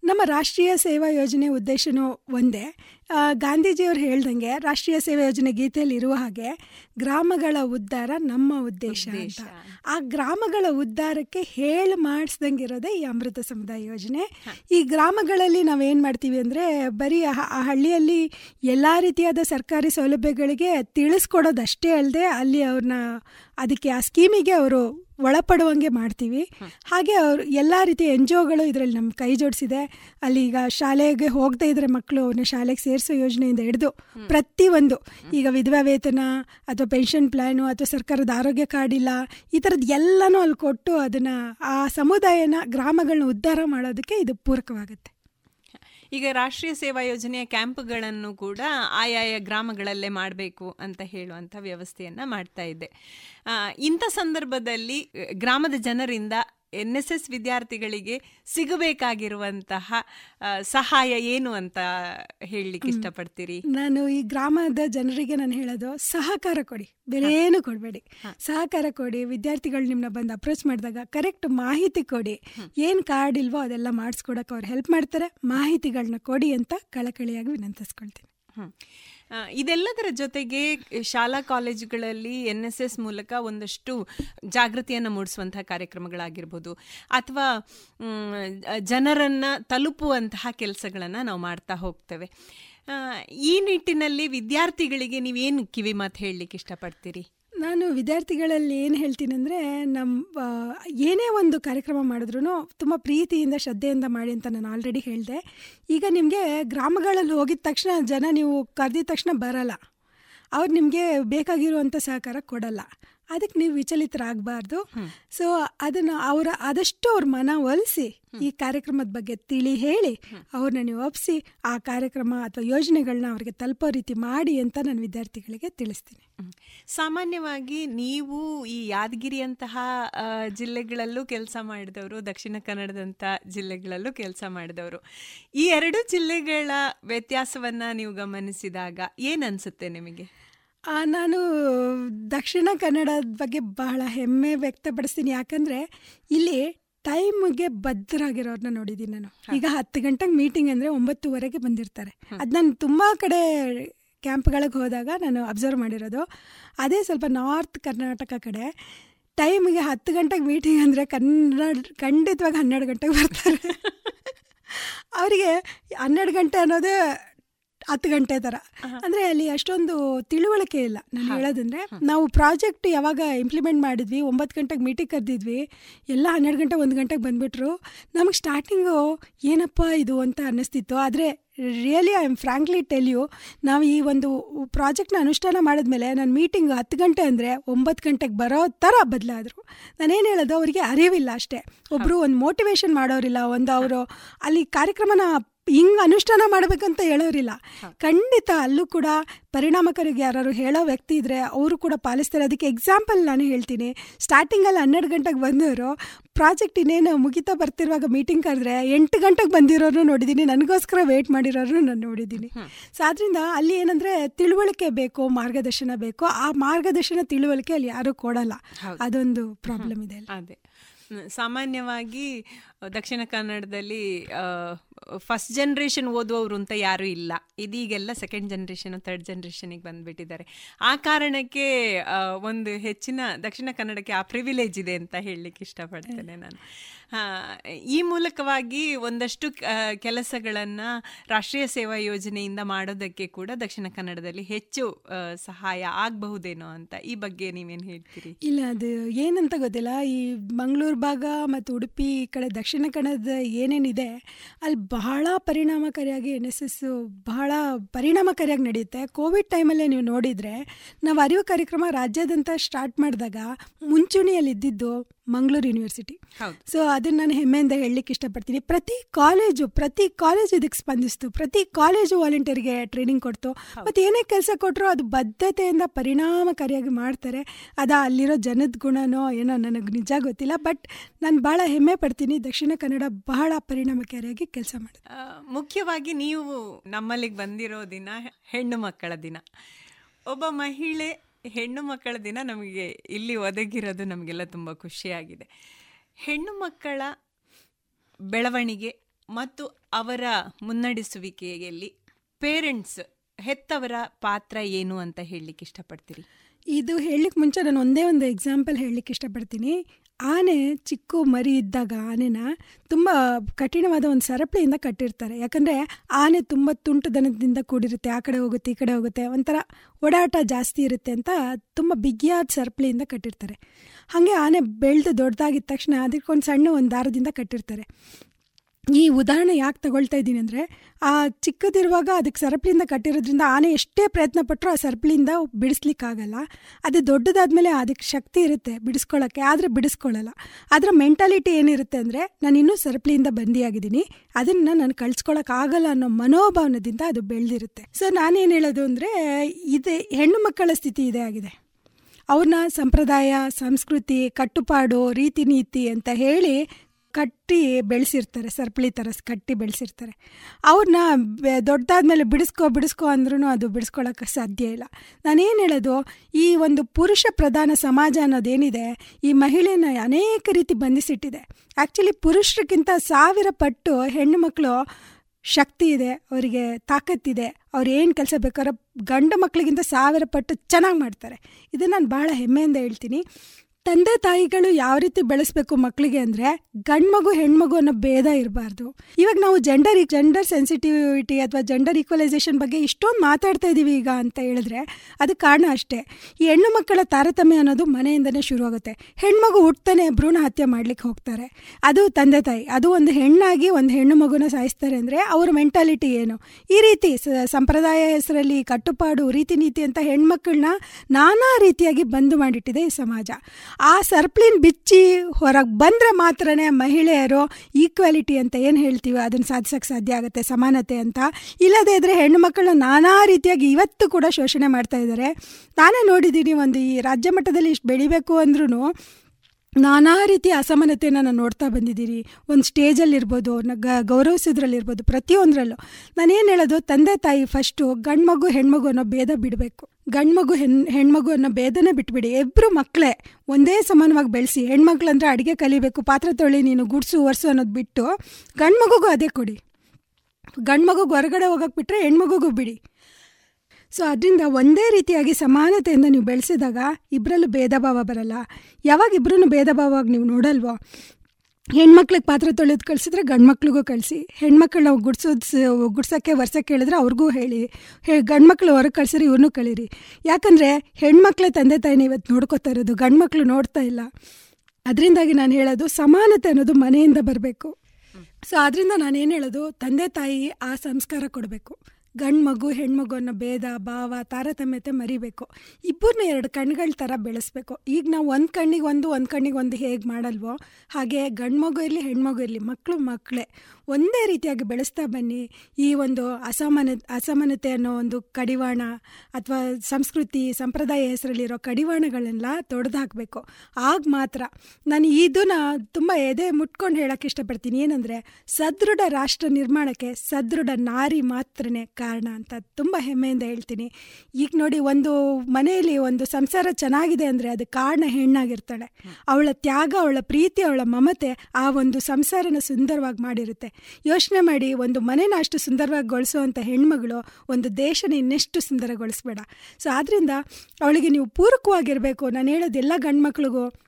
ನಮ್ಮ ರಾಷ್ಟ್ರೀಯ ಸೇವಾ ಯೋಜನೆ ಉದ್ದೇಶನೂ ಒಂದೇ. ಗಾಂಧೀಜಿಯವರು ಹೇಳ್ದಂಗೆ ರಾಷ್ಟ್ರೀಯ ಸೇವಾ ಯೋಜನೆ ಗೀತೆಯಲ್ಲಿ ಇರುವ ಹಾಗೆ ಗ್ರಾಮಗಳ ಉದ್ಧಾರ ನಮ್ಮ ಉದ್ದೇಶ ಅಂತ. ಆ ಗ್ರಾಮಗಳ ಉದ್ಧಾರಕ್ಕೆ ಹೇಳಿ ಮಾಡಿಸ್ದಂಗಿರೋದೇ ಈ ಅಮೃತ ಸಮುದಾಯ ಯೋಜನೆ. ಈ ಗ್ರಾಮಗಳಲ್ಲಿ ನಾವೇನು ಮಾಡ್ತೀವಿ ಅಂದರೆ ಬರೀ ಆ ಆ ಹಳ್ಳಿಯಲ್ಲಿ ಎಲ್ಲ ರೀತಿಯಾದ ಸರ್ಕಾರಿ ಸೌಲಭ್ಯಗಳಿಗೆ ತಿಳಿಸ್ಕೊಡೋದಷ್ಟೇ ಅಲ್ಲದೆ ಅಲ್ಲಿ ಅವ್ರನ್ನ ಅದಕ್ಕೆ ಆ ಸ್ಕೀಮಿಗೆ ಅವರು ಒಳಪಡುವಂಗೆ ಮಾಡ್ತೀವಿ. ಹಾಗೆ ಅವರು ಎಲ್ಲ ರೀತಿಯ ಎನ್ ಜಿ ಒಗಳು ಇದರಲ್ಲಿ ನಮ್ಮ ಕೈ ಜೋಡಿಸಿದೆ. ಅಲ್ಲಿ ಈಗ ಶಾಲೆಗೆ ಹೋಗದೇ ಇದ್ರೆ ಮಕ್ಕಳು ಅವ್ರನ್ನ ಶಾಲೆಗೆ ಸೇರಿಸೋ ಯೋಜನೆಯಿಂದ ಹಿಡಿದು ಪ್ರತಿಯೊಂದು, ಈಗ ವಿಧವಾ ವೇತನ ಅಥವಾ ಪೆನ್ಷನ್ ಪ್ಲ್ಯಾನು ಅಥವಾ ಸರ್ಕಾರದ ಆರೋಗ್ಯ ಕಾರ್ಡ್ ಇಲ್ಲ, ಈ ಥರದ್ದು ಎಲ್ಲನೂ ಅಲ್ಲಿ ಕೊಟ್ಟು ಅದನ್ನು ಆ ಸಮುದಾಯನ ಗ್ರಾಮಗಳನ್ನ ಉದ್ಧಾರ ಮಾಡೋದಕ್ಕೆ ಇದು ಪೂರಕವಾಗುತ್ತೆ. ಈಗ ರಾಷ್ಟ್ರೀಯ ಸೇವಾ ಯೋಜನೆಯ ಕ್ಯಾಂಪ್ಗಳನ್ನು ಕೂಡ ಆಯಾಯ ಗ್ರಾಮಗಳಲ್ಲೇ ಮಾಡಬೇಕು ಅಂತ ಹೇಳುವಂಥ ವ್ಯವಸ್ಥೆಯನ್ನು ಮಾಡ್ತಾ ಇದೆ. ಇಂಥ ಸಂದರ್ಭದಲ್ಲಿ, ಗ್ರಾಮದ ಜನರಿಂದ ಎನ್ ಎಸ್ ಎಸ್ ವಿದ್ಯಾರ್ಥಿಗಳಿಗೆ ಸಿಗಬೇಕಾಗಿರುವಂತಹ ಸಹಾಯ ಏನು ಅಂತ ಹೇಳಲಿಕ್ಕೆ ಇಷ್ಟಪಡ್ತೀರಿ? ನಾನು ಈ ಗ್ರಾಮದ ಜನರಿಗೆ ನಾನು ಹೇಳೋದು ಸಹಕಾರ ಕೊಡಿ. ಬೇರೆ ಏನು ಕೊಡಬೇಡಿ. ಸಹಕಾರ ಕೊಡಿ ವಿದ್ಯಾರ್ಥಿಗಳು ನಿಮ್ಮನ್ನ ಬಂದು ಅಪ್ರೋಚ್ ಮಾಡಿದಾಗ ಕರೆಕ್ಟ್ ಮಾಹಿತಿ ಕೊಡಿ. ಏನು ಕಾರ್ಡ್ ಇಲ್ವೋ ಅದೆಲ್ಲ ಮಾಡಿಸ್ಕೊಡಕ್ಕೆ ಅವ್ರು ಹೆಲ್ಪ್ ಮಾಡ್ತಾರೆ ಮಾಹಿತಿಗಳನ್ನ ಕೊಡಿ ಅಂತ ಕಳಕಳಿಯಾಗಿ ವಿನಂತಿಸ್ಕೊಳ್ತೀನಿ. ಇದೆಲ್ಲದರ ಜೊತೆಗೆ ಶಾಲಾ ಕಾಲೇಜುಗಳಲ್ಲಿ ಎನ್ ಎಸ್ ಎಸ್ ಮೂಲಕ ಒಂದಷ್ಟು ಜಾಗೃತಿಯನ್ನು ಮೂಡಿಸುವಂತಹ ಕಾರ್ಯಕ್ರಮಗಳಾಗಿರ್ಬೋದು ಅಥವಾ ಜನರನ್ನು ತಲುಪುವಂತಹ ಕೆಲಸಗಳನ್ನು ನಾವು ಮಾಡ್ತಾ ಹೋಗ್ತೇವೆ. ಈ ನಿಟ್ಟಿನಲ್ಲಿ ವಿದ್ಯಾರ್ಥಿಗಳಿಗೆ ನೀವೇನು ಕಿವಿ ಮಾತು ಹೇಳಲಿಕ್ಕೆ ಇಷ್ಟಪಡ್ತೀರಿ? ನಾನು ವಿದ್ಯಾರ್ಥಿಗಳಲ್ಲಿ ಏನು ಹೇಳ್ತೀನಿ ಅಂದರೆ ನಮ್ಮ ಏನೇ ಒಂದು ಕಾರ್ಯಕ್ರಮ ಮಾಡಿದ್ರು ತುಂಬ ಪ್ರೀತಿಯಿಂದ, ಶ್ರದ್ಧೆಯಿಂದ ಮಾಡಿ ಅಂತ ನಾನು ಆಲ್ರೆಡಿ ಹೇಳಿದೆ. ಈಗ ನಿಮಗೆ ಗ್ರಾಮಗಳಲ್ಲಿ ಹೋಗಿದ ತಕ್ಷಣ ಜನ ನೀವು ಕರೆದಿದ ತಕ್ಷಣ ಬರಲ್ಲ. ಅವ್ರು ನಿಮಗೆ ಬೇಕಾಗಿರುವಂಥ ಸಹಕಾರ ಕೊಡಲ್ಲ. ಅದಕ್ಕೆ ನೀವು ವಿಚಲಿತರಾಗಬಾರ್ದು. ಸೊ ಅದನ್ನು ಅವರ ಆದಷ್ಟು ಅವ್ರ ಮನ ಒಲಿಸಿ ಈ ಕಾರ್ಯಕ್ರಮದ ಬಗ್ಗೆ ತಿಳಿ ಹೇಳಿ ಅವ್ರನ್ನ ನೀವು ಒಪ್ಪಿಸಿ ಆ ಕಾರ್ಯಕ್ರಮ ಅಥವಾ ಯೋಜನೆಗಳನ್ನ ಅವ್ರಿಗೆ ತಲುಪೋ ರೀತಿ ಮಾಡಿ ಅಂತ ನಾನು ವಿದ್ಯಾರ್ಥಿಗಳಿಗೆ ತಿಳಿಸ್ತೀನಿ. ಸಾಮಾನ್ಯವಾಗಿ ನೀವು ಈ ಯಾದಗಿರಿಯಂತಹ ಜಿಲ್ಲೆಗಳಲ್ಲೂ ಕೆಲಸ ಮಾಡಿದವರು ದಕ್ಷಿಣ ಕನ್ನಡದಂಥ ಜಿಲ್ಲೆಗಳಲ್ಲೂ ಕೆಲಸ ಮಾಡಿದವರು. ಈ ಎರಡು ಜಿಲ್ಲೆಗಳ ವ್ಯತ್ಯಾಸವನ್ನು ನೀವು ಗಮನಿಸಿದಾಗ ಏನನ್ಸುತ್ತೆ ನಿಮಗೆ? ನಾನು ದಕ್ಷಿಣ ಕನ್ನಡದ ಬಗ್ಗೆ ಬಹಳ ಹೆಮ್ಮೆ ವ್ಯಕ್ತಪಡಿಸ್ತೀನಿ. ಯಾಕಂದರೆ ಇಲ್ಲಿ ಟೈಮ್ಗೆ ಬದ್ಧರಾಗಿರೋರನ್ನ ನೋಡಿದ್ದೀನಿ ನಾನು. ಈಗ ಹತ್ತು ಗಂಟೆಗೆ ಮೀಟಿಂಗ್ ಅಂದರೆ ಒಂಬತ್ತುವರೆಗೆ ಬಂದಿರ್ತಾರೆ. ಅದು ನಾನು ತುಂಬ ಕಡೆ ಕ್ಯಾಂಪ್ಗಳಿಗೆ ಹೋದಾಗ ನಾನು ಅಬ್ಸರ್ವ್ ಮಾಡಿರೋದು. ಅದೇ ಸ್ವಲ್ಪ ನಾರ್ತ್ ಕರ್ನಾಟಕ ಕಡೆ ಟೈಮಿಗೆ ಹತ್ತು ಗಂಟೆಗೆ ಮೀಟಿಂಗ್ ಅಂದರೆ ಕನ್ನಡ ಖಂಡಿತವಾಗಿ ಹನ್ನೆರಡು ಗಂಟೆಗೆ ಬರ್ತಾರೆ. [LAUGHS] ಅವರಿಗೆ ಹನ್ನೆರಡು ಗಂಟೆ ಅನ್ನೋದೇ ಹತ್ತು ಗಂಟೆ ಥರ ಅಂದರೆ ಅಲ್ಲಿ ಅಷ್ಟೊಂದು ತಿಳುವಳಿಕೆ ಇಲ್ಲ ನಾನು ಹೇಳೋದಂದ್ರೆ. ನಾವು ಪ್ರಾಜೆಕ್ಟ್ ಯಾವಾಗ ಇಂಪ್ಲಿಮೆಂಟ್ ಮಾಡಿದ್ವಿ ಒಂಬತ್ತು ಗಂಟೆಗೆ ಮೀಟಿಂಗ್ ಕರೆದಿದ್ವಿ ಎಲ್ಲ ಹನ್ನೆರಡು ಗಂಟೆ ಒಂದು ಗಂಟೆಗೆ ಬಂದುಬಿಟ್ರು. ನಮಗೆ ಸ್ಟಾರ್ಟಿಂಗು ಏನಪ್ಪ ಇದು ಅಂತ ಅನ್ನಿಸ್ತಿತ್ತು. ಆದರೆ really I am frankly tell you ನಾವು ಈ ಒಂದು ಪ್ರಾಜೆಕ್ಟ್ನ ಅನುಷ್ಠಾನ ಮಾಡಿದ್ಮೇಲೆ ನನ್ನ ಮೀಟಿಂಗ್ ಹತ್ತು ಗಂಟೆ ಅಂದರೆ ಒಂಬತ್ತು ಗಂಟೆಗೆ ಬರೋ ಥರ ಬದಲಾದರು. ನಾನೇನು ಹೇಳೋದು ಅವರಿಗೆ ಅರಿವಿಲ್ಲ ಅಷ್ಟೇ. ಒಬ್ಬರು ಒಂದು ಮೋಟಿವೇಶನ್ ಮಾಡೋರಿಲ್ಲ ಒಂದು ಅವರು ಅಲ್ಲಿ ಕಾರ್ಯಕ್ರಮನ ಹಿಂಗೆ ಅನುಷ್ಠಾನ ಮಾಡಬೇಕಂತ ಹೇಳೋರಿಲ್ಲ. ಖಂಡಿತ ಅಲ್ಲೂ ಕೂಡ ಪರಿಣಾಮಕಾರಿಗೆ ಯಾರು ಹೇಳೋ ವ್ಯಕ್ತಿ ಇದ್ದರೆ ಅವರು ಕೂಡ ಪಾಲಿಸ್ತಾರೆ. ಅದಕ್ಕೆ ಎಕ್ಸಾಂಪಲ್ ನಾನು ಹೇಳ್ತೀನಿ. ಸ್ಟಾರ್ಟಿಂಗಲ್ಲಿ ಹನ್ನೆರಡು ಗಂಟೆಗೆ ಬಂದವರು ಪ್ರಾಜೆಕ್ಟ್ ಇನ್ನೇನು ಮುಗಿತಾ ಬರ್ತಿರುವಾಗ ಮೀಟಿಂಗ್ ಕರೆದ್ರೆ ಎಂಟು ಗಂಟೆಗೆ ಬಂದಿರೋರು ನೋಡಿದ್ದೀನಿ. ನನಗೋಸ್ಕರ ವೇಟ್ ಮಾಡಿರೋರು ನಾನು ನೋಡಿದ್ದೀನಿ. ಸೊ ಆದ್ದರಿಂದ ಅಲ್ಲಿ ಏನಂದರೆ ತಿಳುವಳಿಕೆ ಬೇಕು ಮಾರ್ಗದರ್ಶನ ಬೇಕು. ಆ ಮಾರ್ಗದರ್ಶನ ತಿಳುವಳಿಕೆ ಅಲ್ಲಿ ಯಾರೂ ಕೊಡಲ್ಲ. ಅದೊಂದು ಪ್ರಾಬ್ಲಮ್ ಇದೆ ಅಲ್ಲಿ. ಅದೇ. ಸಾಮಾನ್ಯವಾಗಿ ದಕ್ಷಿಣ ಕನ್ನಡದಲ್ಲಿ ಫಸ್ಟ್ ಜನ್ರೇಷನ್ ಓದುವವರು ಅಂತ ಯಾರೂ ಇಲ್ಲ. ಇದೀಗೆಲ್ಲ ಸೆಕೆಂಡ್ ಜನ್ರೇಷನ್ ಥರ್ಡ್ ಜನ್ರೇಷನಿಗೆ ಬಂದ್ಬಿಟ್ಟಿದ್ದಾರೆ. ಆ ಕಾರಣಕ್ಕೆ ಒಂದು ಹೆಚ್ಚಿನ ದಕ್ಷಿಣ ಕನ್ನಡಕ್ಕೆ ಆ ಪ್ರಿವಿಲೇಜ್ ಇದೆ ಅಂತ ಹೇಳಲಿಕ್ಕೆ ಇಷ್ಟಪಡ್ತೇನೆ ನಾನು. ಈ ಮೂಲಕವಾಗಿ ಒಂದಷ್ಟು ಕೆಲಸಗಳನ್ನ ರಾಷ್ಟ್ರೀಯ ಸೇವಾ ಯೋಜನೆಯಿಂದ ಮಾಡೋದಕ್ಕೆ ಕೂಡ ದಕ್ಷಿಣ ಕನ್ನಡದಲ್ಲಿ ಹೆಚ್ಚು ಸಹಾಯ ಆಗಬಹುದೇನೋ ಅಂತ ಈ ಬಗ್ಗೆ ನೀವೇನು ಹೇಳ್ತೀರಿ? ಇಲ್ಲ, ಅದು ಏನಂತ ಗೊತ್ತಿಲ್ಲ. ಈ ಮಂಗಳೂರು ಭಾಗ ಮತ್ತು ಉಡುಪಿ ಕಡೆ ದಕ್ಷಿಣ ಕನ್ನಡದ ಏನೇನಿದೆ, ಅಲ್ಲಿ ಬಹಳ ಪರಿಣಾಮಕಾರಿಯಾಗಿ ಎನ್ ಎಸ್ ಎಸ್ ಬಹಳ ಪರಿಣಾಮಕಾರಿಯಾಗಿ ನಡೆಯುತ್ತೆ. ಕೋವಿಡ್ ಟೈಮಲ್ಲೇ ನೀವು ನೋಡಿದರೆ, ನಾವು ಅರಿವು ಕಾರ್ಯಕ್ರಮ ರಾಜ್ಯಾದ್ಯಂತ ಸ್ಟಾರ್ಟ್ ಮಾಡಿದಾಗ ಮುಂಚೂಣಿಯಲ್ಲಿ ಇದ್ದಿದ್ದು ಮಂಗಳೂರು ಯೂನಿವರ್ಸಿಟಿ ಸೊ ಅದನ್ನ ನಾನು ಹೆಮ್ಮೆಯಿಂದ ಹೇಳಲಿಕ್ಕೆ ಇಷ್ಟಪಡ್ತೀನಿ. ಪ್ರತಿ ಕಾಲೇಜು ಪ್ರತಿ ಕಾಲೇಜು ಇದಕ್ಕೆ ಸ್ಪಂದಿಸ್ತು. ಪ್ರತಿ ಕಾಲೇಜು ವಾಲಂಟಿಯರ್ಗೆ ಟ್ರೈನಿಂಗ್ ಕೊಡ್ತು. ಮತ್ತು ಏನೇ ಕೆಲಸ ಕೊಟ್ಟರು ಅದು ಬದ್ಧತೆಯಿಂದ ಪರಿಣಾಮಕಾರಿಯಾಗಿ ಮಾಡ್ತಾರೆ. ಅದ ಅಲ್ಲಿರೋ ಜನದ ಗುಣನೋ ಏನೋ ನನಗೆ ನಿಜ ಗೊತ್ತಿಲ್ಲ. ಬಟ್ ನಾನು ಭಾಳ ಹೆಮ್ಮೆ ಪಡ್ತೀನಿ. ದಕ್ಷಿಣ ಕನ್ನಡ ಬಹಳ ಪರಿಣಾಮಕಾರಿಯಾಗಿ ಕೆಲಸ ಮಾಡಿ ಮುಖ್ಯವಾಗಿ ನೀವು ನಮ್ಮಲ್ಲಿಗೆ ಬಂದಿರೋ ದಿನ ಹೆಣ್ಣು ಮಕ್ಕಳ ದಿನ. ಒಬ್ಬ ಮಹಿಳೆ ಹೆಣ್ಣು ಮಕ್ಕಳ ದಿನ ನಮಗೆ ಇಲ್ಲಿ ಒದಗಿರೋದು ನಮಗೆಲ್ಲ ತುಂಬ ಖುಷಿಯಾಗಿದೆ. ಹೆಣ್ಣು ಮಕ್ಕಳ ಬೆಳವಣಿಗೆ ಮತ್ತು ಅವರ ಮುನ್ನಡೆಸುವಿಕೆಯಲ್ಲಿ ಪೇರೆಂಟ್ಸ್ ಹೆತ್ತವರ ಪಾತ್ರ ಏನು ಅಂತ ಹೇಳಲಿಕ್ಕೆ ಇಷ್ಟಪಡ್ತೀರಿ? ಇದು ಹೇಳಲಿಕ್ಕೆ ಮುಂಚೆ ನಾನು ಒಂದೇ ಒಂದು ಎಕ್ಸಾಂಪಲ್ ಹೇಳಲಿಕ್ಕೆ ಇಷ್ಟಪಡ್ತೀನಿ. ಆನೆ ಚಿಕ್ಕ ಮರಿ ಇದ್ದಾಗ ಆನೆನ ತುಂಬ ಕಠಿಣವಾದ ಒಂದು ಸರಪಳಿಯಿಂದ ಕಟ್ಟಿರ್ತಾರೆ. ಯಾಕಂದರೆ ಆನೆ ತುಂಬ ತುಂಟು ದನದಿಂದ ಕೂಡಿರುತ್ತೆ. ಆ ಕಡೆ ಹೋಗುತ್ತೆ, ಈ ಕಡೆ ಹೋಗುತ್ತೆ. ಒಂಥರ ಓಡಾಟ ಜಾಸ್ತಿ ಇರುತ್ತೆ ಅಂತ ತುಂಬ ಬಿಗಿಯಾದ ಸರಪಳಿಯಿಂದ ಕಟ್ಟಿರ್ತಾರೆ. ಹಾಗೆ ಆನೆ ಬೆಳೆದು ದೊಡ್ಡದಾಗಿದ್ದ ತಕ್ಷಣ ಅದಕ್ಕೊಂದು ಸಣ್ಣ ಒಂದು ದಾರದಿಂದ ಕಟ್ಟಿರ್ತಾರೆ. ಈ ಉದಾಹರಣೆ ಯಾಕೆ ತಗೊಳ್ತಾ ಇದ್ದೀನಿ ಅಂದರೆ, ಆ ಚಿಕ್ಕದಿರುವಾಗ ಅದಕ್ಕೆ ಸರಪಳಿಯಿಂದ ಕಟ್ಟಿರೋದ್ರಿಂದ ಆನೆ ಎಷ್ಟೇ ಪ್ರಯತ್ನ ಪಟ್ಟರು ಆ ಸರಪಳಿಯಿಂದ ಬಿಡಿಸ್ಲಿಕ್ಕಾಗಲ್ಲ. ಅದು ದೊಡ್ಡದಾದ್ಮೇಲೆ ಅದಕ್ಕೆ ಶಕ್ತಿ ಇರುತ್ತೆ ಬಿಡಿಸ್ಕೊಳ್ಳೋಕ್ಕೆ ಆದರೆ ಬಿಡಿಸ್ಕೊಳ್ಳಲ್ಲ. ಅದರ ಮೆಂಟಾಲಿಟಿ ಏನಿರುತ್ತೆ ಅಂದರೆ, ನಾನು ಇನ್ನೂ ಸರಪಳಿಯಿಂದ ಬಂದಿಯಾಗಿದ್ದೀನಿ, ಅದನ್ನು ನಾನು ಕಳ್ಸ್ಕೊಳಕ್ಕಾಗಲ್ಲ ಅನ್ನೋ ಮನೋಭಾವನದಿಂದ ಅದು ಬೆಳೆದಿರುತ್ತೆ. ಸೊ ನಾನೇನು ಹೇಳೋದು ಅಂದರೆ, ಇದೆ, ಹೆಣ್ಣು ಮಕ್ಕಳ ಸ್ಥಿತಿ ಇದೇ ಆಗಿದೆ. ಅವ್ರನ್ನ ಸಂಪ್ರದಾಯ, ಸಂಸ್ಕೃತಿ, ಕಟ್ಟುಪಾಡು ರೀತಿ ನೀತಿ ಅಂತ ಹೇಳಿ ಕಟ್ಟಿ ಬೆಳೆಸಿರ್ತಾರೆ, ಸರ್ಪಳಿ ಥರ ಕಟ್ಟಿ ಬೆಳೆಸಿರ್ತಾರೆ. ಅವ್ರನ್ನ ದೊಡ್ಡದಾದ್ಮೇಲೆ ಬಿಡಿಸ್ಕೊ ಬಿಡಿಸ್ಕೊ ಅಂದ್ರೂ ಅದು ಬಿಡಿಸ್ಕೊಳ್ಳೋಕೆ ಸಾಧ್ಯ ಇಲ್ಲ. ನಾನೇನು ಹೇಳೋದು, ಈ ಒಂದು ಪುರುಷ ಪ್ರಧಾನ ಸಮಾಜ ಅನ್ನೋದೇನಿದೆ, ಈ ಮಹಿಳೆನ ಅನೇಕ ರೀತಿ ಬಂಧಿಸಿಟ್ಟಿದೆ. ಆ್ಯಕ್ಚುಲಿ ಪುರುಷರಿಗಿಂತ ಸಾವಿರ ಪಟ್ಟು ಹೆಣ್ಣು ಮಕ್ಕಳು ಶಕ್ತಿ ಇದೆ, ಅವರಿಗೆ ತಾಕತ್ತಿದೆ ಅವ್ರು ಏನು ಕೆಲಸ ಬೇಕಾದ್ರೆ ಗಂಡು ಮಕ್ಕಳಿಗಿಂತ ಸಾವಿರ ಪಟ್ಟು ಚೆನ್ನಾಗಿ ಮಾಡ್ತಾರೆ. ಇದನ್ನು ನಾನು ಭಾಳ ಹೆಮ್ಮೆಯಿಂದ ಹೇಳ್ತೀನಿ. ತಂದೆ ತಾಯಿಗಳು ಯಾವ ರೀತಿ ಬೆಳೆಸ್ಬೇಕು ಮಕ್ಕಳಿಗೆ ಅಂದರೆ ಗಂಡ್ಮಗು ಹೆಣ್ಮಗು ಅನ್ನೋ ಭೇದ ಇರಬಾರ್ದು. ಇವಾಗ ನಾವು ಜೆಂಡರ್ ಜೆಂಡರ್ ಸೆನ್ಸಿಟಿವಿಟಿ ಅಥವಾ ಜೆಂಡರ್ ಈಕ್ವಲೈಸೇಷನ್ ಬಗ್ಗೆ ಇಷ್ಟೊಂದು ಮಾತಾಡ್ತಾ ಇದ್ದೀವಿ ಈಗ ಅಂತ ಹೇಳಿದ್ರೆ ಅದಕ್ಕೆ ಕಾರಣ ಅಷ್ಟೇ. ಈ ಹೆಣ್ಣು ಮಕ್ಕಳ ತಾರತಮ್ಯ ಅನ್ನೋದು ಮನೆಯಿಂದನೇ ಶುರುವಾಗುತ್ತೆ. ಹೆಣ್ಮಗು ಹುಟ್ಟತಾನೆ ಭ್ರೂಣ ಹತ್ಯೆ ಮಾಡ್ಲಿಕ್ಕೆ ಹೋಗ್ತಾರೆ. ಅದು ತಂದೆ ತಾಯಿ, ಅದು ಒಂದು ಹೆಣ್ಣಾಗಿ ಒಂದು ಹೆಣ್ಣು ಮಗುನ ಸಾಯಿಸ್ತಾರೆ ಅಂದರೆ ಅವ್ರ ಮೆಂಟಾಲಿಟಿ ಏನು? ಈ ರೀತಿ ಸಂಪ್ರದಾಯ ಹೆಸರಲ್ಲಿ ಕಟ್ಟುಪಾಡು ರೀತಿ ನೀತಿ ಅಂತ ಹೆಣ್ಮಕ್ಳನ್ನ ನಾನಾ ರೀತಿಯಾಗಿ ಬಂದು ಮಾಡಿಟ್ಟಿದೆ ಸಮಾಜ. ಆ ಸರ್ಪ್ಲಿನ್ ಬಿಚ್ಚಿ ಹೊರಗೆ ಬಂದರೆ ಮಾತ್ರನೇ ಮಹಿಳೆಯರು ಈಕ್ವಾಲಿಟಿ ಅಂತ ಏನು ಹೇಳ್ತೀವಿ ಅದನ್ನು ಸಾಧಿಸೋಕ್ಕೆ ಸಾಧ್ಯ ಆಗುತ್ತೆ, ಸಮಾನತೆ ಅಂತ. ಇಲ್ಲದೇ ಇದ್ದರೆ ಹೆಣ್ಣು ನಾನಾ ರೀತಿಯಾಗಿ ಇವತ್ತು ಕೂಡ ಶೋಷಣೆ ಮಾಡ್ತಾ ಇದ್ದಾರೆ. ನಾನೇ ನೋಡಿದ್ದೀನಿ ಒಂದು ಈ ರಾಜ್ಯ ಮಟ್ಟದಲ್ಲಿ ಇಷ್ಟು ಬೆಳಿಬೇಕು ಅಂದ್ರೂ ನಾನಾ ರೀತಿಯ ಅಸಮಾನತೆಯನ್ನು ನಾನು ನೋಡ್ತಾ ಬಂದಿದ್ದೀರಿ. ಒಂದು ಸ್ಟೇಜಲ್ಲಿರ್ಬೋದು ಗ ಗೌರವಿಸೋದ್ರಲ್ಲಿರ್ಬೋದು ಪ್ರತಿಯೊಂದರಲ್ಲೂ. ನಾನೇನು ಹೇಳೋದು, ತಂದೆ ತಾಯಿ ಫಸ್ಟು ಹೆಣ್ಣು ಹೆಣ್ಮಗು ಅನ್ನೋ ಭೇದ ಬಿಡಬೇಕು. ಗಂಡ್ಮಗು ಹೆಣ್, ಹೆಣ್ಮಗು ಅನ್ನೋ ಭೇದನೆ ಬಿಟ್ಬಿಡಿ. ಇಬ್ಬರು ಮಕ್ಕಳೇ ಒಂದೇ ಸಮಾನವಾಗಿ ಬೆಳೆಸಿ ಹೆಣ್ಮಕ್ಳಂದ್ರೆ ಅಡುಗೆ ಕಲಿಬೇಕು, ಪಾತ್ರೆ ತೊಳಿ, ನೀನು ಗುಡ್ಸು, ಒರೆಸು ಅನ್ನೋದು ಬಿಟ್ಟು ಗಂಡ್ಮಗುಗೂ ಅದೇ ಕೊಡಿ. ಗಂಡ್ಮಗುಗೆ ಹೊರಗಡೆ ಹೋಗಕ್ಕೆ ಬಿಟ್ಟರೆ ಹೆಣ್ಮಗುಗೂ ಬಿಡಿ. ಸೊ ಅದರಿಂದ ಒಂದೇ ರೀತಿಯಾಗಿ ಸಮಾನತೆಯಿಂದ ನೀವು ಬೆಳೆಸಿದಾಗ ಇಬ್ಬರಲ್ಲೂ ಭೇದ ಭಾವ ಬರಲ್ಲ. ಯಾವಾಗ ಇಬ್ಬರೂ ಭೇದ ಭಾವವಾಗಿ ನೀವು ನೋಡಲ್ವೋ ಹೆಣ್ಮಕ್ಳಿಗೆ ಪಾತ್ರೆ ತೊಳೆದು ಕಳಿಸಿದ್ರೆ ಗಂಡು ಮಕ್ಳಿಗೂ ಕಳಿಸಿ. ಹೆಣ್ಮಕ್ಳನ್ನ ಗುಡ್ಸೋದು ಗುಡ್ಸೋಕ್ಕೆ ವರ್ಷಕ್ಕೆ ಹೇಳಿದ್ರೆ ಅವ್ರಿಗೂ ಹೇಳಿ. ಹೇ ಗಂಡು ಮಕ್ಳು ಹೊರಗೆ ಕಳ್ಸಿರಿ ಇವ್ರನ್ನೂ ಕಳೀರಿ. ಯಾಕಂದರೆ ಹೆಣ್ಮಕ್ಳೇ ತಂದೆ ತಾಯಿನ ಇವತ್ತು ನೋಡ್ಕೋತಾ ಇರೋದು ಗಂಡು ಮಕ್ಕಳು ನೋಡ್ತಾ ಇಲ್ಲ. ಅದರಿಂದಾಗಿ ನಾನು ಹೇಳೋದು ಸಮಾನತೆ ಅನ್ನೋದು ಮನೆಯಿಂದ ಬರಬೇಕು. ಸೊ ಅದರಿಂದ ಏನು ಹೇಳೋದು ತಂದೆ ತಾಯಿ ಆ ಸಂಸ್ಕಾರ ಕೊಡಬೇಕು. ಗಂಡು ಮಗು ಹೆಣ್ಮಗು ಅನ್ನೋ ಭೇದ, ಭಾವ, ತಾರತಮ್ಯತೆ ಮರಿಬೇಕು. ಇಬ್ಬರನ್ನ ಎರಡು ಕಣ್ಗಳ ಥರ ಬೆಳೆಸ್ಬೇಕು. ಈಗ ನಾವು ಒಂದು ಕಣ್ಣಿಗೆ ಒಂದು ಒಂದು ಕಣ್ಣಿಗೆ ಒಂದು ಹೇಗೆ ಮಾಡಲ್ವೋ? ಹಾಗೆ ಗಂಡು ಮಗು ಇರಲಿ, ಹೆಣ್ಮಗು ಇರಲಿ ಮಕ್ಕಳು ಮಕ್ಕಳೇ ಒಂದೇ ರೀತಿಯಾಗಿ ಬೆಳೆಸ್ತಾ ಬನ್ನಿ. ಈ ಒಂದು ಅಸಮಾನ, ಅಸಮಾನತೆ ಅನ್ನೋ ಒಂದು ಕಡಿವಾಣ ಅಥವಾ ಸಂಸ್ಕೃತಿ, ಸಂಪ್ರದಾಯ ಹೆಸರಲ್ಲಿರೋ ಕಡಿವಾಣಗಳನ್ನೆಲ್ಲ ತೊಡೆದು ಆಗ ಮಾತ್ರ. ನಾನು ಇದನ್ನ ತುಂಬ ಎದೆ ಮುಟ್ಕೊಂಡು ಹೇಳೋಕ್ಕೆ ಇಷ್ಟಪಡ್ತೀನಿ. ಏನಂದರೆ, ಸದೃಢ ರಾಷ್ಟ್ರ ನಿರ್ಮಾಣಕ್ಕೆ ಸದೃಢ ನಾರಿ ಮಾತ್ರನೇ ಕಾರಣ ಅಂತ ತುಂಬ ಹೆಮ್ಮೆಯಿಂದ ಹೇಳ್ತೀನಿ. ಈಗ ನೋಡಿ, ಒಂದು ಮನೆಯಲ್ಲಿ ಒಂದು ಸಂಸಾರ ಚೆನ್ನಾಗಿದೆ ಅಂದರೆ ಅದು ಕಾರಣ ಹೆಣ್ಣಾಗಿರ್ತಾಳೆ. ಅವಳ ತ್ಯಾಗ, ಅವಳ ಪ್ರೀತಿ, ಅವಳ ಮಮತೆ ಆ ಒಂದು ಸಂಸಾರನ ಸುಂದರವಾಗಿ ಮಾಡಿರುತ್ತೆ. ಯೋಚನೆ ಮಾಡಿ ಒಂದು ಮನೇನ ಅಷ್ಟು ಸುಂದರವಾಗಿ ಗೊಳಿಸುವಂಥ ಹೆಣ್ಮಗಳು ಒಂದು ದೇಶನ ಇನ್ನೆಷ್ಟು ಸುಂದರಗೊಳಿಸ್ಬೇಡ. ಸೊ ಆದ್ದರಿಂದ ಅವಳಿಗೆ ನೀವು ಪೂರಕವಾಗಿರಬೇಕು. ನಾನು ಹೇಳೋದು ಎಲ್ಲ ಗಂಡು ಮಕ್ಳಿಗೂ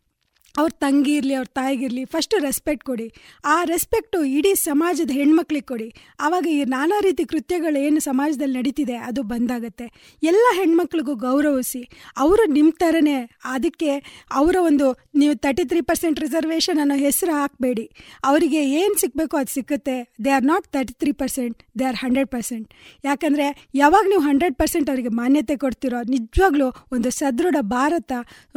ಅವ್ರ ತಂಗಿರಲಿ ಅವ್ರ ತಾಯಿಗಿರಲಿ ಫಸ್ಟು ರೆಸ್ಪೆಕ್ಟ್ ಕೊಡಿ. ಆ ರೆಸ್ಪೆಕ್ಟು ಇಡೀ ಸಮಾಜದ ಹೆಣ್ಮಕ್ಳಿಗೆ ಕೊಡಿ. ಆವಾಗ ಈ ನಾನಾ ರೀತಿ ಕೃತ್ಯಗಳು ಏನು ಸಮಾಜದಲ್ಲಿ ನಡೀತಿದೆ, ಅದು ಬಂದಾಗತ್ತೆ. ಎಲ್ಲ ಹೆಣ್ಮಕ್ಳಿಗೂ ಗೌರವಿಸಿ. ಅವರು ನಿಮ್ಮ ಥರನೇ ಅದಕ್ಕೆ ಅವರ ಒಂದು ನೀವು ತರ್ಟಿ ತ್ರೀ ಪರ್ಸೆಂಟ್ ರಿಸರ್ವೇಷನ್ ಅನ್ನೋ ಹೆಸರು ಹಾಕಬೇಡಿ. ಅವರಿಗೆ ಏನು ಸಿಗಬೇಕು ಅದು ಸಿಕ್ಕುತ್ತೆ. They are not thirty three percent they are hundred percent ಯಾಕಂದರೆ, ಯಾವಾಗ ನೀವು ಹಂಡ್ರೆಡ್ ಪರ್ಸೆಂಟ್ ಅವರಿಗೆ ಮಾನ್ಯತೆ ಕೊಡ್ತಿರೋ, ನಿಜವಾಗ್ಲೂ ಒಂದು ಸದೃಢ ಭಾರತ,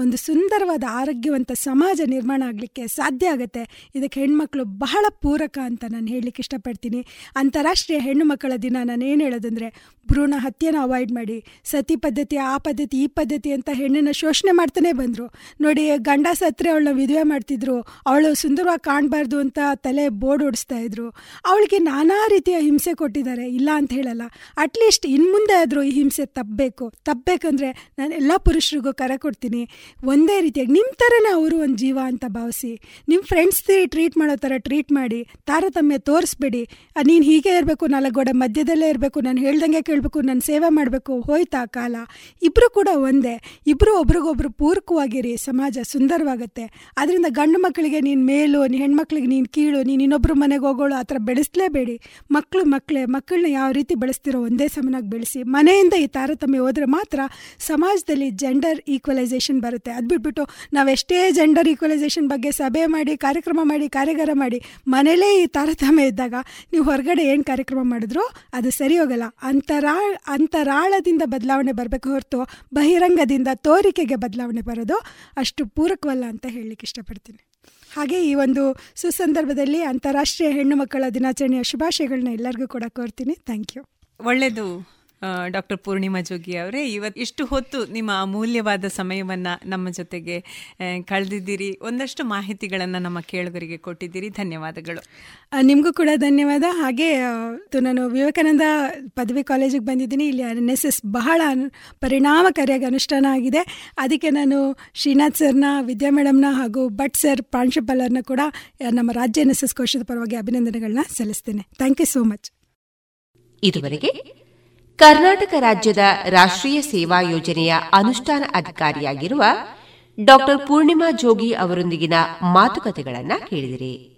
ಒಂದು ಸುಂದರವಾದ ಆರೋಗ್ಯವಂತ ಸಮಾಜ ನಿರ್ಮಾಣ ಆಗಲಿಕ್ಕೆ ಸಾಧ್ಯ ಆಗುತ್ತೆ. ಇದಕ್ಕೆ ಹೆಣ್ಮಕ್ಳು ಬಹಳ ಪೂರಕ ಅಂತ ನಾನು ಹೇಳಲಿಕ್ಕೆ ಇಷ್ಟಪಡ್ತೀನಿ. ಅಂತಾರಾಷ್ಟ್ರೀಯ ಹೆಣ್ಣು ಮಕ್ಕಳ ದಿನ ನಾನು ಏನು ಹೇಳೋದಂದರೆ, ಭ್ರೂಣ ಹತ್ಯೆನ ಅವಾಯ್ಡ್ ಮಾಡಿ, ಸತಿ ಪದ್ಧತಿ, ಆ ಪದ್ಧತಿ, ಈ ಪದ್ಧತಿ ಅಂತ ಹೆಣ್ಣನ್ನು ಶೋಷಣೆ ಮಾಡ್ತಾನೆ ಬಂದರು. ನೋಡಿ, ಗಂಡ ಸತ್ರೆ ಅವಳನ್ನ ವಿಧವೆ ಮಾಡ್ತಿದ್ರು, ಅವಳು ಸುಂದರವಾಗಿ ಕಾಣಬಾರ್ದು ಅಂತ ತಲೆ ಬೋರ್ಡ್ ಓಡಿಸ್ತಾ ಇದ್ರು. ಅವಳಿಗೆ ನಾನಾ ರೀತಿಯ ಹಿಂಸೆ ಕೊಟ್ಟಿದ್ದಾರೆ, ಇಲ್ಲ ಅಂತ ಹೇಳಲ್ಲ. ಅಟ್ಲೀಸ್ಟ್ ಇನ್ನು ಮುಂದೆ ಆದರೂ ಈ ಹಿಂಸೆ ತಪ್ಪಬೇಕು. ತಪ್ಪಬೇಕಂದ್ರೆ ನಾನು ಎಲ್ಲ ಪುರುಷರಿಗೂ ಕರೆ ಕೊಡ್ತೀನಿ. ಒಂದೇ ರೀತಿಯಾಗಿ ನಿಮ್ಮ ಥರನೇ ಅವರು ಒಂದು ಜೀವ ಅಂತ ಭಾವಿಸಿ. ನಿಮ್ಮ ಫ್ರೆಂಡ್ಸ್ ಟ್ರೀಟ್ ಮಾಡೋ ಥರ ಟ್ರೀಟ್ ಮಾಡಿ, ತಾರತಮ್ಯ ತೋರಿಸ್ಬೇಡಿ. ನೀನು ಹೀಗೆ ಇರಬೇಕು, ನಾಲ್ಕು ಗೋಡೆ ಮಧ್ಯದಲ್ಲೇ ಇರಬೇಕು, ನಾನು ಹೇಳ್ದಂಗೆ ಕೇಳಬೇಕು, ನಾನು ಸೇವೆ ಮಾಡಬೇಕು, ಹೋಯ್ತಾ ಕಾಲ. ಇಬ್ಬರು ಕೂಡ ಒಂದೇ. ಇಬ್ಬರು ಒಬ್ರಿಗೊಬ್ರು ಪೂರಕವಾಗಿರಿ, ಸಮಾಜ ಸುಂದರವಾಗುತ್ತೆ. ಅದರಿಂದ ಗಂಡು ಮಕ್ಕಳಿಗೆ ನೀನು ಮೇಲು, ನೀನು ಹೆಣ್ಮಕ್ಳಿಗೆ ನೀನು ಕೀಳು, ನೀನು ಇನ್ನೊಬ್ಬರು ಮನೆಗೆ ಹೋಗೋಳು ಆ ಥರ ಬೆಳೆಸಲೇಬೇಡಿ. ಮಕ್ಕಳು ಮಕ್ಕಳೇ ಮಕ್ಕಳನ್ನ ಯಾವ ರೀತಿ ಬೆಳೆಸ್ತಿರೋ ಒಂದೇ ಸಮನಾಗಿ ಬೆಳೆಸಿ. ಮನೆಯಿಂದ ಈ ತಾರತಮ್ಯ ಹೋದರೆ ಮಾತ್ರ ಸಮಾಜದಲ್ಲಿ ಜೆಂಡರ್ ಈಕ್ವಲೈಸೇಷನ್ ಬರುತ್ತೆ. ಅದು ಬಿಟ್ಬಿಟ್ಟು ನಾವೆಷ್ಟೇ ಜೆಂಡರ್ ಈಕ್ವಲೈಸೇಷನ್ ಬಗ್ಗೆ ಸಭೆ ಮಾಡಿ, ಕಾರ್ಯಕ್ರಮ ಮಾಡಿ, ಕಾರ್ಯಾಗಾರ ಮಾಡಿ, ಮನೇಲೇ ಈ ತಾರತಮ್ಯ ಇದ್ದಾಗ ನೀವು ಹೊರಗಡೆ ಏನು ಕಾರ್ಯಕ್ರಮ ಮಾಡಿದ್ರು ಅದು ಸರಿ ಹೋಗಲ್ಲ. ಅಂತರಾ, ಅಂತರಾಳದಿಂದ ಬದಲಾವಣೆ ಬರಬೇಕು ಹೊರತು ಬಹಿರಂಗದಿಂದ ತೋರಿಕೆಗೆ ಬದಲಾವಣೆ ಬರೋದು ಅಷ್ಟು ಪೂರಕವಲ್ಲ ಅಂತ ಹೇಳಲಿಕ್ಕೆ ಇಷ್ಟಪಡ್ತೀನಿ. ಹಾಗೆ ಈ ಒಂದು ಸುಸಂದರ್ಭದಲ್ಲಿ ಅಂತಾರಾಷ್ಟ್ರೀಯ ಹೆಣ್ಣು ಮಕ್ಕಳ ದಿನಾಚರಣೆಯ ಶುಭಾಶಯಗಳನ್ನ ಎಲ್ಲರಿಗೂ ಕೂಡ ಕೋರ್ತೀನಿ. Thank you. ಒಳ್ಳೆಯದು ಡಾಕ್ಟರ್ ಪೂರ್ಣಿಮಾ ಜೋಗಿ ಅವರೇ ಇವತ್ತು ಇಷ್ಟು ಹೊತ್ತು ನಿಮ್ಮ ಅಮೂಲ್ಯವಾದ ಸಮಯವನ್ನು ನಮ್ಮ ಜೊತೆಗೆ ಕಳೆದಿದ್ದೀರಿ. ಒಂದಷ್ಟು ಮಾಹಿತಿಗಳನ್ನು ನಮ್ಮ ಕೇಳುಗರಿಗೆ ಕೊಟ್ಟಿದ್ದೀರಿ. ಧನ್ಯವಾದಗಳು. ನಿಮಗೂ ಕೂಡ ಧನ್ಯವಾದ. ಹಾಗೆ ನಾನು ವಿವೇಕಾನಂದ ಪದವಿ ಕಾಲೇಜಿಗೆ ಬಂದಿದ್ದೀನಿ. ಇಲ್ಲಿ ಎನ್ ಎಸ್ ಎಸ್ ಬಹಳ ಪರಿಣಾಮಕಾರಿಯಾಗಿ ಅನುಷ್ಠಾನ ಆಗಿದೆ. ಅದಕ್ಕೆ ನಾನು ಶ್ರೀನಾಥ್ ಸರ್ನ ವಿದ್ಯಾ ಮೇಡಮ್ನ ಹಾಗೂ ಭಟ್ ಸರ್ ಪ್ರಾಂಶುಪಾಲರ್ನ ಕೂಡ ನಮ್ಮ ರಾಜ್ಯ ಎನ್ ಎಸ್ ಎಸ್ ಕೋಶದ ಪರವಾಗಿ ಅಭಿನಂದನೆಗಳನ್ನ ಸಲ್ಲಿಸ್ತೇನೆ. ಥ್ಯಾಂಕ್ ಯು ಸೋ ಮಚ್ ಇದುವರೆಗೆ ಕರ್ನಾಟಕ ರಾಜ್ಯದ ರಾಷ್ಟ್ರೀಯ ಸೇವಾ ಯೋಜನೆಯ ಅನುಷ್ಠಾನ ಅಧಿಕಾರಿಯಾಗಿರುವ ಡಾಕ್ಟರ್ ಪೂರ್ಣಿಮಾ ಜೋಗಿ ಅವರೊಂದಿಗಿನ ಮಾತುಕತೆಗಳನ್ನು ಕೇಳಿದಿರಿ.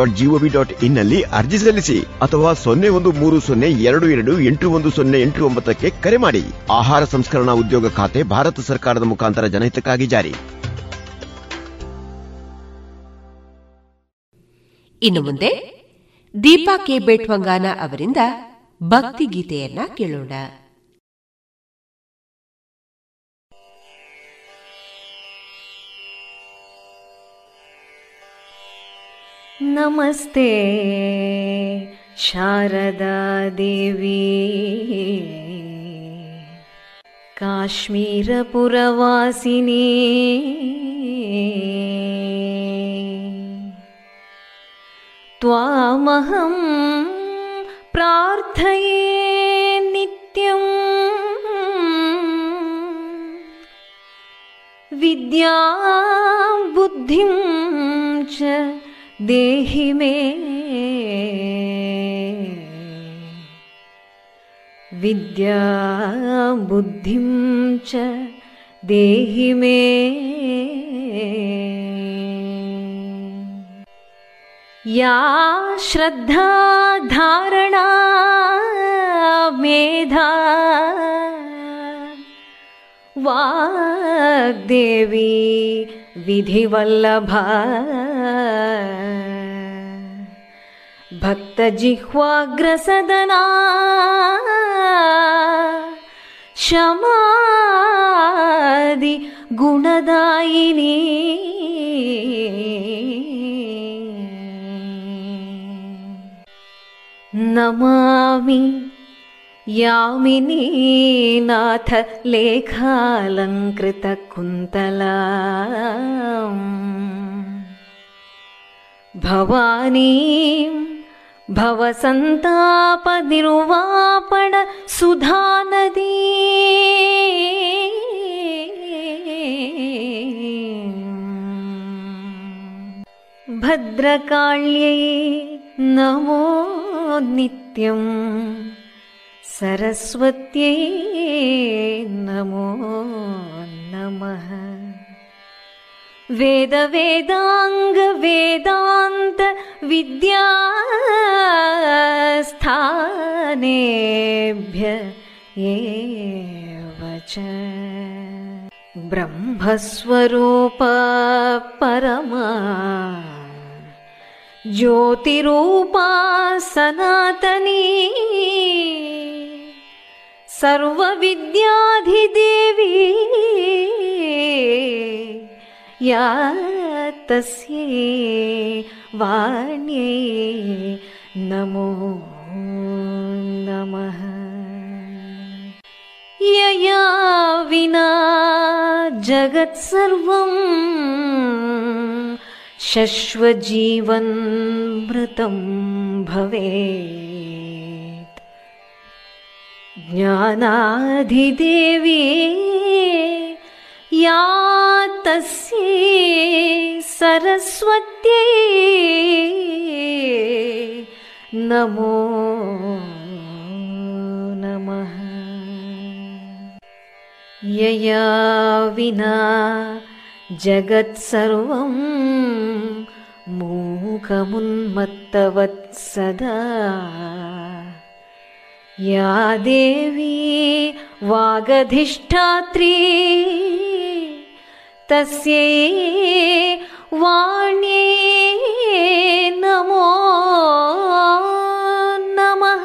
dot GOV dot ಇನ್ನಲ್ಲಿ ಅರ್ಜಿ ಸಲ್ಲಿಸಿ ಅಥವಾ ಸೊನ್ನೆ ಒಂದು ಮೂರು ಸೊನ್ನೆ ಎರಡು ಎರಡು ಎಂಟು ಒಂದು ಸೊನ್ನೆ ಎಂಟು ಒಂಬತ್ತಕ್ಕೆ ಕರೆ ಮಾಡಿ. ಆಹಾರ ಸಂಸ್ಕರಣಾ ಉದ್ಯೋಗ ಖಾತೆ ಭಾರತ ಸರ್ಕಾರದ ಮುಖಾಂತರ ಜನಹಿತಕ್ಕಾಗಿ ಜಾರಿ. ಇನ್ನು ಮುಂದೆ ದೀಪಾ ಕೆ. ಬೇಟ್ವಂಗಾನ ಅವರಿಂದ ಭಕ್ತಿ ಗೀತೆಯನ್ನ ಕೇಳೋಣ. नमस्ते शारदा देवी। काश्मीरपुरवासिनी। त्वामहं प्रार्थये नित्यम् विद्या बुद्धिं च देहि मे विद्या बुद्धिं च देहि मे या श्रद्धा धारणा मेधा वाग्देवी विधिवल्लभा। भक्तजिह्वाग्रसदना। शमादि गुणदायिनी। नमामि यामिनीनाथ लेखालङ्कृतकुन्तला भवानीं भवसन्तापनिर्वापण सुधानदी। भद्रकाಳ್यै नमो नित्यम् सरस्वत्यै नमो नमः। वेदवेदाङ्गवेदान्त विद्यास्थानेभ्य एव च। ब्रह्मस्वरूप परमा ज्योतिरूपा सनातनी सर्वविद्याधिदेवी। या तस्यै वाण्यै नमो नमः। यया विना जगत्सर्वं शश्वजीवन्मृतं भवेत् ज्ञानाधिदेवी या तस्यै सरस्वत्यै नमो नमः। यया विना जगत्सर्वं मूकमुन्मत्तवत् सदा या देवी वागधिष्ठात्री तस्यै वाण्यै नमो नमः।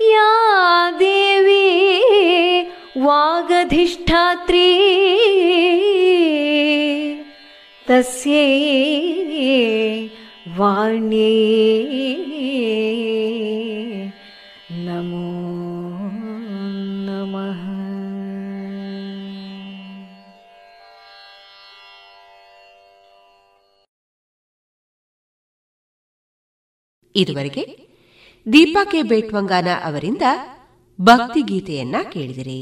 या देवी वागधिष्ठात्री तस्यै वाण्यै नमो नमः ಇದುವರೆಗೆ ದೀಪಾ ಕೆ ಬೇಟ್ವಂಗಾನ ಅವರಿಂದ ಭಕ್ತಿಗೀತೆಯನ್ನ ಕೇಳಿದಿರಿ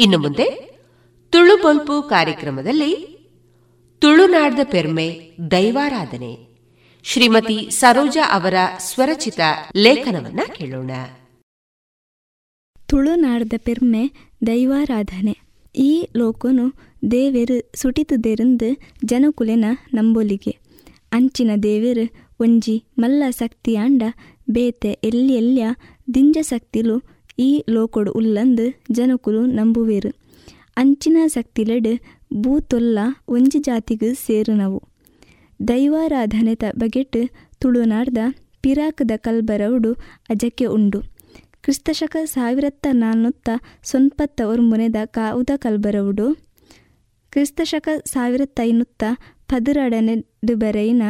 ಇನ್ನು ಮುಂದೆ ತುಳು ಬಲ್ಪು ಕಾರ್ಯಕ್ರಮದಲ್ಲಿ ತುಳುನಾಡ್ದ ಪೆರ್ಮೆ ದೈವಾರಾಧನೆ. ಶ್ರೀಮತಿ ಸರೋಜಾ ಅವರ ಸ್ವರಚಿತ ಲೇಖನವನ್ನ ಕೇಳೋಣ. ತುಳುನಾಡ್ದ ಪೆರ್ಮೆ ದೈವಾರಾಧನೆ. ಈ ಲೋಕನು ದೇವೆರು ಸುಟಿತುದೆರೆಂದು ಜನಕುಲೆನ ನಂಬೊಲಿಗೆ. ಅಂಚಿನ ದೇವೆರು ಒಂಜಿ ಮಲ್ಲ ಶಕ್ತಿಯಾಂಡ ಬೇತೆ ಎಲ್ಲಿ ಎಲ್ಲಿಯ ದಿಂಜ ಶಕ್ತಿಲು ಈ ಲೋಕೊಡು ಉಲ್ಲಂದು ಜನಕುಲು ನಂಬುವೆರು. ಅಂಚಿನ ಶಕ್ತಿಲೆಡ್ ಬೂತೊಲ್ಲ ಒಂಜಿ ಜಾತಿಗ್ ಸೇರುನವು. ದೈವಾರಾಧನೆತ ಬಗೆಟ್ ತುಳುನಾಡ್ದ ಪಿರಾಕದ ಕಲ್ಬರವುಡು ಅಜಕ್ಕೆ ಉಂಡು. ಕ್ರಿಸ್ತಶಕ ಸಾವಿರತ್ತ ನಾನ್ನೂತ್ತ ಸೊನ್ಪತ್ತ ಒರ್ಮುನೆದ ಕಾವುದ ಕಲ್ಬರವುಡು. ಕ್ರಿಸ್ತಶಕ ಸಾವಿರತ್ತ ಐನೂತ್ತ ಪದರಡನೆಡು ಬರೆಯಿನ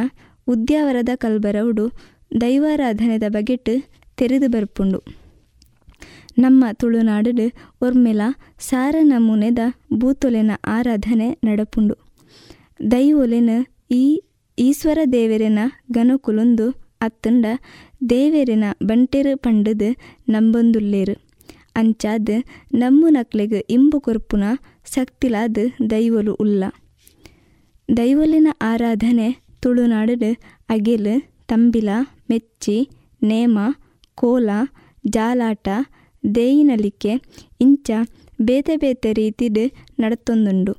ಉದ್ಯಾವರದ ಕಲ್ಬರವುಡು ದೈವಾರಾಧನೆದ ಬಗೆಟ್ ತೆರೆದು ಬರ್ಪುಂಡು. ನಮ್ಮ ತುಳುನಾಡು ಒರ್ಮೆಲ ಸಾರ ನಮೂನೆದ ಭೂತೊಲೆನ ಆರಾಧನೆ ನಡಪುಂಡು. ದೈವೊಲೆನ ಈ ಈಶ್ವರ ದೇವೆರೆನ ಗನಕುಲೊಂದು ಅತ್ತಂಡ ದೇವೆರೆನ ಬಂಟೆರು ಪಂಡದು ನಂಬೊಂದುಲ್ಲೇರು. ಅಂಚಾದ್ ನಮ್ಮ ನಕ್ಲೆಗೆ ಇಂಬು ಕೊರ್ಪುನ ಶಕ್ತಿಲಾದ್ ದೈವಲು ಉಲ್ಲ. ದೈವಲಿನ ಆರಾಧನೆ ತುಳುನಾಡು ಅಗೆಲ್, ತಂಬಿಲ, ಮೆಚ್ಚಿ, ನೇಮ, ಕೋಲ, ಜಾಲಾಟ ದೇಯಿನಲಿಕೆ ಇಂಚ ಬೇತೆ ಬೇತೆ ರೀತಿಡ್ ನಡತೊಂದುಂಡು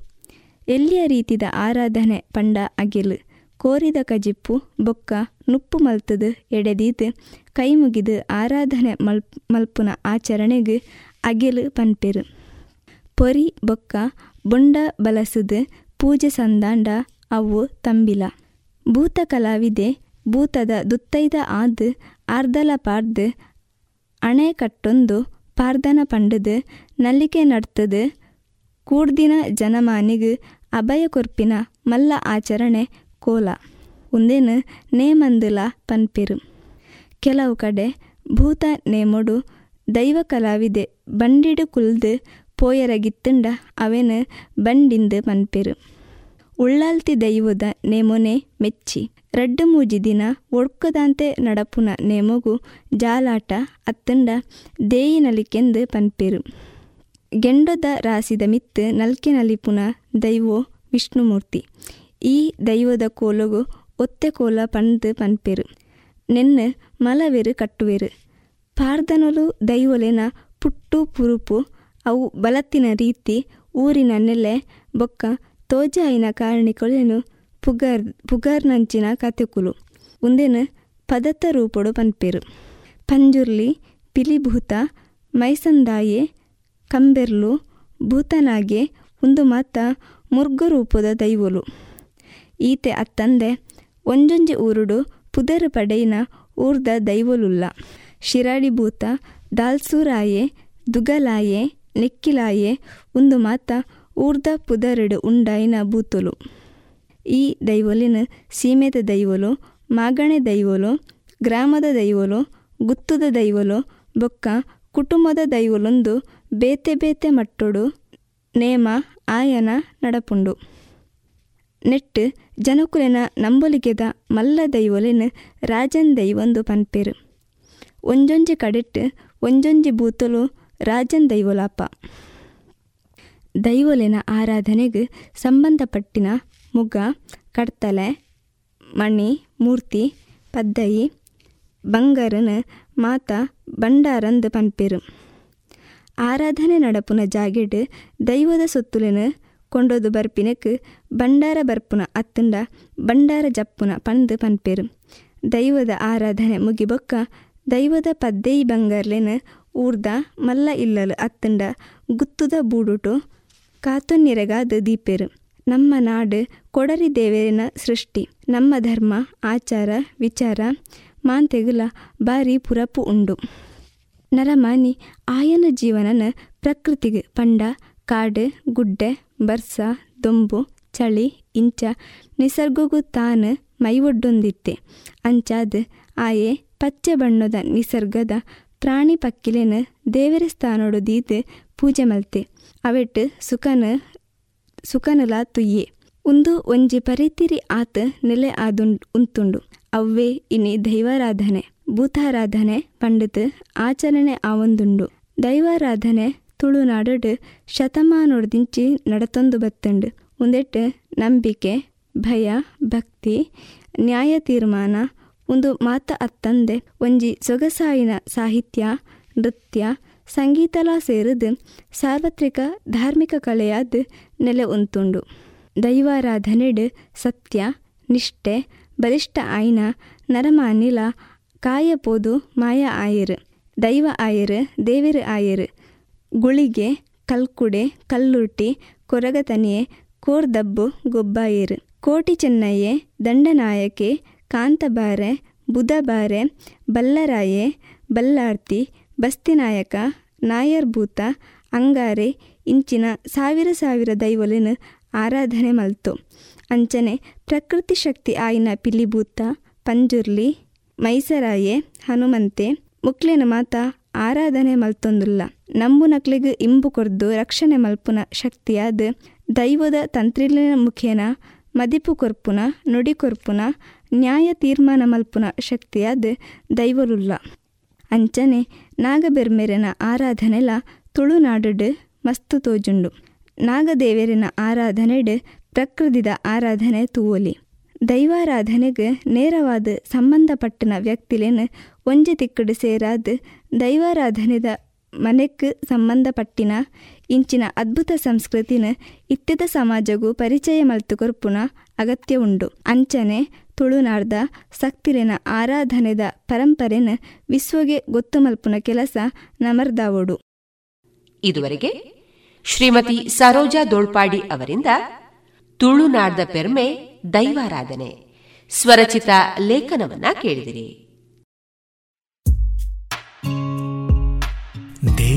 ಎಲ್ಲಿಯ ರೀತಿದ ಆರಾಧನೆ ಪಂಡ ಅಗೆಲ್? ಕೋರಿದ ಕಜಿಪ್ಪು, ಬೊಕ್ಕ, ನುಪ್ಪು ಮಲ್ತದು ಎಡೆದೀತ್, ಕೈ ಮುಗಿದು ಆರಾಧನೆ ಮಲ್, ಮಲ್ಪುನ ಆಚರಣೆಗೆ ಅಗಿಲು ಪನ್ಪೆರು. ಪೊರಿ, ಬೊಕ್ಕ, ಬೊಂಡ ಬಲಸದ, ಪೂಜೆ ಸಂದಾಂಡ ಅವು ತಂಬಿಲ. ಭೂತ ಕಲಾವಿದೆ, ಭೂತದ ದುತ್ತೈದ ಆದ್, ಆರ್ದಲ ಅಣೆ ಪಾರ್ದನ ಪಂಡದು, ನಲ್ಲಿಕೆ ನಡ್ತದು, ಕೂಡ್ದಿನ ಜನಮಾನಿಗ್ ಅಭಯ ಕೊರ್ಪಿನ ಮಲ್ಲ ಆಚರಣೆ ಕೋಲ. ಉಂದೇನು ನೇಮಂದುಲ ಪನ್ಪಿರು. ಕೆಲವು ಕಡೆ ಭೂತ ನೇಮೊಡು ದೈವ ಕಲಾವಿದೆ ಬಂಡಿಡು ಕುಲ್ದು ಪೋಯರಗಿತ್ತಂಡ ಅವೆನು ಬಂಡಿಂದು ಪನ್ಪಿರು. ಉಳ್ಳಾಲ್ತಿ ದೈವದ ನೇಮೊನೆ ಮೆಚ್ಚಿ. ರಡ್ಡು ಮೂಜಿ ದಿನ ಒಡ್ಕದಂತೆ ನಡಪುನ ನೇಮಗು ಜಾಲಾಟ ಅತ್ತಂಡ ದೇಯಿನಲಿಕೆಂದು ಪನ್ಪೇರು. ಗೆಂಡದ ರಾಸಿದ ಮಿತ್ತು ನಲ್ಕೆ ನಲಿಪುನ ದೈವೋ ವಿಷ್ಣುಮೂರ್ತಿ. ಈ ದೈವದ ಕೋಲಗು ಒತ್ತೆ ಕೋಲ ಪಂದು ಪನ್ಪೇರು. ನೆನ್ನು ಮಲವೆರು ಕಟ್ಟುವೆರು. ಪಾರ್ದನೊಲು ದೈವಲೆನ ಪುಟ್ಟು ಪುರುಪು ಅವು ಬಲತ್ತಿನ ರೀತಿ ಊರಿನ ನೆಲೆ ಬೊಕ್ಕ ತೋಜಾಯಿನ ಕಾರಣಿಕೊಳೆನು ಪುಗರ್, ಪುಗರ್ನಂಚಿನ ಕತೆಕುಲು. ಉಂದೇನ ಪದತ್ತ ರೂಪೊಡು ಪನ್ಪೆರು. ಪಂಜುರ್ಲಿ, ಪಿಲಿಭೂತ, ಮೈಸಂದಾಯೆ, ಕಂಬೆರ್ಲು, ಭೂತನಾಗೆ ಒಂದು ಮಾತ ಮುರ್ಗರೂಪದ ದೈವಲು. ಈತೆ ಅತ್ತಂದೆ ಒಂಜೊಂಜಿ ಊರುಡು ಪುದರ್ ಪಡೆಯಿನ ಊರ್ದ ದೈವಲುಲ್ಲ. ಶಿರಾಡಿ ಭೂತ, ದಾಲ್ಸೂರಾಯೆ, ದುಗಲಾಯೆ, ನೆಕ್ಕಿಲಾಯೆ ಒಂದು ಮಾತ ಊರ್ದ ಪುದರಡು ಉಂಡಾಯಿನ ಬೂತುಲು ಈ ದೈವಲಿನ ಸೀಮೆದ ದೈವಲು, ಮಾಗಣೆ ದೈವಲು, ಗ್ರಾಮದ ದೈವಲು, ಗುತ್ತದ ದೈವಲು, ಬೊಕ್ಕ ಕುಟುಂಬದ ದೈವಲೊಂದು ಬೇತೆ ಬೇತೆ ಮಟ್ಟೊಡು ನೇಮ ಆಯನ ನಡಪುಂಡು. ನೆಟ್ಟು ಜನಕುಲೆನ ನಂಬೊಲಿಗೆದ ಮಲ್ಲ ದೈವಲಿನ ರಾಜನ್ ದೈವೊಂದು ಪನ್ಪೇರು. ಒಂಜೊಂಜಿ ಕಡೆಟ್ಟು, ಒಂಜೊಂಜಿ ಬೂತಲು ರಾಜನ್ ದೈವಲಾಪ. ದೈವಲಿನ ಆರಾಧನೆಗೆ ಸಂಬಂಧಪಟ್ಟಿನ ಮುಗ, ಕಡ್ತಲೆ, ಮಣಿ, ಮೂರ್ತಿ, ಪದ್ದಯಿ, ಬಂಗರನ ಮಾತ ಬಂಡಾರಂದು ಪನ್ಪೆರು. ಆರಾಧನೆ ನಡಪುನ ಜಾಗೆಡ್ ದೈವದ ಸೊತ್ತುಲಿನ ಕೊಂಡೋದು ಬರ್ಪಿನಕ್ ಬಂಡಾರ ಬರ್ಪುನ ಅತ್ತುಂಡ ಬಂಡಾರ ಜಪ್ಪುನ ಪಂದು ಪನ್ಪೆರು. ದೈವದ ಆರಾಧನೆ ಮುಗಿಬೊಕ್ಕ ದೈವದ ಪದ್ದೈ ಬಂಗರ್ಲಿನ ಊರ್ದ ಮಲ್ಲ ಇಲ್ಲಲು ಅತ್ತಂಡ ಗುತ್ತುದ ಬೂಡುಟು ಕಾತುನ್ನಿರಗಾದು ದೀಪೆರು. ನಮ್ಮ ನಾಡು ಕೊಡರಿ ದೇವರಿನ ಸೃಷ್ಟಿ, ನಮ್ಮ ಧರ್ಮ, ಆಚಾರ, ವಿಚಾರ, ಮಾಂತೆಗುಲ ಬಾರಿ ಪುರಪು ಉಂಡು. ನರಮಾನಿ ಆಯನ ಜೀವನನ ಪ್ರಕೃತಿಗೆ ಪಂಡ, ಕಾಡು, ಗುಡ್ಡೆ, ಬರ್ಸ, ದೊಂಬು, ಚಳಿ, ಇಂಚ, ನಿಸರ್ಗಗೂ ತಾನು ಮೈವೊಡ್ಡೊಂದಿತ್ತೆ. ಅಂಚಾದ ಆಯೆ ಪಚ್ಚೆ ಬಣ್ಣದ ನಿಸರ್ಗದ ಪ್ರಾಣಿ ಪಕ್ಕಿಲೆನ ದೇವರ ಸ್ಥಾನೊಡು ದೀತೆ ಪೂಜೆ ಮಲ್ತೆ. ಅವೆಟ್ಟು ಸುಖನ ಸುಖನಲ ತುಯ್ಯೆ. ಉಂದು ಒಂಜಿ ಪರಿತಿರಿ ಆತ ನೆಲೆ ಆದುಂಡ್ ಉಂತುಂಡು. ಅವ್ವೇ ಇನಿ ದೈವಾರಾಧನೆ, ಭೂತಾರಾಧನೆ ಪಂಡಿತ್ ಆಚರಣೆ ಆವೊಂದುಂಡು. ದೈವಾರಾಧನೆ ತುಳುನಾಡು ಶತಮಾನೊಡ್ದಿಂಚಿ ನಡತೊಂದು ಬತ್ತುಂಡು. ಉಂದೆಟ್ ನಂಬಿಕೆ, ಭಯ, ಭಕ್ತಿ, ನ್ಯಾಯ ತೀರ್ಮಾನ ಒಂದು ಮಾತ ಅತ್ತಂದೆ. ಒಂಜಿ ಸೊಗಸಾಯಿನ ಸಾಹಿತ್ಯ, ನೃತ್ಯ ಸಂಗೀತಲ ಸೇರಿದು ಸಾರ್ವತ್ರಿಕ ಧಾರ್ಮಿಕ ಕಲೆಯಾದ ನೆಲೆ ಉಂತುಂಡು. ದೈವಾರಾಧನೆಡ್ ಸತ್ಯ, ನಿಷ್ಠೆ, ಬಲಿಷ್ಠ ಆಯ್ನ, ನರಮಾನಿಲ ಕಾಯಪೋದು ಮಾಯ ಆಯರ್, ದೈವ ಆಯರ್, ದೇವಿರು ಆಯರ್, ಗುಳಿಗೆ, ಕಲ್ಕುಡೆ, ಕಲ್ಲುರ್ಟಿ, ಕೊರಗತನಿಯೆ ಕೋರ್ದಬ್ಬು ಗೊಬ್ಬಾಯಿರ್, ಕೋಟಿ ಚೆನ್ನಯ್ಯೆ, ದಂಡನಾಯಕೆ, ಕಾಂತಬಾರೆ, ಬುಧಬಾರೆ, ಬಲ್ಲರಾಯೆ, ಬಲ್ಲಾರ್ತಿ, ಬಸ್ತಿನಾಯಕ ನಾಯರ್ಭೂತ ಅಂಗಾರೆ, ಇಂಚಿನ ಸಾವಿರ ಸಾವಿರ ದೈವಲಿನ ಆರಾಧನೆ ಮಲ್ತು. ಅಂಚನೆ ಪ್ರಕೃತಿ ಶಕ್ತಿ ಆಯಿನ ಪಿಲಿಭೂತ ಪಂಜುರ್ಲಿ, ಮೈಸರಾಯೆ, ಹನುಮಂತೆ, ಮುಕ್ಲೆನ ಮಾತ ಆರಾಧನೆ ಮಲ್ತೊಂದುಲ್ಲ. ನಂಬು ನಕ್ಲಿಗೆ ಇಂಬು ಕೊರ್ದು ರಕ್ಷಣೆ ಮಲ್ಪುನ ಶಕ್ತಿಯಾದ ದೈವದ ತಂತ್ರಿಲಿನ ಮುಖೇನ, ಮದಿಪು ಕೊರ್ಪುನ, ನುಡಿ ಕೊರ್ಪುನ, ನ್ಯಾಯ ತೀರ್ಮಾನ ಮಲ್ಪುನ ಶಕ್ತಿಯಾದ ದೈವಲುಲ್ಲ ಅಂಚನೆ ನಾಗಬೆರ್ಮೆರೆನ ಆರಾಧನೆಲ ತುಳುನಾಡುಡು ಮಸ್ತು ತೋಜುಂಡು ನಾಗದೇವರಿನ ಆರಾಧನೆಡ್ ಪ್ರಕೃತಿದ ಆರಾಧನೆ ತೂವೊಲಿ. ದೈವಾರಾಧನೆಗೆ ನೇರವಾದ ಸಂಬಂಧಪಟ್ಟನ ವ್ಯಕ್ತಿಲೇನು ಒಂಜಿ ತಿಕ್ಕಡು ಸೇರಾದ ದೈವಾರಾಧನೆದ ಮನೆಕ್ ಸಂಬಂಧಪಟ್ಟಿನ ಇಂಚಿನ ಅದ್ಭುತ ಸಂಸ್ಕೃತಿನ ಇತ್ಯದ ಸಮಾಜಗೂ ಪರಿಚಯ ಮಲ್ತು ಕೊರ್ಪುನ ಅಗತ್ಯ ಉಂಡು. ಅಂಚನೆ ತುಳುನಾಡ್ದ ಸಕ್ತಿರಿನ ಆರಾಧನೆದ ಪರಂಪರೆನ ವಿಶ್ವಗೆ ಗೊತ್ತು ಮಲ್ಪುನ ಕೆಲಸ ನಮರ್ದಾವೋಡು. ಇದುವರೆಗೆ ಶ್ರೀಮತಿ ಸರೋಜಾ ದೋಳ್ಪಾಡಿ ಅವರಿಂದ ತುಳುನಾಡ್ದ ಪೆರ್ಮೆ ದೈವಾರಾಧನೆ, ಸ್ವರಚಿತ ಲೇಖನವನ್ನ ಕೇಳಿದಿರಿ.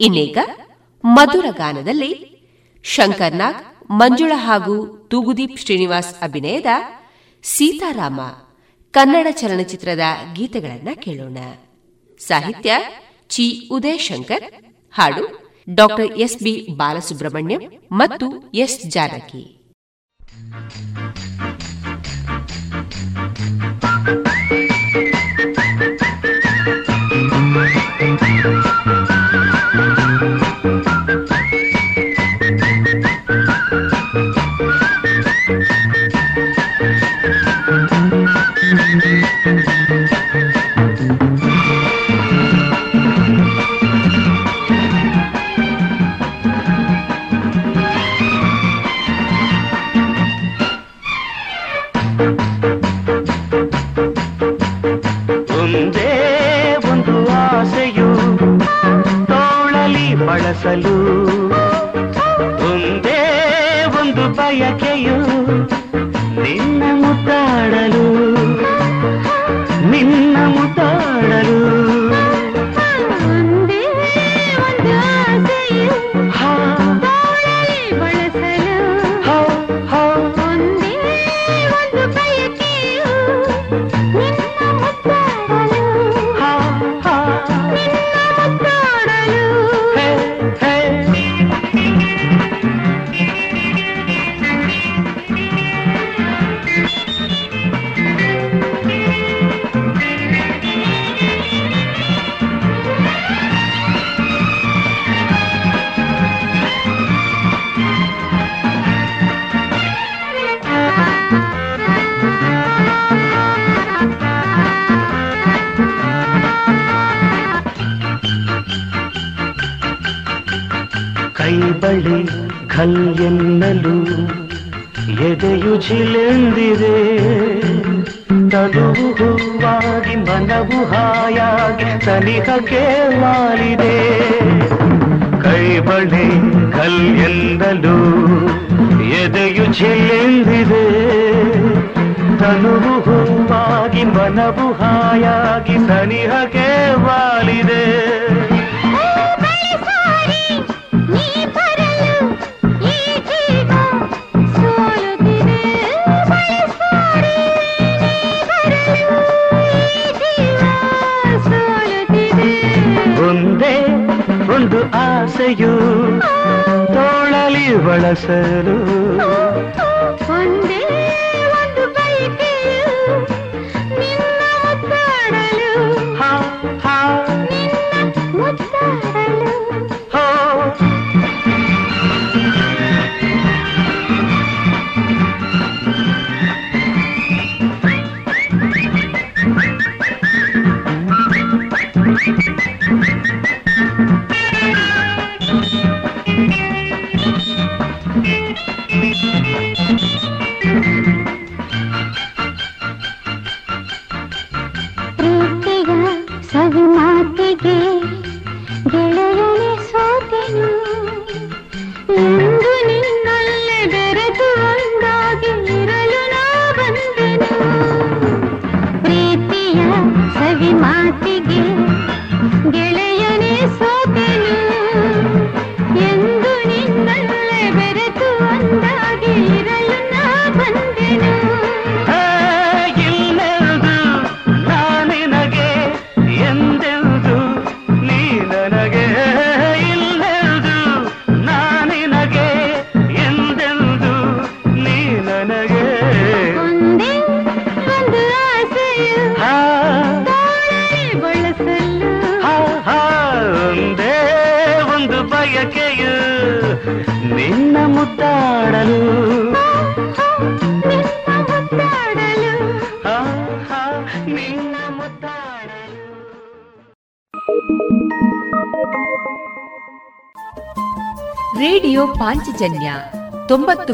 ಇನ್ನೀಗ ಮಧುರ ಗಾನದಲ್ಲಿ ಶಂಕರ್ನಾಗ್, ಮಂಜುಳಾ ಹಾಗೂ ತೂಗುದೀಪ್ ಶ್ರೀನಿವಾಸ್ ಅಭಿನಯದ ಸೀತಾರಾಮ ಕನ್ನಡ ಚಲನಚಿತ್ರದ ಗೀತೆಗಳನ್ನ ಕೇಳೋಣ. ಸಾಹಿತ್ಯ ಚಿ. ಉದಯ್ ಶಂಕರ್ ಹಾಡು ಡಾಕ್ಟರ್ ಎಸ್. ಬಿ. ಬಾಲಸುಬ್ರಹ್ಮಣ್ಯಂ ಮತ್ತು ಎಸ್. ಜಾನಕಿ. ಬಳಸಲು ಒಂದೇ ಒಂದು ಬಯಕೆಯು ನಿನ್ನ ಬಳಿ ಖಲ್ ಎನ್ನಲು ಎದೆಯು ಜಿಲೆಂದಿದೆ ತನುವು ಹೂವಾಗಿ ಮನವು ಹಾಯಾಗಿ ತನಿಖಕ್ಕೆ ವಾಲಿದೆ ಕೈ ಬಳಿ ಘಲ್ ಎನ್ನಲು ಎದೆಯು ಮನವು ಹಾಯಾಗಿ ಆಸೆಯು ತೋಳಲಿ ಬಳಸಲು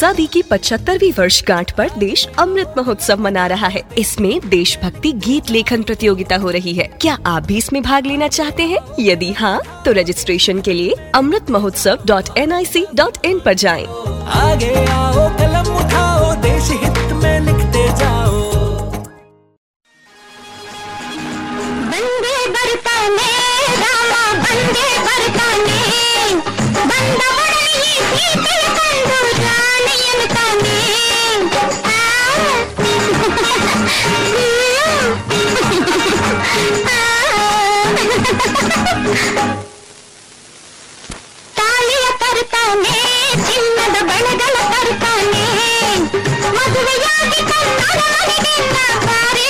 आज़ादी की 75वीं वर्षगांठ पर देश अमृत महोत्सव मना रहा है। इसमें देशभक्ति गीत लेखन प्रतियोगिता हो रही है। क्या आप भी इसमें भाग लेना चाहते हैं? यदि हाँ तो रजिस्ट्रेशन के लिए Amrit Mahotsav dot N I C dot in आरोप जाए। आगे आओ कलम उठाओ देश हित में लिखते जाओ। மதுரையாகி கண்ணாடி நான் பாரு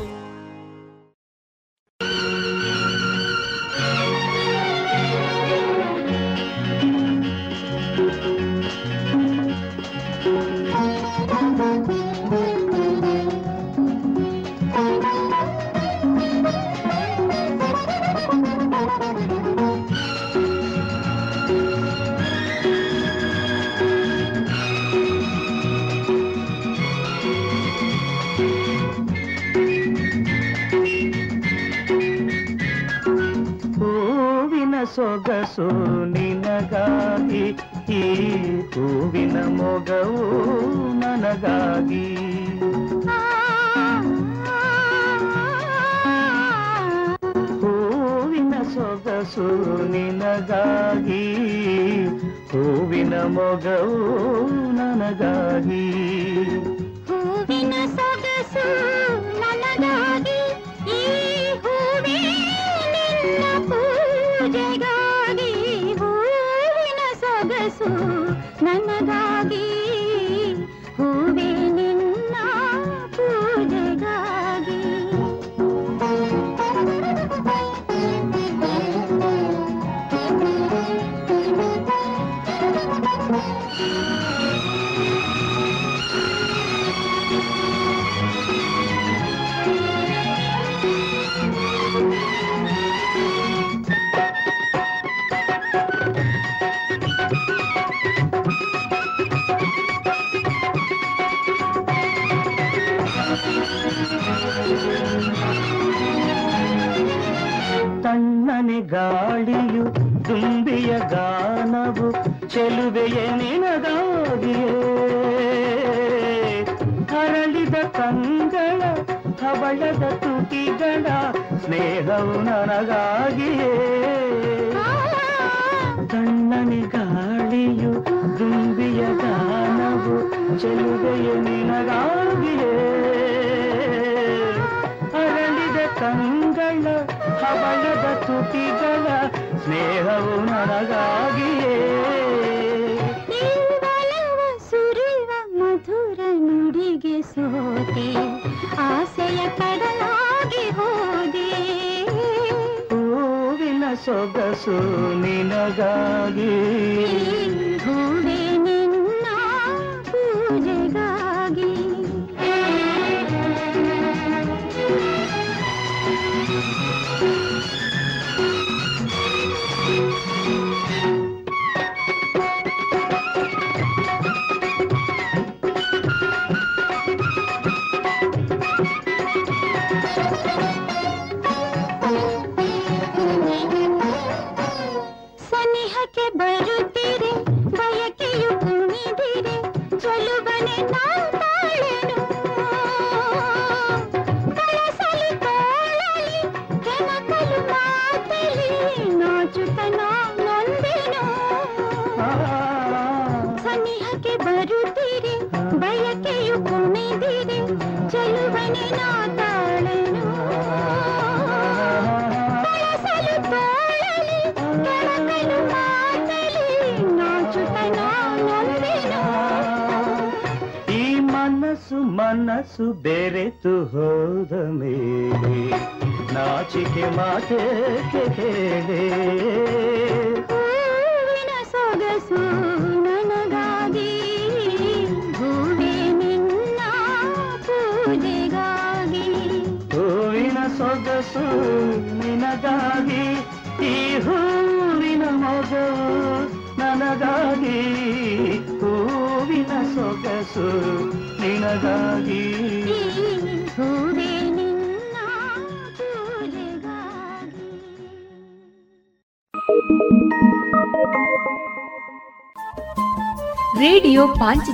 ಸೊಗಸು ನಿನಗಾಗಿ ಈ ಹೂವಿನ ಮೊಗವು ನನಗಾಗಿ. ಹೂವಿನ ಸೊಗಸು ನಿನಗಾಗಿ ಹೂವಿನ ಮೊಗವು ನನಗಾಗಿ. ಹೂವಿನ ಸೊಗಸು ಗಾಳಿಯು ತುಂಬಿಯ ಗಾನವು ಚೆಲುವೆಯ ನಿನಗಾಗಿಯೇ ಹರಳಿದ ಕಂಗಳ, ಹವಳದ ತುಟಿಗಳ ಸ್ನೇಹವು ನನಗಾಗಿಯೇ. ಕಣ್ಣನಿ ಗಾಳಿಯು ತುಂಬಿಯ ಗಾನವು ಚೆಲುವೆಯ ನಿನಗಾಗಿಯೇ. ತುಟಿಗಳ ಸ್ನೇಹವು ನನಗಾಗಿಯೇ. ಸುರಿವ ಮಧುರ ನುಡಿಗೆ ಸೋತೆ ಆಸೆಯ ಕಡಲಾಗಿ ಹೋದೆ. ಹೂವಿನ ಸೊಗಸು ನಿನಗಾಗಿ. ಹೂವೇ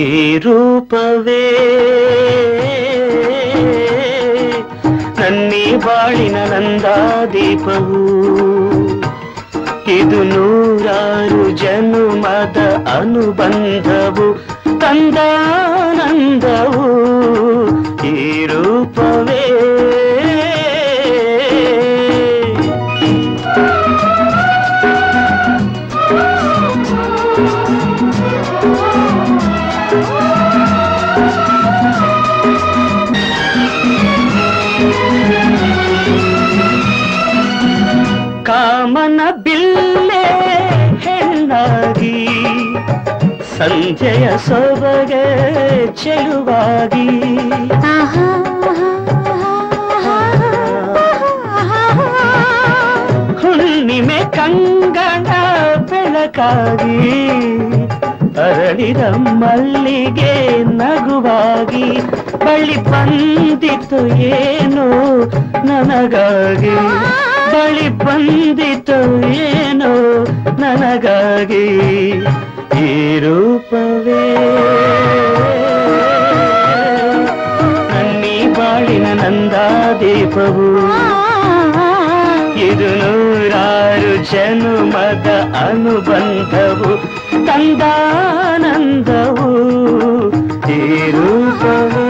ಈ ರೂಪವೇ ನನ್ನಿ ಬಾಳಿನ ನಂದಾದೀಪವು. ಇದು ನೂರಾರು ಜನುಮದ ಅನುಬಂಧವು. ಕಂದಾನಂದವು ಸಂಜೆಯ ಸೊಬಗೆ ಚೆಲುವಾಗಿ. ಹುಣ್ಣಿಮೆ ಕಂಗಣ ಬೆಳಕಾಗಿ ಅರಳಿದ ಮಲ್ಲಿಗೆ ನಗುವಾಗಿ ಬಳಿ ಬಂದಿತು ಏನು ನನಗಾಗಿ? ಬಳಿ ಬಂದಿತು ಏನು ನನಗಾಗಿ? ಈ ರೂಪವೇ ನನ್ನಿ ಬಾಳಿನ ನಂದಾದೀಪವು. ಇದು ನೂರಾರು ಜನುಮದ ಅನುಬಂಧವು. ತಂದಾನಂದವು. ಈ ರೂಪವೇ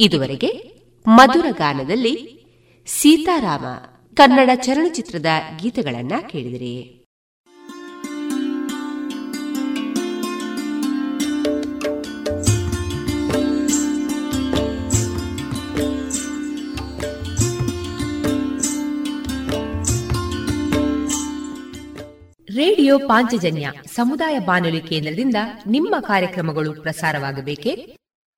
ಇದುವರೆಗೆ ಮಧುರ ಗಾನದಲ್ಲಿ ಸೀತಾರಾಮ ಕನ್ನಡ ಚಲನಚಿತ್ರದ ಗೀತೆಗಳನ್ನ ಕೇಳಿದಿರಿ. ರೇಡಿಯೋ ಪಾಂಚಜನ್ಯ ಸಮುದಾಯ ಬಾನುಲಿ ಕೇಂದ್ರದಿಂದ ನಿಮ್ಮ ಕಾರ್ಯಕ್ರಮಗಳು ಪ್ರಸಾರವಾಗಬೇಕೆ?